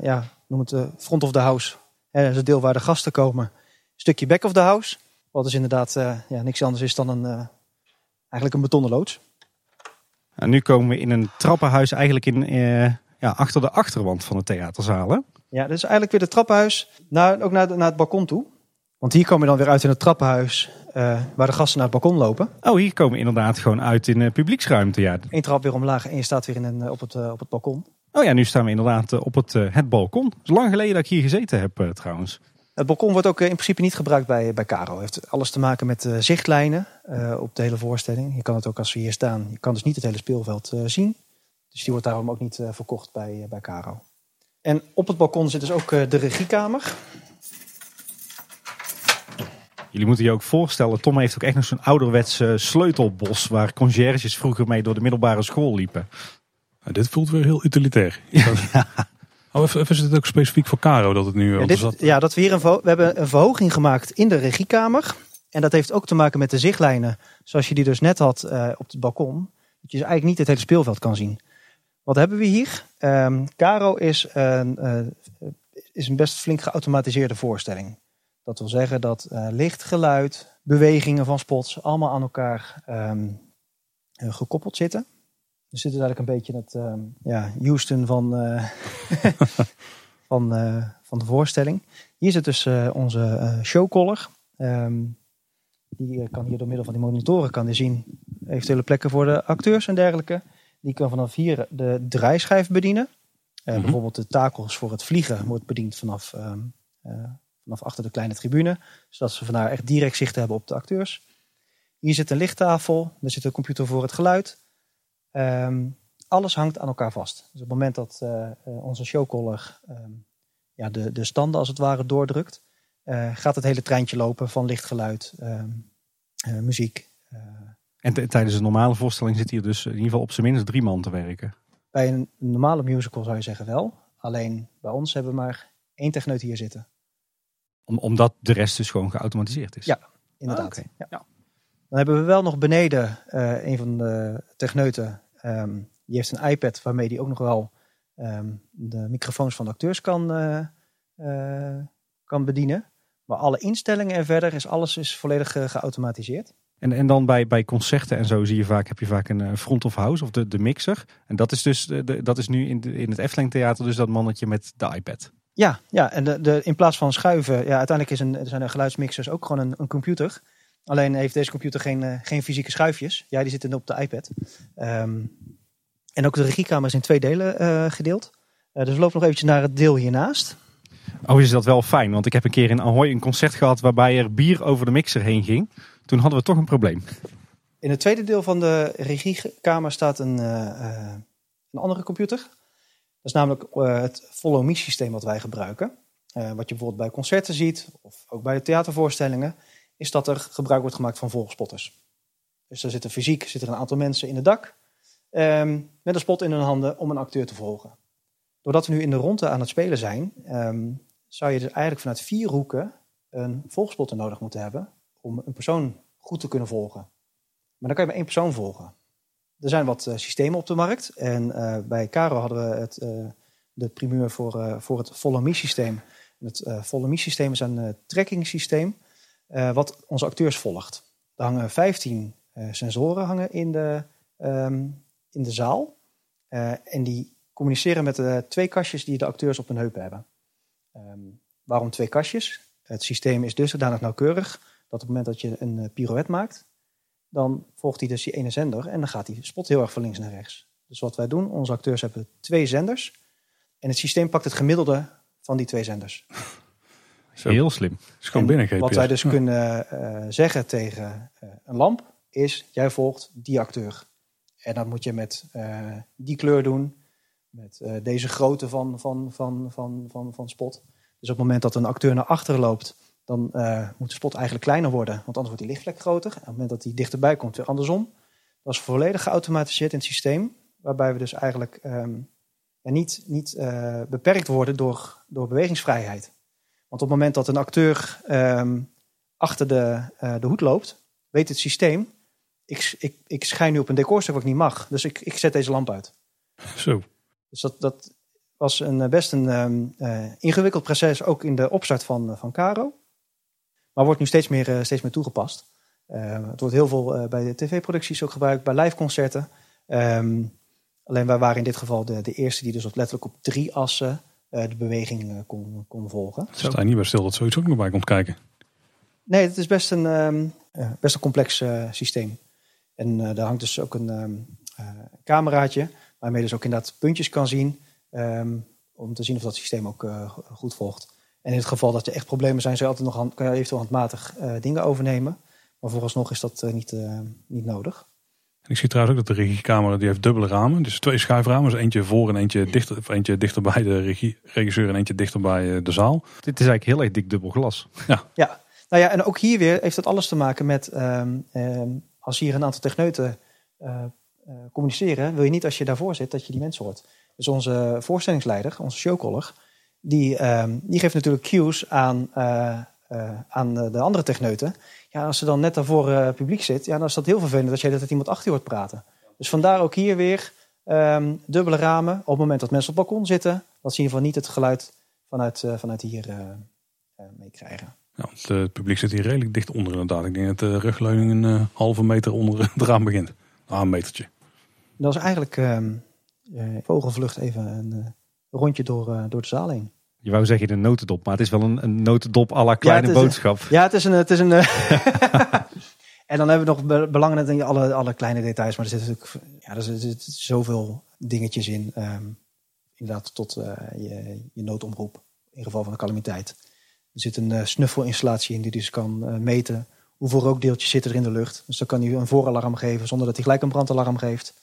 ja, noem het de front of the house. dat is het deel waar de gasten komen. stukje back of the house. Wat dus inderdaad uh, ja, niks anders is dan een, uh, eigenlijk een betonnen loods. En nu komen we in een trappenhuis eigenlijk in, uh, ja, achter de achterwand van de theaterzalen. Ja, dit is eigenlijk weer het trappenhuis, naar, ook naar, naar het balkon toe. Want hier kom je dan weer uit in het trappenhuis waar de gasten naar het balkon lopen. Oh, hier komen we inderdaad gewoon uit in de publieksruimte. Ja. Eén trap weer omlaag en je staat weer in een, op, het, op het balkon. Oh ja, nu staan we inderdaad op het, het balkon. Het is lang geleden dat ik hier gezeten heb trouwens. Het balkon wordt ook in principe niet gebruikt bij, bij Caro. Het heeft alles te maken met uh, zichtlijnen uh, op de hele voorstelling. Je kan het ook als we hier staan. Je kan dus niet het hele speelveld uh, zien. Dus die wordt daarom ook niet verkocht bij, bij Caro. En op het balkon zit dus ook de regiekamer. Jullie moeten je ook voorstellen, Tom heeft ook echt nog zo'n ouderwets sleutelbos... waar conciërges vroeger mee door de middelbare school liepen. Nou, dit voelt weer heel utilitair. ja. Oh, even is het ook specifiek voor Caro dat het nu... Ja, dit, ja dat we hier een, we hebben een verhoging gemaakt in de regiekamer. En dat heeft ook te maken met de zichtlijnen. Zoals je die dus net had uh, op het balkon. Dat je dus eigenlijk niet het hele speelveld kan zien. Wat hebben we hier? Um, Caro is, uh, uh, is een best flink geautomatiseerde voorstelling. Dat wil zeggen dat licht, geluid, bewegingen van spots allemaal aan elkaar um, gekoppeld zitten. Dus dit is eigenlijk een beetje het uh, ja, Houston van, uh, van, uh, van de voorstelling. Hier zit dus uh, onze showcaller. Um, die kan hier door middel van die monitoren kan zien eventuele plekken voor de acteurs en dergelijke. Die kan vanaf hier de draaischijf bedienen. Mm -hmm. Bijvoorbeeld de takels voor het vliegen wordt bediend vanaf, um, vanaf achter de kleine tribune. Zodat ze vandaar echt direct zicht hebben op de acteurs. Hier zit een lichttafel. Er zit een computer voor het geluid. Um, alles hangt aan elkaar vast. Dus op het moment dat uh, onze showcaller um, ja, de, de standen als het ware doordrukt, uh, gaat het hele treintje lopen van lichtgeluid, um, uh, muziek. en tijdens een normale voorstelling zit hier dus in ieder geval op zijn minst drie man te werken? Bij een normale musical zou je zeggen wel. Alleen bij ons hebben we maar één techneut hier zitten. Om, omdat de rest dus gewoon geautomatiseerd is? Ja, inderdaad. Ah, okay. ja. ja. Dan hebben we wel nog beneden uh, een van de techneuten. Um, die heeft een iPad waarmee die ook nog wel um, de microfoons van de acteurs kan, uh, uh, kan bedienen. Maar alle instellingen en verder is alles is volledig geautomatiseerd. En, en dan bij, bij concerten en zo zie je vaak, heb je vaak een front of house of de, de mixer. En dat is dus de, dat is nu in, de, in het Efteling Theater dus dat mannetje met de iPad. Ja, ja en de, de, in plaats van schuiven, ja, uiteindelijk is een, zijn er geluidsmixers ook gewoon een, een computer. Alleen heeft deze computer geen, uh, geen fysieke schuifjes. Ja, die zitten op de iPad. Um, en ook de regiekamer is in twee delen uh, gedeeld. Uh, dus we lopen nog eventjes naar het deel hiernaast. Oh, is dat wel fijn. Want ik heb een keer in Ahoy een concert gehad waarbij er bier over de mixer heen ging. Toen hadden we toch een probleem. In het tweede deel van de regiekamer staat een, een andere computer. Dat is namelijk het Follow Me systeem wat wij gebruiken. wat je bijvoorbeeld bij concerten ziet, of ook bij de theatervoorstellingen is dat er gebruik wordt gemaakt van volgspotters. Dus er zitten fysiek zitten een aantal mensen in het dak. ehm, met een spot in hun handen om een acteur te volgen. Doordat we nu in de ronde aan het spelen zijn, ehm, zou je dus eigenlijk vanuit vier hoeken een volgspotter nodig moeten hebben om een persoon goed te kunnen volgen. Maar dan kan je maar één persoon volgen. Er zijn wat eh, systemen op de markt. En eh, bij Caro hadden we het, eh, de primeur voor, voor het Follow systeem. Het Follow systeem is een tracking systeem eh, wat onze acteurs volgt. Er hangen 15 eh, sensoren hangen in de, ehm, in de zaal. Eh, en die communiceren met de twee kastjes die de acteurs op hun heupen hebben. Ehm, waarom twee kastjes? Het systeem is dusdanig nauwkeurig dat op het moment dat je een pirouette maakt, dan volgt hij dus die ene zender en dan gaat die spot heel erg van links naar rechts. Dus wat wij doen, onze acteurs hebben twee zenders en het systeem pakt het gemiddelde van die twee zenders. Zo. Heel slim. is gewoon En binnen GPS. Wat wij dus kunnen eh, zeggen tegen eh, een lamp is, jij volgt die acteur. En dat moet je met eh, die kleur doen, met eh, deze grootte van, van, van, van, van, van spot. Dus op het moment dat een acteur naar achteren loopt, dan eh, moet de spot eigenlijk kleiner worden, want anders wordt die lichtvlek groter. En op het moment dat die dichterbij komt, weer andersom. Dat is volledig geautomatiseerd in het systeem, waarbij we dus eigenlijk ehm, ja, niet, niet eh, beperkt worden door, door bewegingsvrijheid. Want op het moment dat een acteur ehm, achter de, eh, de hoed loopt, weet het systeem, ik, ik, ik schijn nu op een decorstuk wat ik niet mag, dus ik, ik zet deze lamp uit. Zo. Dus dat, dat was een, eh, best een ehm, eh, ingewikkeld proces, ook in de opstart van, van Caro. Maar wordt nu steeds meer, steeds meer toegepast. Eh, het wordt heel veel bij de tv-producties ook gebruikt, bij live-concerten. Ehm, alleen wij waren in dit geval de, de eerste die dus op, letterlijk op drie assen de beweging eh, kon, kon volgen. Het staat niet bij stil dat zoiets ook nog bij komt kijken. Nee, het is best een, ehm, eh, best een complex eh, systeem. En eh, daar hangt dus ook een ehm, eh, cameraatje, waarmee je dus ook inderdaad puntjes kan zien. ehm, om te zien of dat systeem ook eh, goed volgt. En in het geval dat er echt problemen zijn, zou je altijd nog hand, kan je eventueel handmatig eh, dingen overnemen. Maar vooralsnog is dat eh, niet, eh, niet nodig. En ik zie trouwens ook dat de regiecamera die heeft dubbele ramen. Dus twee schuiframen. Dus eentje voor en eentje dichter, of eentje dichter bij de regie, regisseur en eentje dichter bij eh, de zaal. Dit is eigenlijk heel erg dik dubbel glas. Ja, nou ja, en ook hier weer heeft het alles te maken met ehm, ehm, als hier een aantal techneuten eh, eh, communiceren, wil je niet als je daarvoor zit dat je die mensen hoort. Dus onze voorstellingsleider, onze showcaller, die, ehm, die geeft natuurlijk cues aan, eh, eh, aan de andere techneuten. Ja, als er dan net daarvoor eh, publiek zit, ja, dan is dat heel vervelend dat je dat iemand achter je hoort praten. Dus vandaar ook hier weer ehm, dubbele ramen. Op het moment dat mensen op het balkon zitten, dat ze in ieder geval niet het geluid vanuit, eh, vanuit hier eh, eh, meekrijgen. Ja, het, eh, het publiek zit hier redelijk dicht onder inderdaad. Ik denk dat de rugleuning een eh, halve meter onder het raam begint. Ah, een metertje. Dat is eigenlijk ehm, eh, vogelvlucht even een eh, rondje door, eh, door de zaal heen. Je wou zeggen een notendop, maar het is wel een, een notendop à la kleine is een- boodschap. Ja, het is een. Het is een en dan hebben we nog be- belangrijk alle, alle kleine details, maar er zitten natuurlijk ja, er zitten zoveel dingetjes in. ehm, inderdaad, tot eh, je, je noodomroep in geval van een calamiteit. Er zit een eh, snuffelinstallatie in die dus kan eh, meten hoeveel rookdeeltjes zitten er in de lucht. Dus dan kan hij een vooralarm geven zonder dat hij gelijk een brandalarm geeft.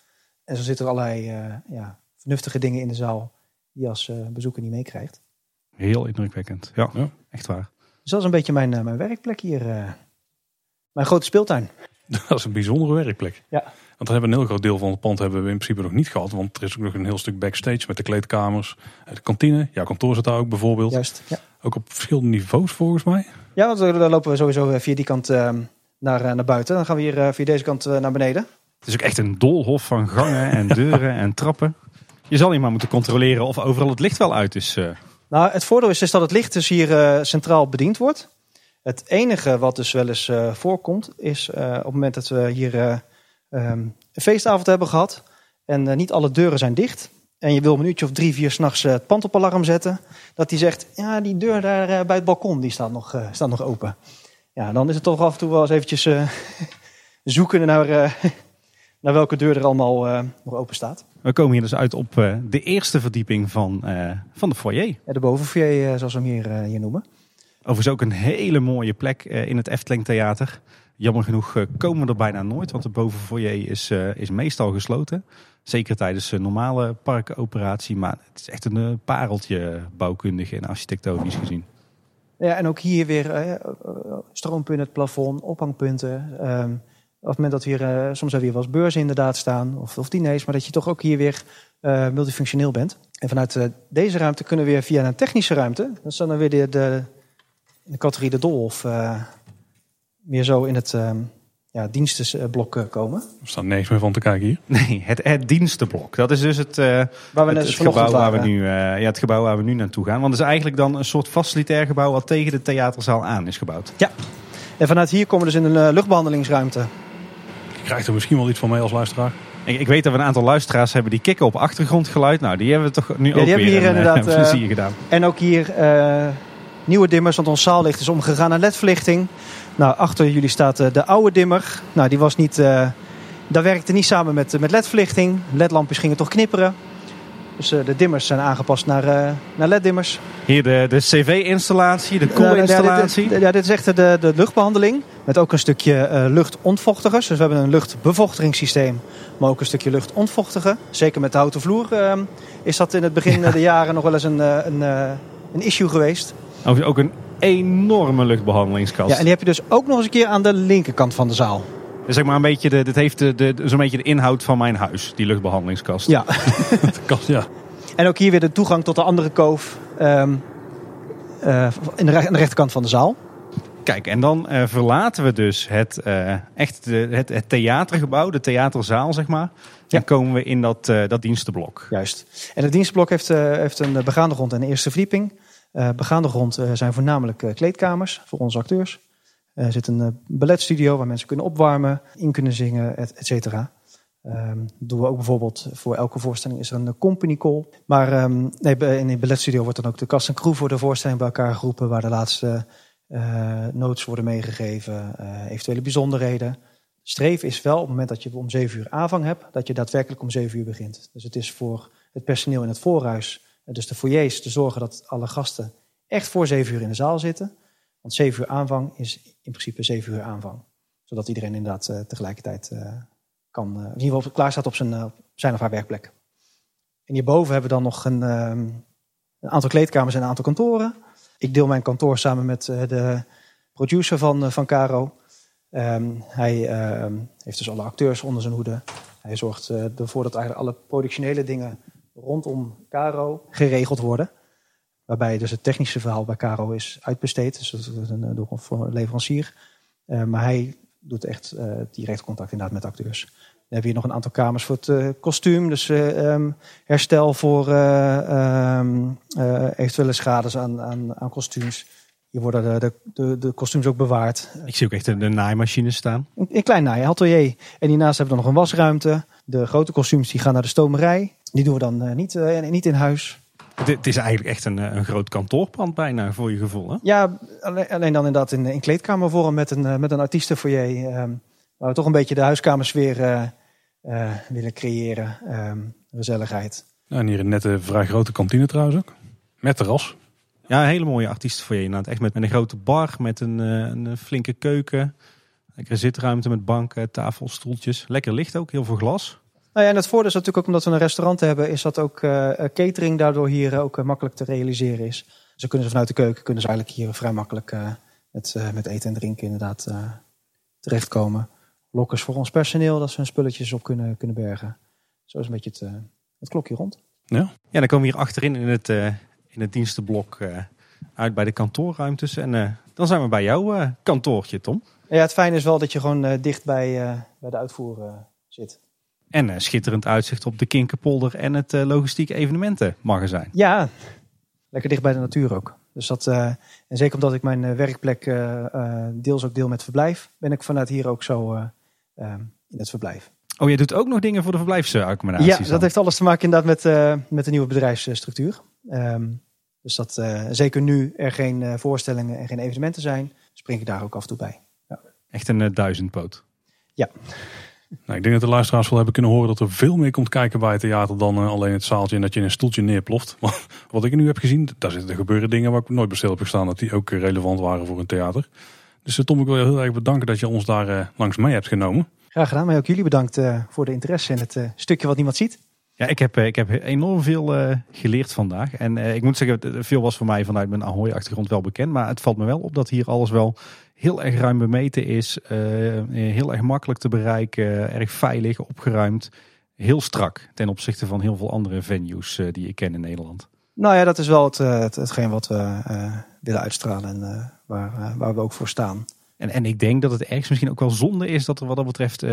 En zo zitten er allerlei ja, vernuftige dingen in de zaal die je als bezoeker niet meekrijgt. Heel indrukwekkend. Ja, Ja. echt waar. Dus dat is een beetje mijn, eh, mijn werkplek hier. eh. mijn grote speeltuin. Dat is een bijzondere werkplek. Ja. Want dan hebben we een heel groot deel van het pand hebben we in principe nog niet gehad. Want er is ook nog een heel stuk backstage met de kleedkamers, eh, de kantine. Jouw kantoor zit daar ook bijvoorbeeld. Juist. Ja, Ook op verschillende niveaus volgens mij. ja want dan lopen we sowieso via die kant eh, naar, naar buiten. Dan gaan we hier via deze kant naar beneden. Het is ook echt een doolhof van gangen en deuren en trappen. Je zal hier maar moeten controleren of overal het licht wel uit is. Nou, het voordeel is, dat het licht dus hier eh, centraal bediend wordt. Het enige wat dus wel eens eh, voorkomt, is eh, op het moment dat we hier eh, ehm, een feestavond hebben gehad. En niet alle deuren zijn dicht. En je wil een minuutje of drie, vier s'nachts het pand op alarm zetten. Dat die zegt, ja, die deur daar bij het balkon, die staat nog, staat nog open. Ja, dan is het toch af en toe wel eens eventjes zoeken naar, naar welke deur er allemaal nog open staat. We komen hier dus uit op eh, de eerste verdieping van, eh, van de foyer. Ja, de bovenfoyer, eh, zoals we hem hier, hier noemen. Overigens ook een hele mooie plek in het Efteling Theater. Jammer genoeg komen we er bijna nooit, want de bovenfoyer is, is meestal gesloten. Zeker tijdens een normale parkoperatie. Maar het is echt een pareltje bouwkundig en architectonisch gezien. Ja, en ook hier weer stroompun in het plafond, ophangpunten. Ehm, Op het moment dat we hier, eh, soms hebben we hier wel eens beurzen inderdaad staan, of, of diners, maar dat je toch ook hier weer eh, multifunctioneel bent. En vanuit eh, deze ruimte kunnen we weer via een technische ruimte, dat is dan weer de, de, in de categorie de Dolhof, eh weer zo in het ehm, ja, dienstenblok komen. Er staat niks meer van te kijken hier. Nee, het, het dienstenblok. Dat is dus het, eh, Waar we het, het gebouw waar we nu, eh, ja, het gebouw waar we nu naartoe gaan. Want het is eigenlijk dan een soort facilitair gebouw wat tegen de theaterzaal aan is gebouwd. En vanuit hier komen we dus in een eh, luchtbehandelingsruimte. Krijgt er misschien wel iets van mee als luisteraar. Ik, ik weet dat we een aantal luisteraars hebben die kikken op achtergrondgeluid. Nou, die hebben we toch nu die ook hebben weer hier een, inderdaad, een eh, plezier gedaan. En ook hier eh, nieuwe dimmers, want ons zaallicht is omgegaan naar ledverlichting. Nou, achter jullie staat eh, de oude dimmer. Nou, die was niet, eh dat werkte niet samen met, eh, met ledverlichting. Ledlampjes gingen toch knipperen. Dus eh, de dimmers zijn aangepast naar, eh, naar leddimmers. Hier de, de cv-installatie, de Nou, ja, koelinstallatie. dit, ja, dit is echt de, de luchtbehandeling. Met ook een stukje eh, luchtontvochtigers. Dus we hebben een luchtbevochtigingssysteem. Maar ook een stukje luchtontvochtigen. Zeker met de houten vloer eh, is dat in het begin Ja. de jaren nog wel eens een, een, een issue geweest. Ook een enorme luchtbehandelingskast. Ja, en die heb je dus ook nog eens een keer aan de linkerkant van de zaal. Zeg maar een beetje de, dit heeft de, de, zo'n beetje de inhoud van mijn huis, die luchtbehandelingskast. Ja. De kast, ja. En ook hier weer de toegang tot de andere koof. eh, in de, aan de rechterkant van de zaal. Kijk, en dan eh, verlaten we dus het, eh, echt de, het, het theatergebouw, de theaterzaal, zeg maar. Ja. En komen we in dat, dat dienstenblok. Juist. En het dienstblok heeft, heeft een begaande grond en een eerste verdieping. Begaande grond zijn voornamelijk kleedkamers voor onze acteurs. Er zit een eh, balletstudio waar mensen kunnen opwarmen, in kunnen zingen, et, et cetera. Ehm, doen we ook bijvoorbeeld voor elke voorstelling is er een company call. Maar ehm, nee, in de balletstudio wordt dan ook de cast en crew voor de voorstelling bij elkaar geroepen, waar de laatste eh notes worden meegegeven, eh, eventuele bijzonderheden. Streven is wel op het moment dat je om 7 uur aanvang hebt, dat je daadwerkelijk om 7 uur begint. Dus het is voor het personeel in het voorhuis, eh, dus de foyers, te zorgen dat alle gasten echt voor 7 uur in de zaal zitten. Want 7 uur aanvang is in principe 7 uur aanvang. Zodat iedereen inderdaad eh, tegelijkertijd eh, kan, eh, in ieder geval klaar staat op zijn, zijn of haar werkplek. En hierboven hebben we dan nog een, ehm, een aantal kleedkamers en een aantal kantoren. Ik deel mijn kantoor samen met de producer van, van Caro. Ehm, hij ehm, heeft dus alle acteurs onder zijn hoede. Hij zorgt ervoor dat eigenlijk alle productionele dingen rondom Caro geregeld worden. Waarbij dus het technische verhaal bij Caro is uitbesteed. Dus dat is een, door een leverancier. Eh, maar hij doet echt eh, direct contact inderdaad met acteurs. Dan hebben we hier nog een aantal kamers voor het eh, kostuum. Dus eh, ehm, herstel voor eh, ehm, eh, eventuele schades aan, aan, aan kostuums. Hier worden de, de, de, de kostuums ook bewaard. Ik zie ook echt de, de naaimachines staan. Een, een klein naai, atelier. En hiernaast hebben we dan nog een wasruimte. De grote kostuums die gaan naar de stomerij. Die doen we dan eh, niet, eh, niet in huis. Het, is eigenlijk echt een, eh, een groot kantoorpand bijna, voor je gevoel. Hè? Ja, alleen, alleen dan inderdaad in, in kleedkamervorm met een, eh, met een artiestenfoyer. ehm waar we toch een beetje de huiskamersfeer eh eh, willen creëren. ehm, gezelligheid. En hier een nette, vrij grote kantine trouwens ook. Met terras. Ja, een hele mooie artiesten voor je inderdaad. Echt met, met een grote bar, met een, een flinke keuken. Lekkere zitruimte met banken, tafels, stoeltjes. Lekker licht ook, heel veel glas. Nou ja, en het voordeel is natuurlijk ook omdat we een restaurant hebben, is dat ook eh, eh, catering daardoor hier eh, ook makkelijk te realiseren is. Dus dan kunnen ze vanuit de keuken kunnen ze eigenlijk hier vrij makkelijk met, met eten en drinken inderdaad terechtkomen. Lokkers voor ons personeel, dat ze hun spulletjes op kunnen, kunnen bergen. Zo is een beetje het, het klokje rond. Ja. Ja, dan komen we hier achterin in het, in het dienstenblok uit bij de kantoorruimtes. En dan zijn we bij jouw kantoortje, Tom. Ja, het fijne is wel dat je gewoon dicht bij, bij de uitvoer zit. En eh, schitterend uitzicht op de Kinkerpolder en het eh, logistieke evenementenmagazijn. Ja, lekker dicht bij de natuur ook. Dus dat, eh, en zeker omdat ik mijn werkplek deels ook deel met verblijf, ben ik vanuit hier ook zo in het verblijf. Oh, jij doet ook nog dingen voor de verblijfsaccommodaties? Ja, dan? dat heeft alles te maken inderdaad met, met de nieuwe bedrijfsstructuur. Ehm, dus dat zeker nu er geen voorstellingen en geen evenementen zijn, spring ik daar ook af en toe bij. Echt een duizendpoot. Nou, ik denk dat de luisteraars wel hebben kunnen horen dat er veel meer komt kijken bij het theater dan eh, alleen het zaaltje en dat je in een stoeltje neerploft. Maar wat ik nu heb gezien, daar zitten er gebeuren dingen waar ik nooit stil heb gestaan dat die ook eh, relevant waren voor een theater. Dus eh, Tom, ik wil je heel erg bedanken dat je ons daar langs mee hebt genomen. Graag gedaan, maar ook jullie bedankt eh, voor de interesse in het eh, stukje wat niemand ziet. Ja, ik heb, ik heb enorm veel geleerd vandaag. En ik moet zeggen, veel was voor mij vanuit mijn Ahoy-achtergrond wel bekend. Maar het valt me wel op dat hier alles wel heel erg ruim bemeten is. heel erg makkelijk te bereiken. Erg veilig, opgeruimd. Heel strak ten opzichte van heel veel andere venues die ik ken in Nederland. Nou ja, dat is wel het, het, hetgeen wat we willen uitstralen en waar, waar we ook voor staan. En, en ik denk dat het ergens misschien ook wel zonde is dat er wat dat betreft uh,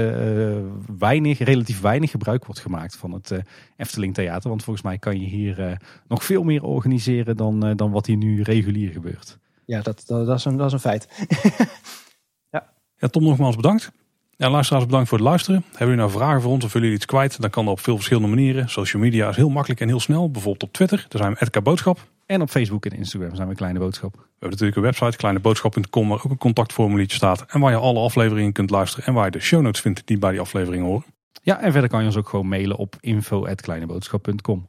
weinig, relatief weinig gebruik wordt gemaakt van het uh, Efteling Theater. Want volgens mij kan je hier uh, nog veel meer organiseren dan, dan wat hier nu regulier gebeurt. Ja, dat, dat, dat, is, een, dat is een feit. ja. ja, Tom nogmaals bedankt. Ja, luisteraars bedankt voor het luisteren. Hebben jullie nou vragen voor ons of willen jullie iets kwijt? Dan kan dat op veel verschillende manieren. Social media is heel makkelijk en heel snel. Bijvoorbeeld op Twitter, daar zijn we Edka Boodschap. En op Facebook en Instagram zijn we Kleine Boodschap. We hebben natuurlijk een website, kleineboodschap.com, waar ook een contactformuliertje staat. En waar je alle afleveringen kunt luisteren. En waar je de show notes vindt die bij die afleveringen horen. Ja, en verder kan je ons ook gewoon mailen op info.kleineboodschap.com.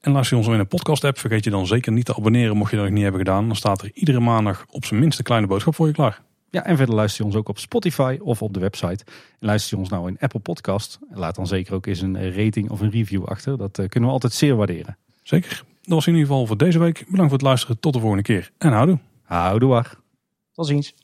En luister je ons in een podcast app, vergeet je dan zeker niet te abonneren mocht je dat nog niet hebben gedaan. Dan staat er iedere maandag op zijn minste kleine boodschap voor je klaar. Ja, en verder luister je ons ook op Spotify of op de website. En luister je ons nou in Apple Podcast, laat dan zeker ook eens een rating of een review achter. Dat eh, kunnen we altijd zeer waarderen. Zeker. Dat was in ieder geval voor deze week. Bedankt voor het luisteren. Tot de volgende keer. En houdoe. Houdoe. Tot ziens.